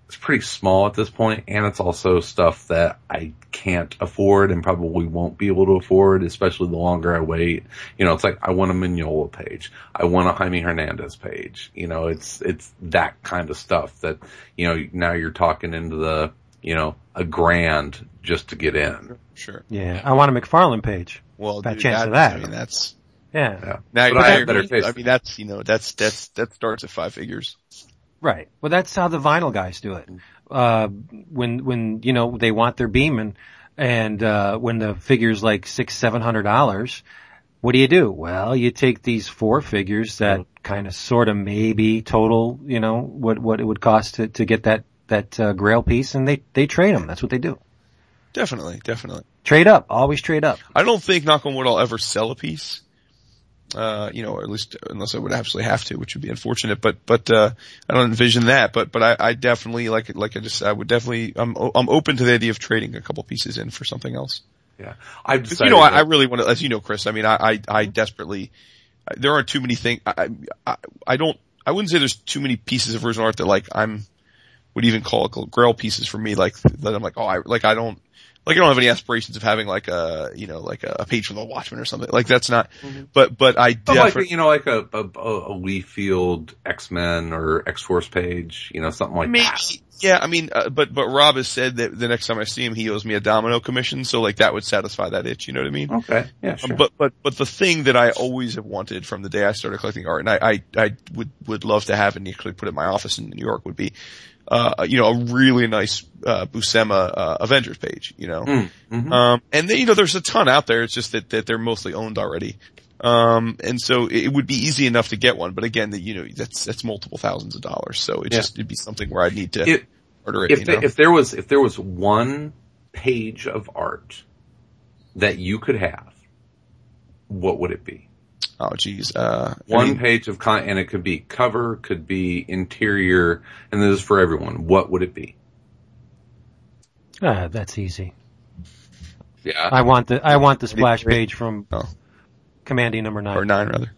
it's pretty small at this point, and it's also stuff that I can't afford and probably won't be able to afford, especially the longer I wait. You know, it's like I want a Mignola page, I want a Jaime Hernandez page. You know, it's it's that kind of stuff that you know now you're talking into the you know a grand just to get in. Sure. Yeah, I want a McFarlane page. Well, Bad dude, chance of that- that. I mean, that's Yeah. Yeah, now But you're I have better taste. I mean, that's you know, that's that's that starts at five figures. Right. Well, that's how the vinyl guys do it. Uh, when, when, you know, they want their Beeman and, uh, when the figure's like six, seven hundred dollars, what do you do? Well, you take these four figures that kind of sort of maybe total, you know, what, what it would cost to, to get that, that, uh, grail piece and they, they trade them. That's what they do. Definitely, definitely. Trade up. Always trade up. I don't think knock on wood I'll ever sell a piece. Uh, you know, or at least unless I would absolutely have to, which would be unfortunate, but, but, uh, I don't envision that, but, but I, I definitely, like, like I just, I would definitely, I'm, I'm open to the idea of trading a couple pieces in for something else. yeah. I've But, decided you know, I, that- I really want to, as you know, Chris, I mean, I, I, I desperately, there aren't too many things, I, I, I don't, I wouldn't say there's too many pieces of original art that like I'm, would even call it grail pieces for me, like, that I'm like, oh, I, like I don't, like I don't have any aspirations of having like a, you know, like a, a page for the Watchmen or something. Like that's not, but, but I But like, definitely, you know, like a, a, a Liefeld X-Men or X-Force page, you know, something like maybe, that. yeah, I mean, uh, but, but Rob has said that the next time I see him, he owes me a domino commission. So like that would satisfy that itch. You know what I mean? Okay. Yeah, Um, sure. But but but the thing that I always have wanted from the day I started collecting art, and I I, I would would love to have and actually put it in my office in New York, would be, uh, you know, a really nice uh, Buscema uh, Avengers page. You know, Mm, mhm. um, and then, you know, there's a ton out there. It's just that that they're mostly owned already. Um, and so it would be easy enough to get one, but again, that you know, that's that's multiple thousands of dollars. So it Yeah. just it'd be something where I'd need to It- order it. if you the, if there was if there was one page of art that you could have, what would it be? Oh geez, uh, I One mean, page of con, and it could be cover, could be interior, and this is for everyone. What would it be? Ah, that's easy. Yeah, I want the, I want the splash page from Oh. Commanding number nine. or nine rather.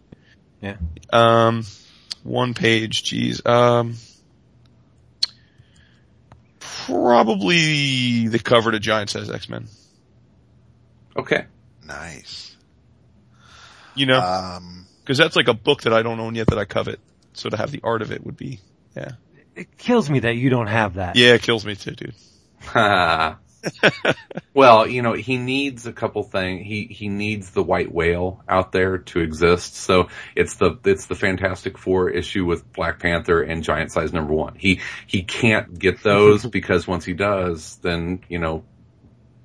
Yeah. Um, one page, geez. Um, probably the cover to Giant Size X-Men. okay. Nice. You know, Um, cause that's like a book that I don't own yet that I covet. So to have the art of it would be, yeah. It kills me that you don't have that. Yeah, it kills me too, dude. well, you know, he needs a couple things. He he needs the white whale out there to exist. So it's the it's the Fantastic Four issue with Black Panther and Giant Size Number One. He he can't get those because once he does, then you know.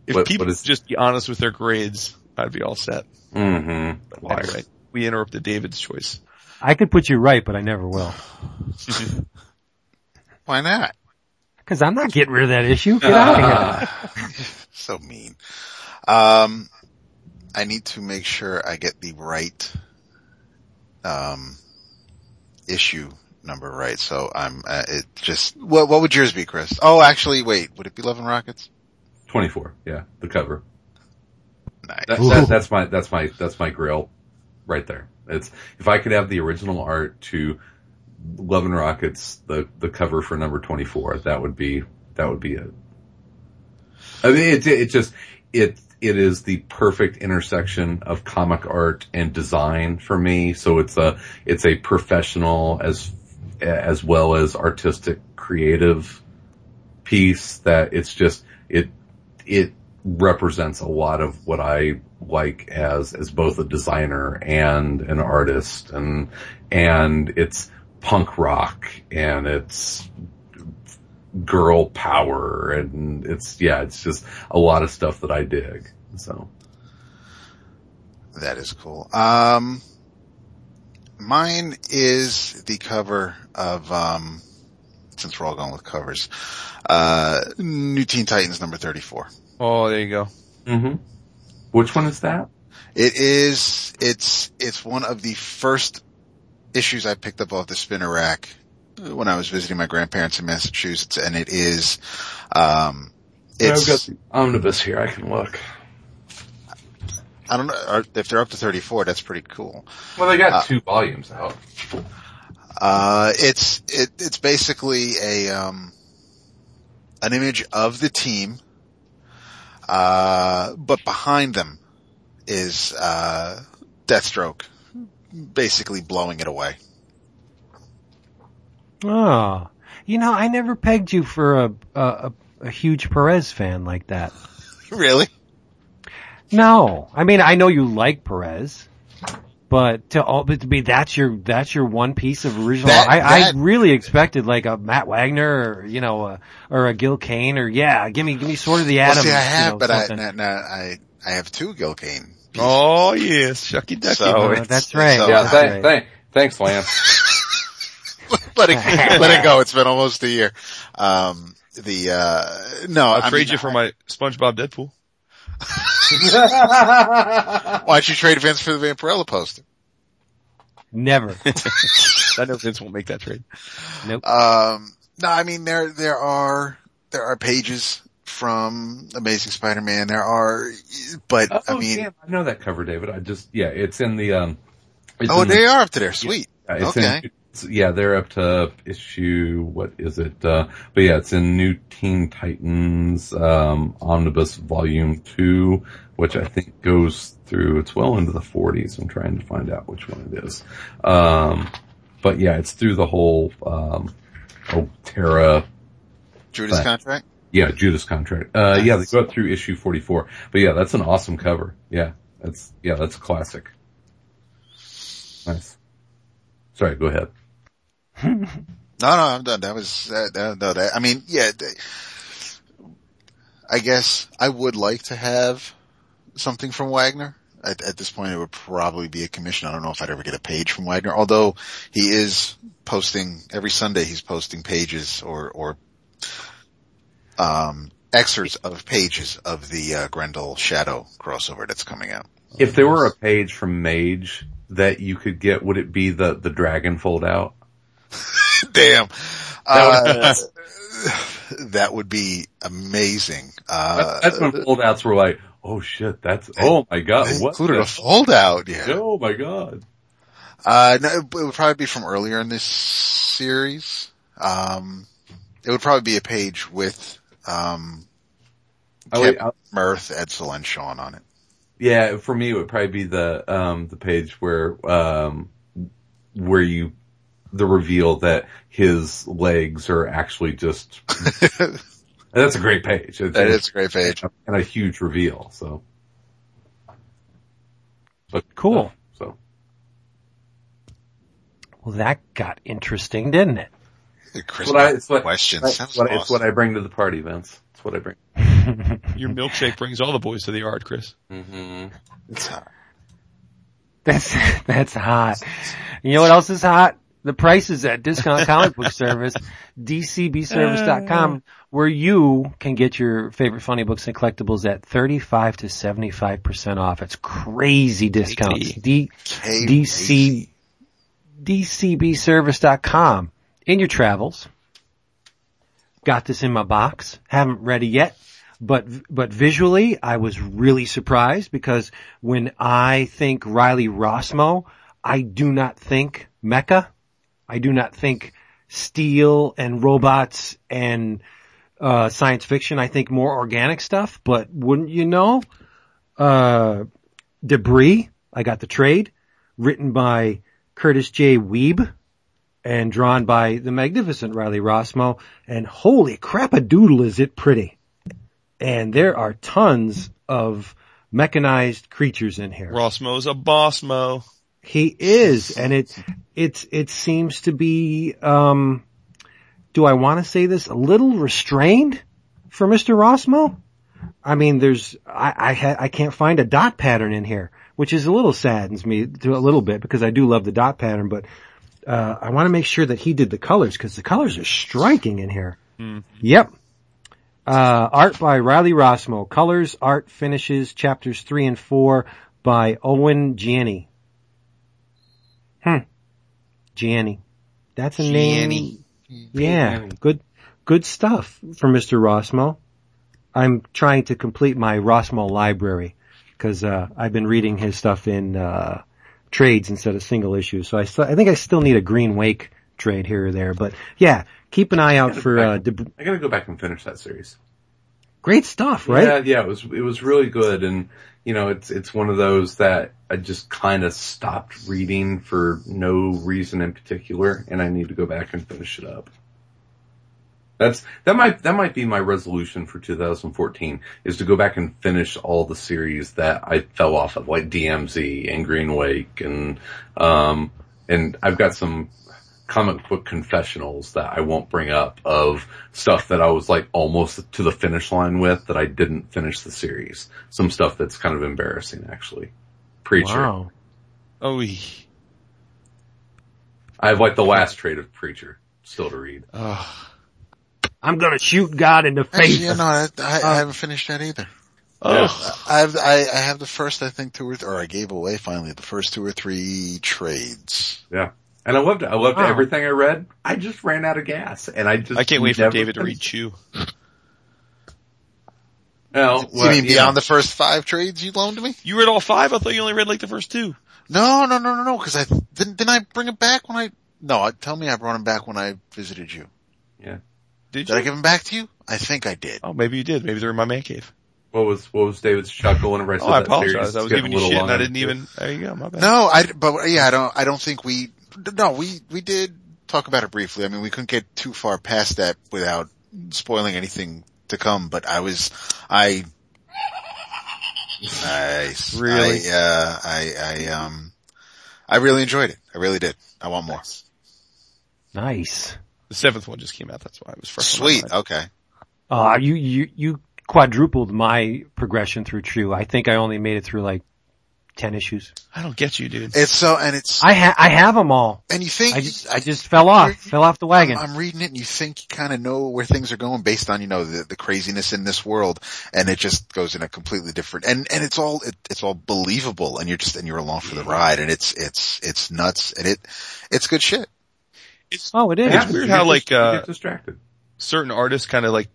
If What- people what is- just be honest with their grades, I'd be all set. Mm-hmm. Anyway, we interrupted David's choice. I could put you right, but I never will. why not? Cause I'm not getting rid of that issue. Get out of here. So mean. Um, I need to make sure I get the right, um, issue number right. So I'm, uh, it just, what, what would yours be, Chris? Oh, actually, wait, would it be Love and Rockets? Twenty four. Yeah, the cover. Nice. That, that, that's my that's my that's my grill, right there. It's if I could have the original art to Love and Rockets, the the cover for number twenty four, that would be that would be it. I mean, it it just it it is the perfect intersection of comic art and design for me. So it's a it's a professional as as well as artistic creative piece that it's just it it represents a lot of what I like as as both a designer and an artist and and it's punk rock and it's girl power and it's yeah it's just a lot of stuff that I dig so That is cool. Um, mine is the cover of, um, since we're all going with covers, uh, New Teen Titans number 34. Oh, there you go. mm-hmm. which one is that It is, it's, it's one of the first issues I picked up off the spinner rack when I was visiting my grandparents in Massachusetts and it is, um, it's, I've got the omnibus here I can look I don't know, are- if they're up to 34, that's pretty cool. well they got Uh, two volumes out Uh, it's, it, it's basically a, um, an image of the team, uh, but behind them is, uh, Deathstroke, basically blowing it away. Oh, you know, I never pegged you for a, a, a, a huge Perez fan like that. really? No, I mean, I know you like Perez, but to all, but to be, that's your, that's your one piece of original. That- I, that- I really expected like a Matt Wagner or, you know, uh, or a Gil Kane or yeah, give me, give me sort of the Well, Adams. see, I you have, know, but I, something. no, no, I, I have two Gil Kane. Oh yes, shucky ducky. So Uh, that's right. so- Yeah, that's thank, right. thank, thanks, Lance. let it, let it go. It's been almost a year. Um, the, uh, no, I'll I trade mean, you for my SpongeBob Deadpool. Why'd you trade Vince for the Vampirella poster? Never. I know Vince won't make that trade. Nope. Um, no, I mean there there are there are pages from Amazing Spider-Man. There are, but Oh, I mean, damn, I know that cover, David. I just, yeah, it's in the, um, it's oh, in the- they are up to there. Sweet. Yeah, it's Okay. in- it's- yeah, they're up to issue, what is it? Uh, but yeah, it's in New Teen Titans, um, Omnibus Volume 2, which I think goes through, it's well into the 40s. I'm trying to find out which one it is. Um, but yeah, it's through the whole, um, oh, Terra, Judas Right. contract. yeah, Judas contract. Uh, yeah, they go up through issue 44. But yeah, that's an awesome cover. Yeah, that's, yeah, that's a classic. Nice. Sorry, go ahead. No, no, I'm done. That was that. that, no, that I mean, yeah. they- I guess I would like to have something from Wagner. At, at this point, it would probably be a commission. I don't know if I'd ever get a page from Wagner, although he is posting every Sunday. He's posting pages or or um, excerpts of pages of the uh, Grendel Shadow crossover that's coming out. If there were a page from Mage that you could get, would it be the, the dragon fold out? Damn. Uh, that would be amazing. Uh, That's when foldouts were like, oh shit, that's, oh my god, They what? included the- a fold out, yeah. Oh my god. Uh, no, it would probably be from earlier in this series. Um, it would probably be a page with, um, Oh, wait, uh, Mirth, Edsel, and Sean on it. yeah, for me it would probably be the, um, the page where, um, where you, the reveal that his legs are actually just, that's a great page. It's That is a great page. and a huge reveal, so. But Cool. So. Well, that got Uh, interesting, didn't it? Chris, It's what I, it's what, questions. it's Sounds what, it's what I bring to the party, Vince. It's what I bring. Your milkshake brings all the boys to the yard, Chris. Mm-hmm. It's hot. That's, that's hot. You know what else is hot? The prices at Discount Comic Book Service, dcbservice.com, uh. where you can get your favorite funny books and collectibles at 35 to 75% off. It's crazy discounts. D, K- DC, dcbservice.com. In your travels, got this in my box, haven't read it yet, but, but visually I was really surprised because when I think Riley Rossmo, I do not think mecha. I do not think steel and robots and, uh, science fiction. I think more organic stuff, but wouldn't you know, uh, Debris, I got the trade, written by Kurtis J. Wiebe and drawn by the magnificent Riley Rossmo. And holy crap a doodle is it pretty. And there are tons of mechanized creatures in here. Rossmo's a boss mo. He is, and it, it's, it seems to be, um, do I want to say this, a little restrained for Mr. Rossmo? I mean, there's, I, I, ha, I can't find a dot pattern in here, which is a little saddens me to a little bit because I do love the dot pattern, but, uh, I want to make sure that he did the colors because the colors are striking in here. Yep. Uh, art by Riley Rossmo. Colors, art, finishes, chapters three and four by Owen Gieni. Hmm. Gieni. That's a name. Yeah. Good, good stuff for Mr. Rossmo. I'm trying to complete my Rossmo library because, uh, I've been reading his stuff in, uh, trades instead of single issues. So I, st- I think I still need a Green Wake trade here or there, but yeah, keep an eye out for uh, Deb- I gotta go back and finish that series. great stuff, right? Yeah, yeah, it was it was really good, and you know, it's it's one of those that I just kind of stopped reading for no reason in particular, and I need to go back and finish it up. That's that might that might be my resolution for 2014 is to go back and finish all the series that I fell off of, like DMZ and Green Wake, and um, and I've got some comic book confessionals that I won't bring up of stuff that I was like almost to the finish line with that I didn't finish the series. Some stuff that's kind of embarrassing actually. Preacher. Wow. Oh, ee. I have like the last trade of Preacher still to read. oh, I'm gonna shoot God in the Actually, face. yeah, no, I, I, I uh, haven't finished that either. oh. I have, I, I have the first, I think, two or, th- or I gave away finally the first two or three trades. Yeah. And I loved it. I loved Wow. everything I read. I just ran out of gas and I just I can't wait for David to read finished- Chew. Well, you well, mean yeah. beyond the first five trades you loaned me? You read all five? I thought you only read like the first two. No, no, no, no, no, cause I, didn't, didn't I bring it back when I, no, tell me I brought him back when I visited you. Did Did you? I give him back to you? I think I did. oh, maybe you did. Maybe they're in my man cave. What was what was David's chuckle whenever I oh, said Oh, I that series? apologize. I was giving you shit and I didn't even, there you go, my bad. No, I, but yeah, I don't, I don't think we, no, we, we did talk about it briefly. I mean, we couldn't get too far past that without spoiling anything to come, but I was, I, nice. Really? I, uh, I, I, um, I really enjoyed it. I really did. I want more. Nice. The seventh one just came out. That's why it was fresh. on my Sweet. Okay. Uh, you, you, you quadrupled my progression through True. I think I only made it through like 10 issues. I don't get you, dude. It's so, and it's, I ha- I have them all. and you think, I just, I just fell off, fell off the wagon. I'm, I'm reading it and you think you kind of know where things are going based on, you know, the, the craziness in this world and it just goes in a completely different, and, and it's all, it, it's all believable and you're just, and you're along for the ride and it's, it's, it's nuts and it, it's good shit. oh, it is. Yeah, It's weird how, like, uh, get distracted. Certain artists kind of like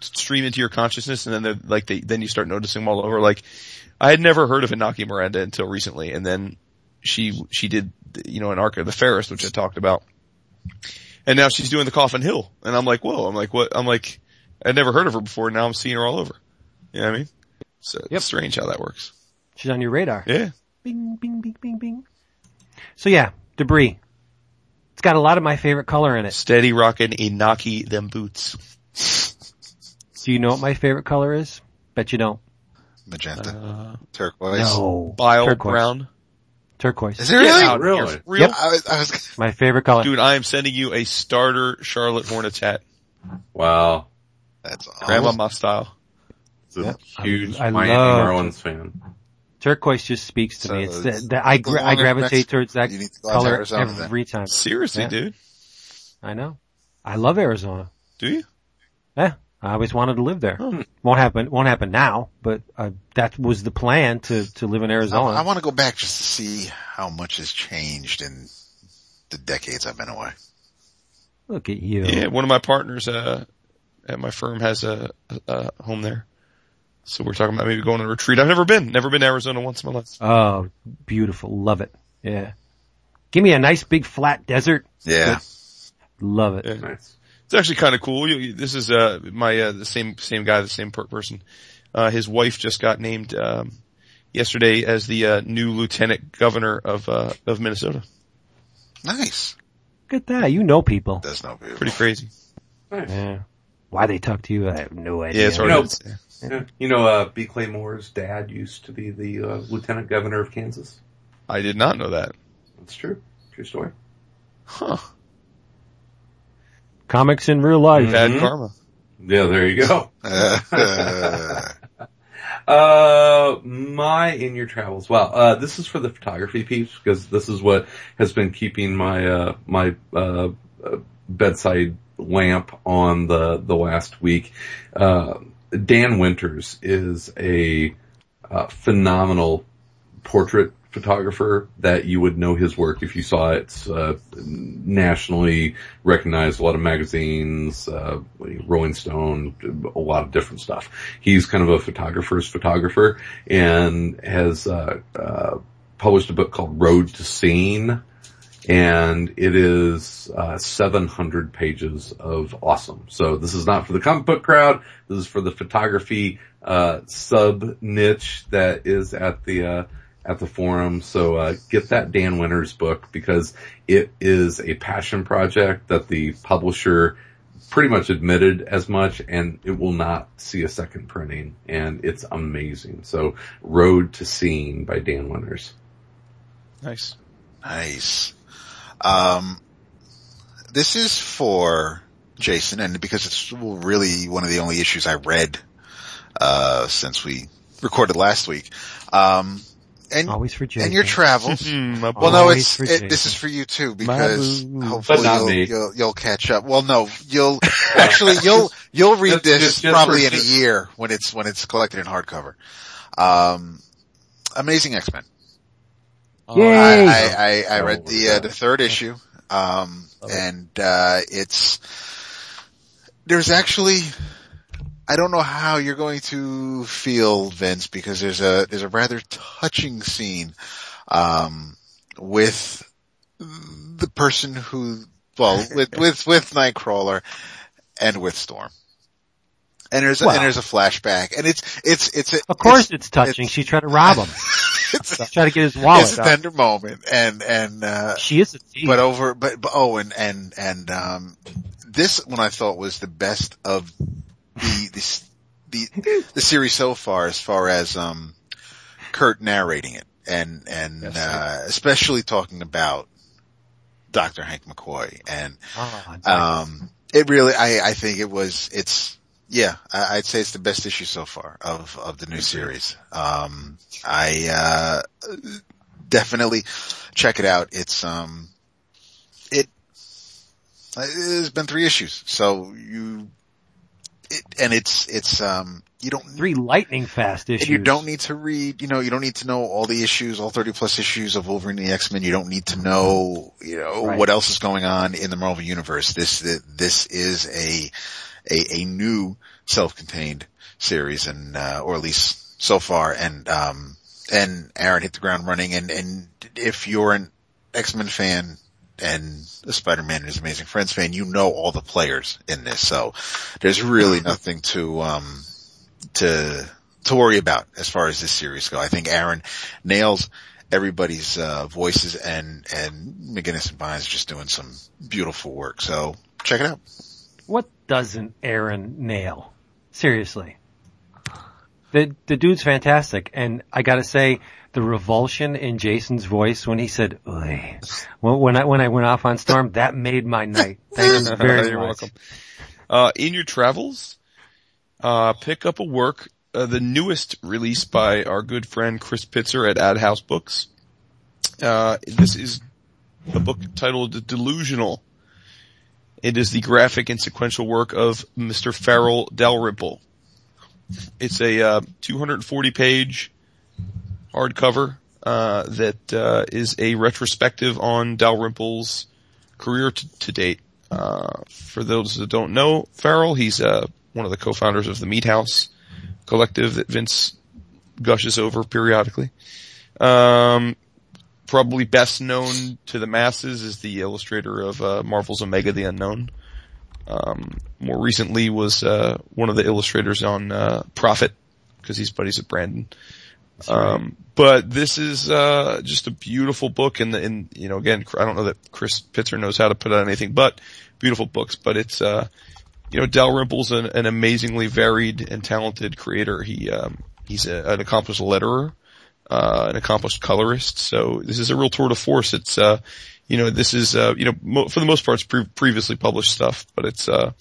stream into your consciousness and then they're like, they, then you start noticing them all over. Like, I had never heard of Inaki Miranda until recently and then she, she did, you know, an arc of the Fairest, which I talked about. And now she's doing the Coffin Hill. And I'm like, whoa, I'm like, what? I'm like, I'd never heard of her before. Now I'm seeing her all over. You know what I mean? So Yep. it's strange how that works. She's on your radar. Yeah. Bing, bing, bing, bing, bing. So yeah, debris. It's got a lot of my favorite color in it. Steady rocking Inaki them boots. Do you know what my favorite color is? Bet you don't. Magenta, Uh, turquoise. No. bile Turquoise. brown. Turquoise. Is it really? out Really? Real, Yep. I was, I was, My favorite color. dude, I am sending you a starter Charlotte Hornets hat. Wow. that's Grandma awesome. Ma style. It's a Yep. huge I Miami love- Marlins fan. Turquoise just speaks to So me. It's it's that, that I, gra- I gravitate Mexico. towards that to go to color Arizona then. every time. Seriously, Yeah. dude. I know. I love Arizona. Do you? Yeah. I always wanted to live there. Hmm. Won't happen, won't happen now, but, uh, that was the plan to, to live in Arizona. I want to go back just to see how much has changed in the decades I've been away. Look at you. Yeah, one of my partners, uh, at my firm has a, a, a home there. So we're talking about maybe going on a retreat. I've never been, never been to Arizona once in my life. Oh, beautiful. Love it. Yeah. Give me a nice big flat desert. Yeah. Love it. Yeah. Nice. It's actually kind of cool. You, you- this is, uh, my, uh, the same, same guy, the same per- person. Uh, his wife just got named, um, yesterday as the, uh, new lieutenant governor of, uh, of Minnesota. Nice. Look at that. You know people. That's no beautiful. Pretty crazy. Nice. Yeah. Why they talk to you, I have no idea. Yeah, it's hard You know- to, yeah. Yeah. You know, uh, B. Clay Moore's dad used to be the uh, lieutenant governor of Kansas. I did not know that. That's true. True story. Huh. Comics in real life. Bad Mhm. karma. Yeah, there you go. Uh, Uh, my in your travels. Wow. Uh, this is for the photography piece because this is what has been keeping my, uh, my, uh, uh, bedside lamp on the, the last week. Uh, Dan Winters is a, uh, phenomenal portrait photographer that you would know his work if you saw it. It's, uh, nationally recognized, a lot of magazines, uh, Rolling Stone, a lot of different stuff. He's kind of a photographer's photographer and has, uh, uh, published a book called Road to Seeing. and it is uh, 700 pages of awesome. So this is not for the comic book crowd. This is for the photography uh, sub niche that is at the uh, at the forum. So uh, get that Dan Winters book because it is a passion project that the publisher pretty much admitted as much and it will not see a second printing and it's amazing. So Road to Seeing by Dan Winters. Nice. Nice. Um, this is for Jason, and because it's really one of the only issues I read uh, since we recorded last week. Um, and Always for Jason. and your travels. Hmm, Well, no, it's it, this is for you too because boo. hopefully you'll, you'll you'll catch up. Well, no, you'll actually you'll you'll read Just- this just- just probably for- in a year when it's when it's collected in hardcover. Um, Amazing X Men. Yay! I, I, I, I Oh, read the uh, the third issue, um, and uh, it's there's actually I don't know how you're going to feel, Vince, because there's a there's a rather touching scene um, with the person who well with with with Nightcrawler and with Storm. And there's a, Well. and there's a flashback, and it's it's it's a, Of course it's touching. She tried to rob him. it's, She tried to get his it's wallet. a out. tender moment, and and uh, She is a thief. but over, but, but oh, and and and um, this one I thought was the best of the the the, the series so far, as far as um, Kurt narrating it, and and uh, especially talking about Dr. Hank McCoy, and Oh, um, it really, I I think it was, it's. Yeah, I, I'd say it's the best issue so far of, of the new series. Um, I, uh, definitely check it out. It's, um, it, it's been three issues. So you, it, and it's, it's, um, you don't, three lightning fast issues. you don't need to read, you know, you don't need to know all the issues, all 30 plus issues of Wolverine and the X-Men. You don't need to know, you know, Right. what else is going on in the Marvel Universe. This, this is a, a, a new self-contained series and, uh, or at least so far. And, um, and Aaron hit the ground running and, and if you're an X-Men fan and a Spider-Man and His Amazing Friends fan, you know all the players in this. So there's really nothing to, um, to, to worry about as far as this series go. I think Aaron nails everybody's, uh, voices and, and McGuinness and Vines just doing some beautiful work. So check it out. What doesn't Aaron nail? Seriously. The, the dude's fantastic. And I gotta say, the revulsion in Jason's voice when he said, Oy, when, when I, when I went off on Storm, that made my night. Thank you very You're much. welcome. Uh, in your travels, uh, pick up a work, uh, the newest release by our good friend Chris Pitzer at AdHouse Books. Uh, this is a book titled Delusional. It is the graphic and sequential work of Mr. Farel Dalrymple. It's a, uh, 240 page hardcover, uh, that, uh, is a retrospective on Dalrymple's career to, to date. Uh, for those that don't know Farel, he's uh, one of the co-founders of the Meathaus collective that Vince gushes over periodically. Um, probably best known to the masses is the illustrator of uh, Marvel's Omega the Unknown. Um, more recently was uh, one of the illustrators on Prophet because he's buddies with Brandon. Um, but this is, uh, just a beautiful book and, you know, again, I don't know that Chris Pitzer knows how to put out anything but beautiful books, but it's, uh, you know, Dalrymple's an, an amazingly varied and talented creator. He, um, he's a, an accomplished letterer, uh, an accomplished colorist. So this is a real tour de force. It's, uh, you know, this is, uh, you know, mo- for the most part, it's pre- previously published stuff, but it's, uh,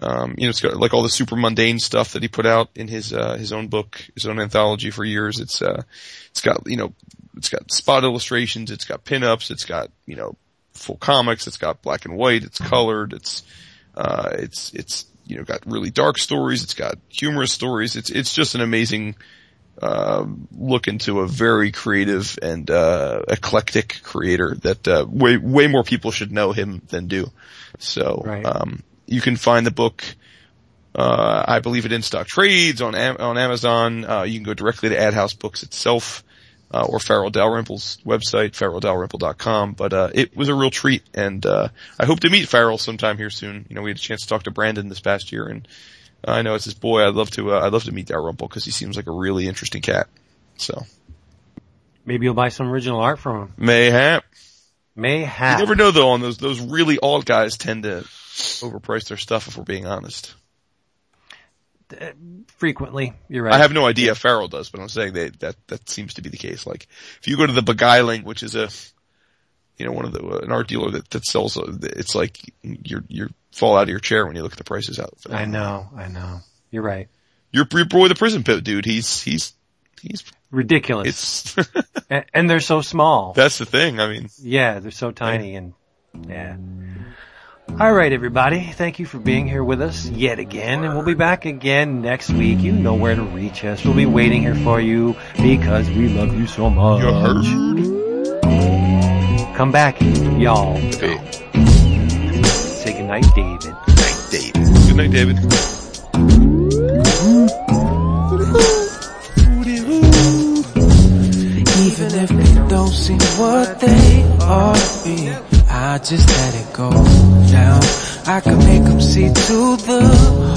um, you know, it's got like all the Supermundane stuff that he put out in his, uh, his own book, his own anthology for years. It's, uh, it's got, you know, it's got spot illustrations, it's got pinups, it's got, you know, full comics, it's got black and white, it's colored, it's, uh, it's, it's, you know, got really dark stories, it's got humorous stories, it's, it's just an amazing, um, look into a very creative and, uh, eclectic creator that, uh, way, way more people should know him than do. So, Right. um, you can find the book, uh, I believe it in stock trades on, on Amazon. Uh, you can go directly to AdHouse Books itself. uh, or Farel Dalrymple's website, fareldalrymple.com. But, uh, it was a real treat and, uh, I hope to meet Farel sometime here soon. You know, we had a chance to talk to Brandon this past year and I know it's his boy. I'd love to, uh, I'd love to meet Dalrymple because he seems like a really interesting cat. So, Maybe you'll buy some original art from him. mayhap. Mayhap. You never know though on those, those really old guys tend to overprice their stuff if we're being honest. Frequently, you're right. I have no idea if Farel does, but I'm saying that, that, that seems to be the case. Like, if you go to the Beguiling, which is a, you know, one of the, uh, an art dealer that, that sells, uh, it's like, you're, you're fall out of your chair when you look at the prices out. I know, I know. You're right. Your, your boy, the prison pit dude, he's, he's, he's, Ridiculous. it's, and, and they're so small. that's the thing. I mean, Yeah, they're so tiny and yeah. All right, everybody. Thank you for being here with us yet again, and we'll be back again next week. You know where to reach us. We'll be waiting here for you because we love you so much. Come back, y'all. Hey, Say goodnight, David. Night, David. Good night, David. Even if they don't seem what they ought to be, I just let it go down. I can make them see to the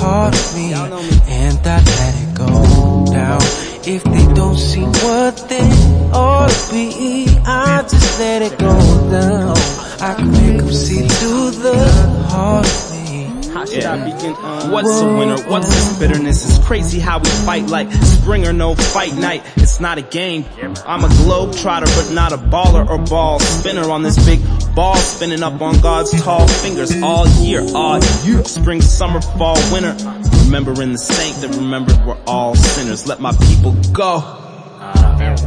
heart of me, and I let it go down. If they don't see what they ought to be, I just let it go down. I can make them see to the heart. How should I begin? Uh, What's a winner? What's this bitterness? It's crazy how we fight like spring or no fight night. It's not a game. I'm a globe trotter, but not a baller or ball spinner on this big ball spinning up on God's tall fingers all year, all year. Spring, summer, fall, winter. Remembering the saint that remembered we're all sinners. Let my people go.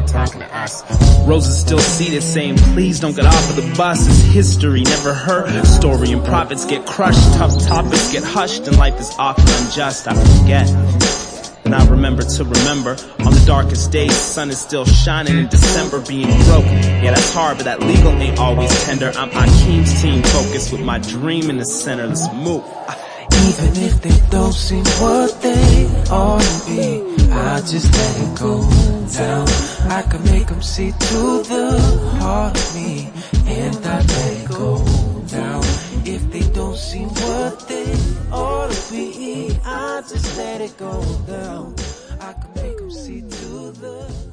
Talking to us. Roses still seated saying, please don't get off of the bus. It's history, never heard. Story and prophets get crushed. Tough topics get hushed and life is often unjust. I forget. And I remember to remember on the darkest days, the sun is still shining in December being broke. Yeah, that's hard, but that legal ain't always tender. I'm Akeem's team focused with my dream in the center. Let's move. Even if they don't seem what they ought to be, I just let it go down. I can make them see through the heart of me, and I let it go down. If they don't see what they ought to be, I just let it go down. I can make them see through the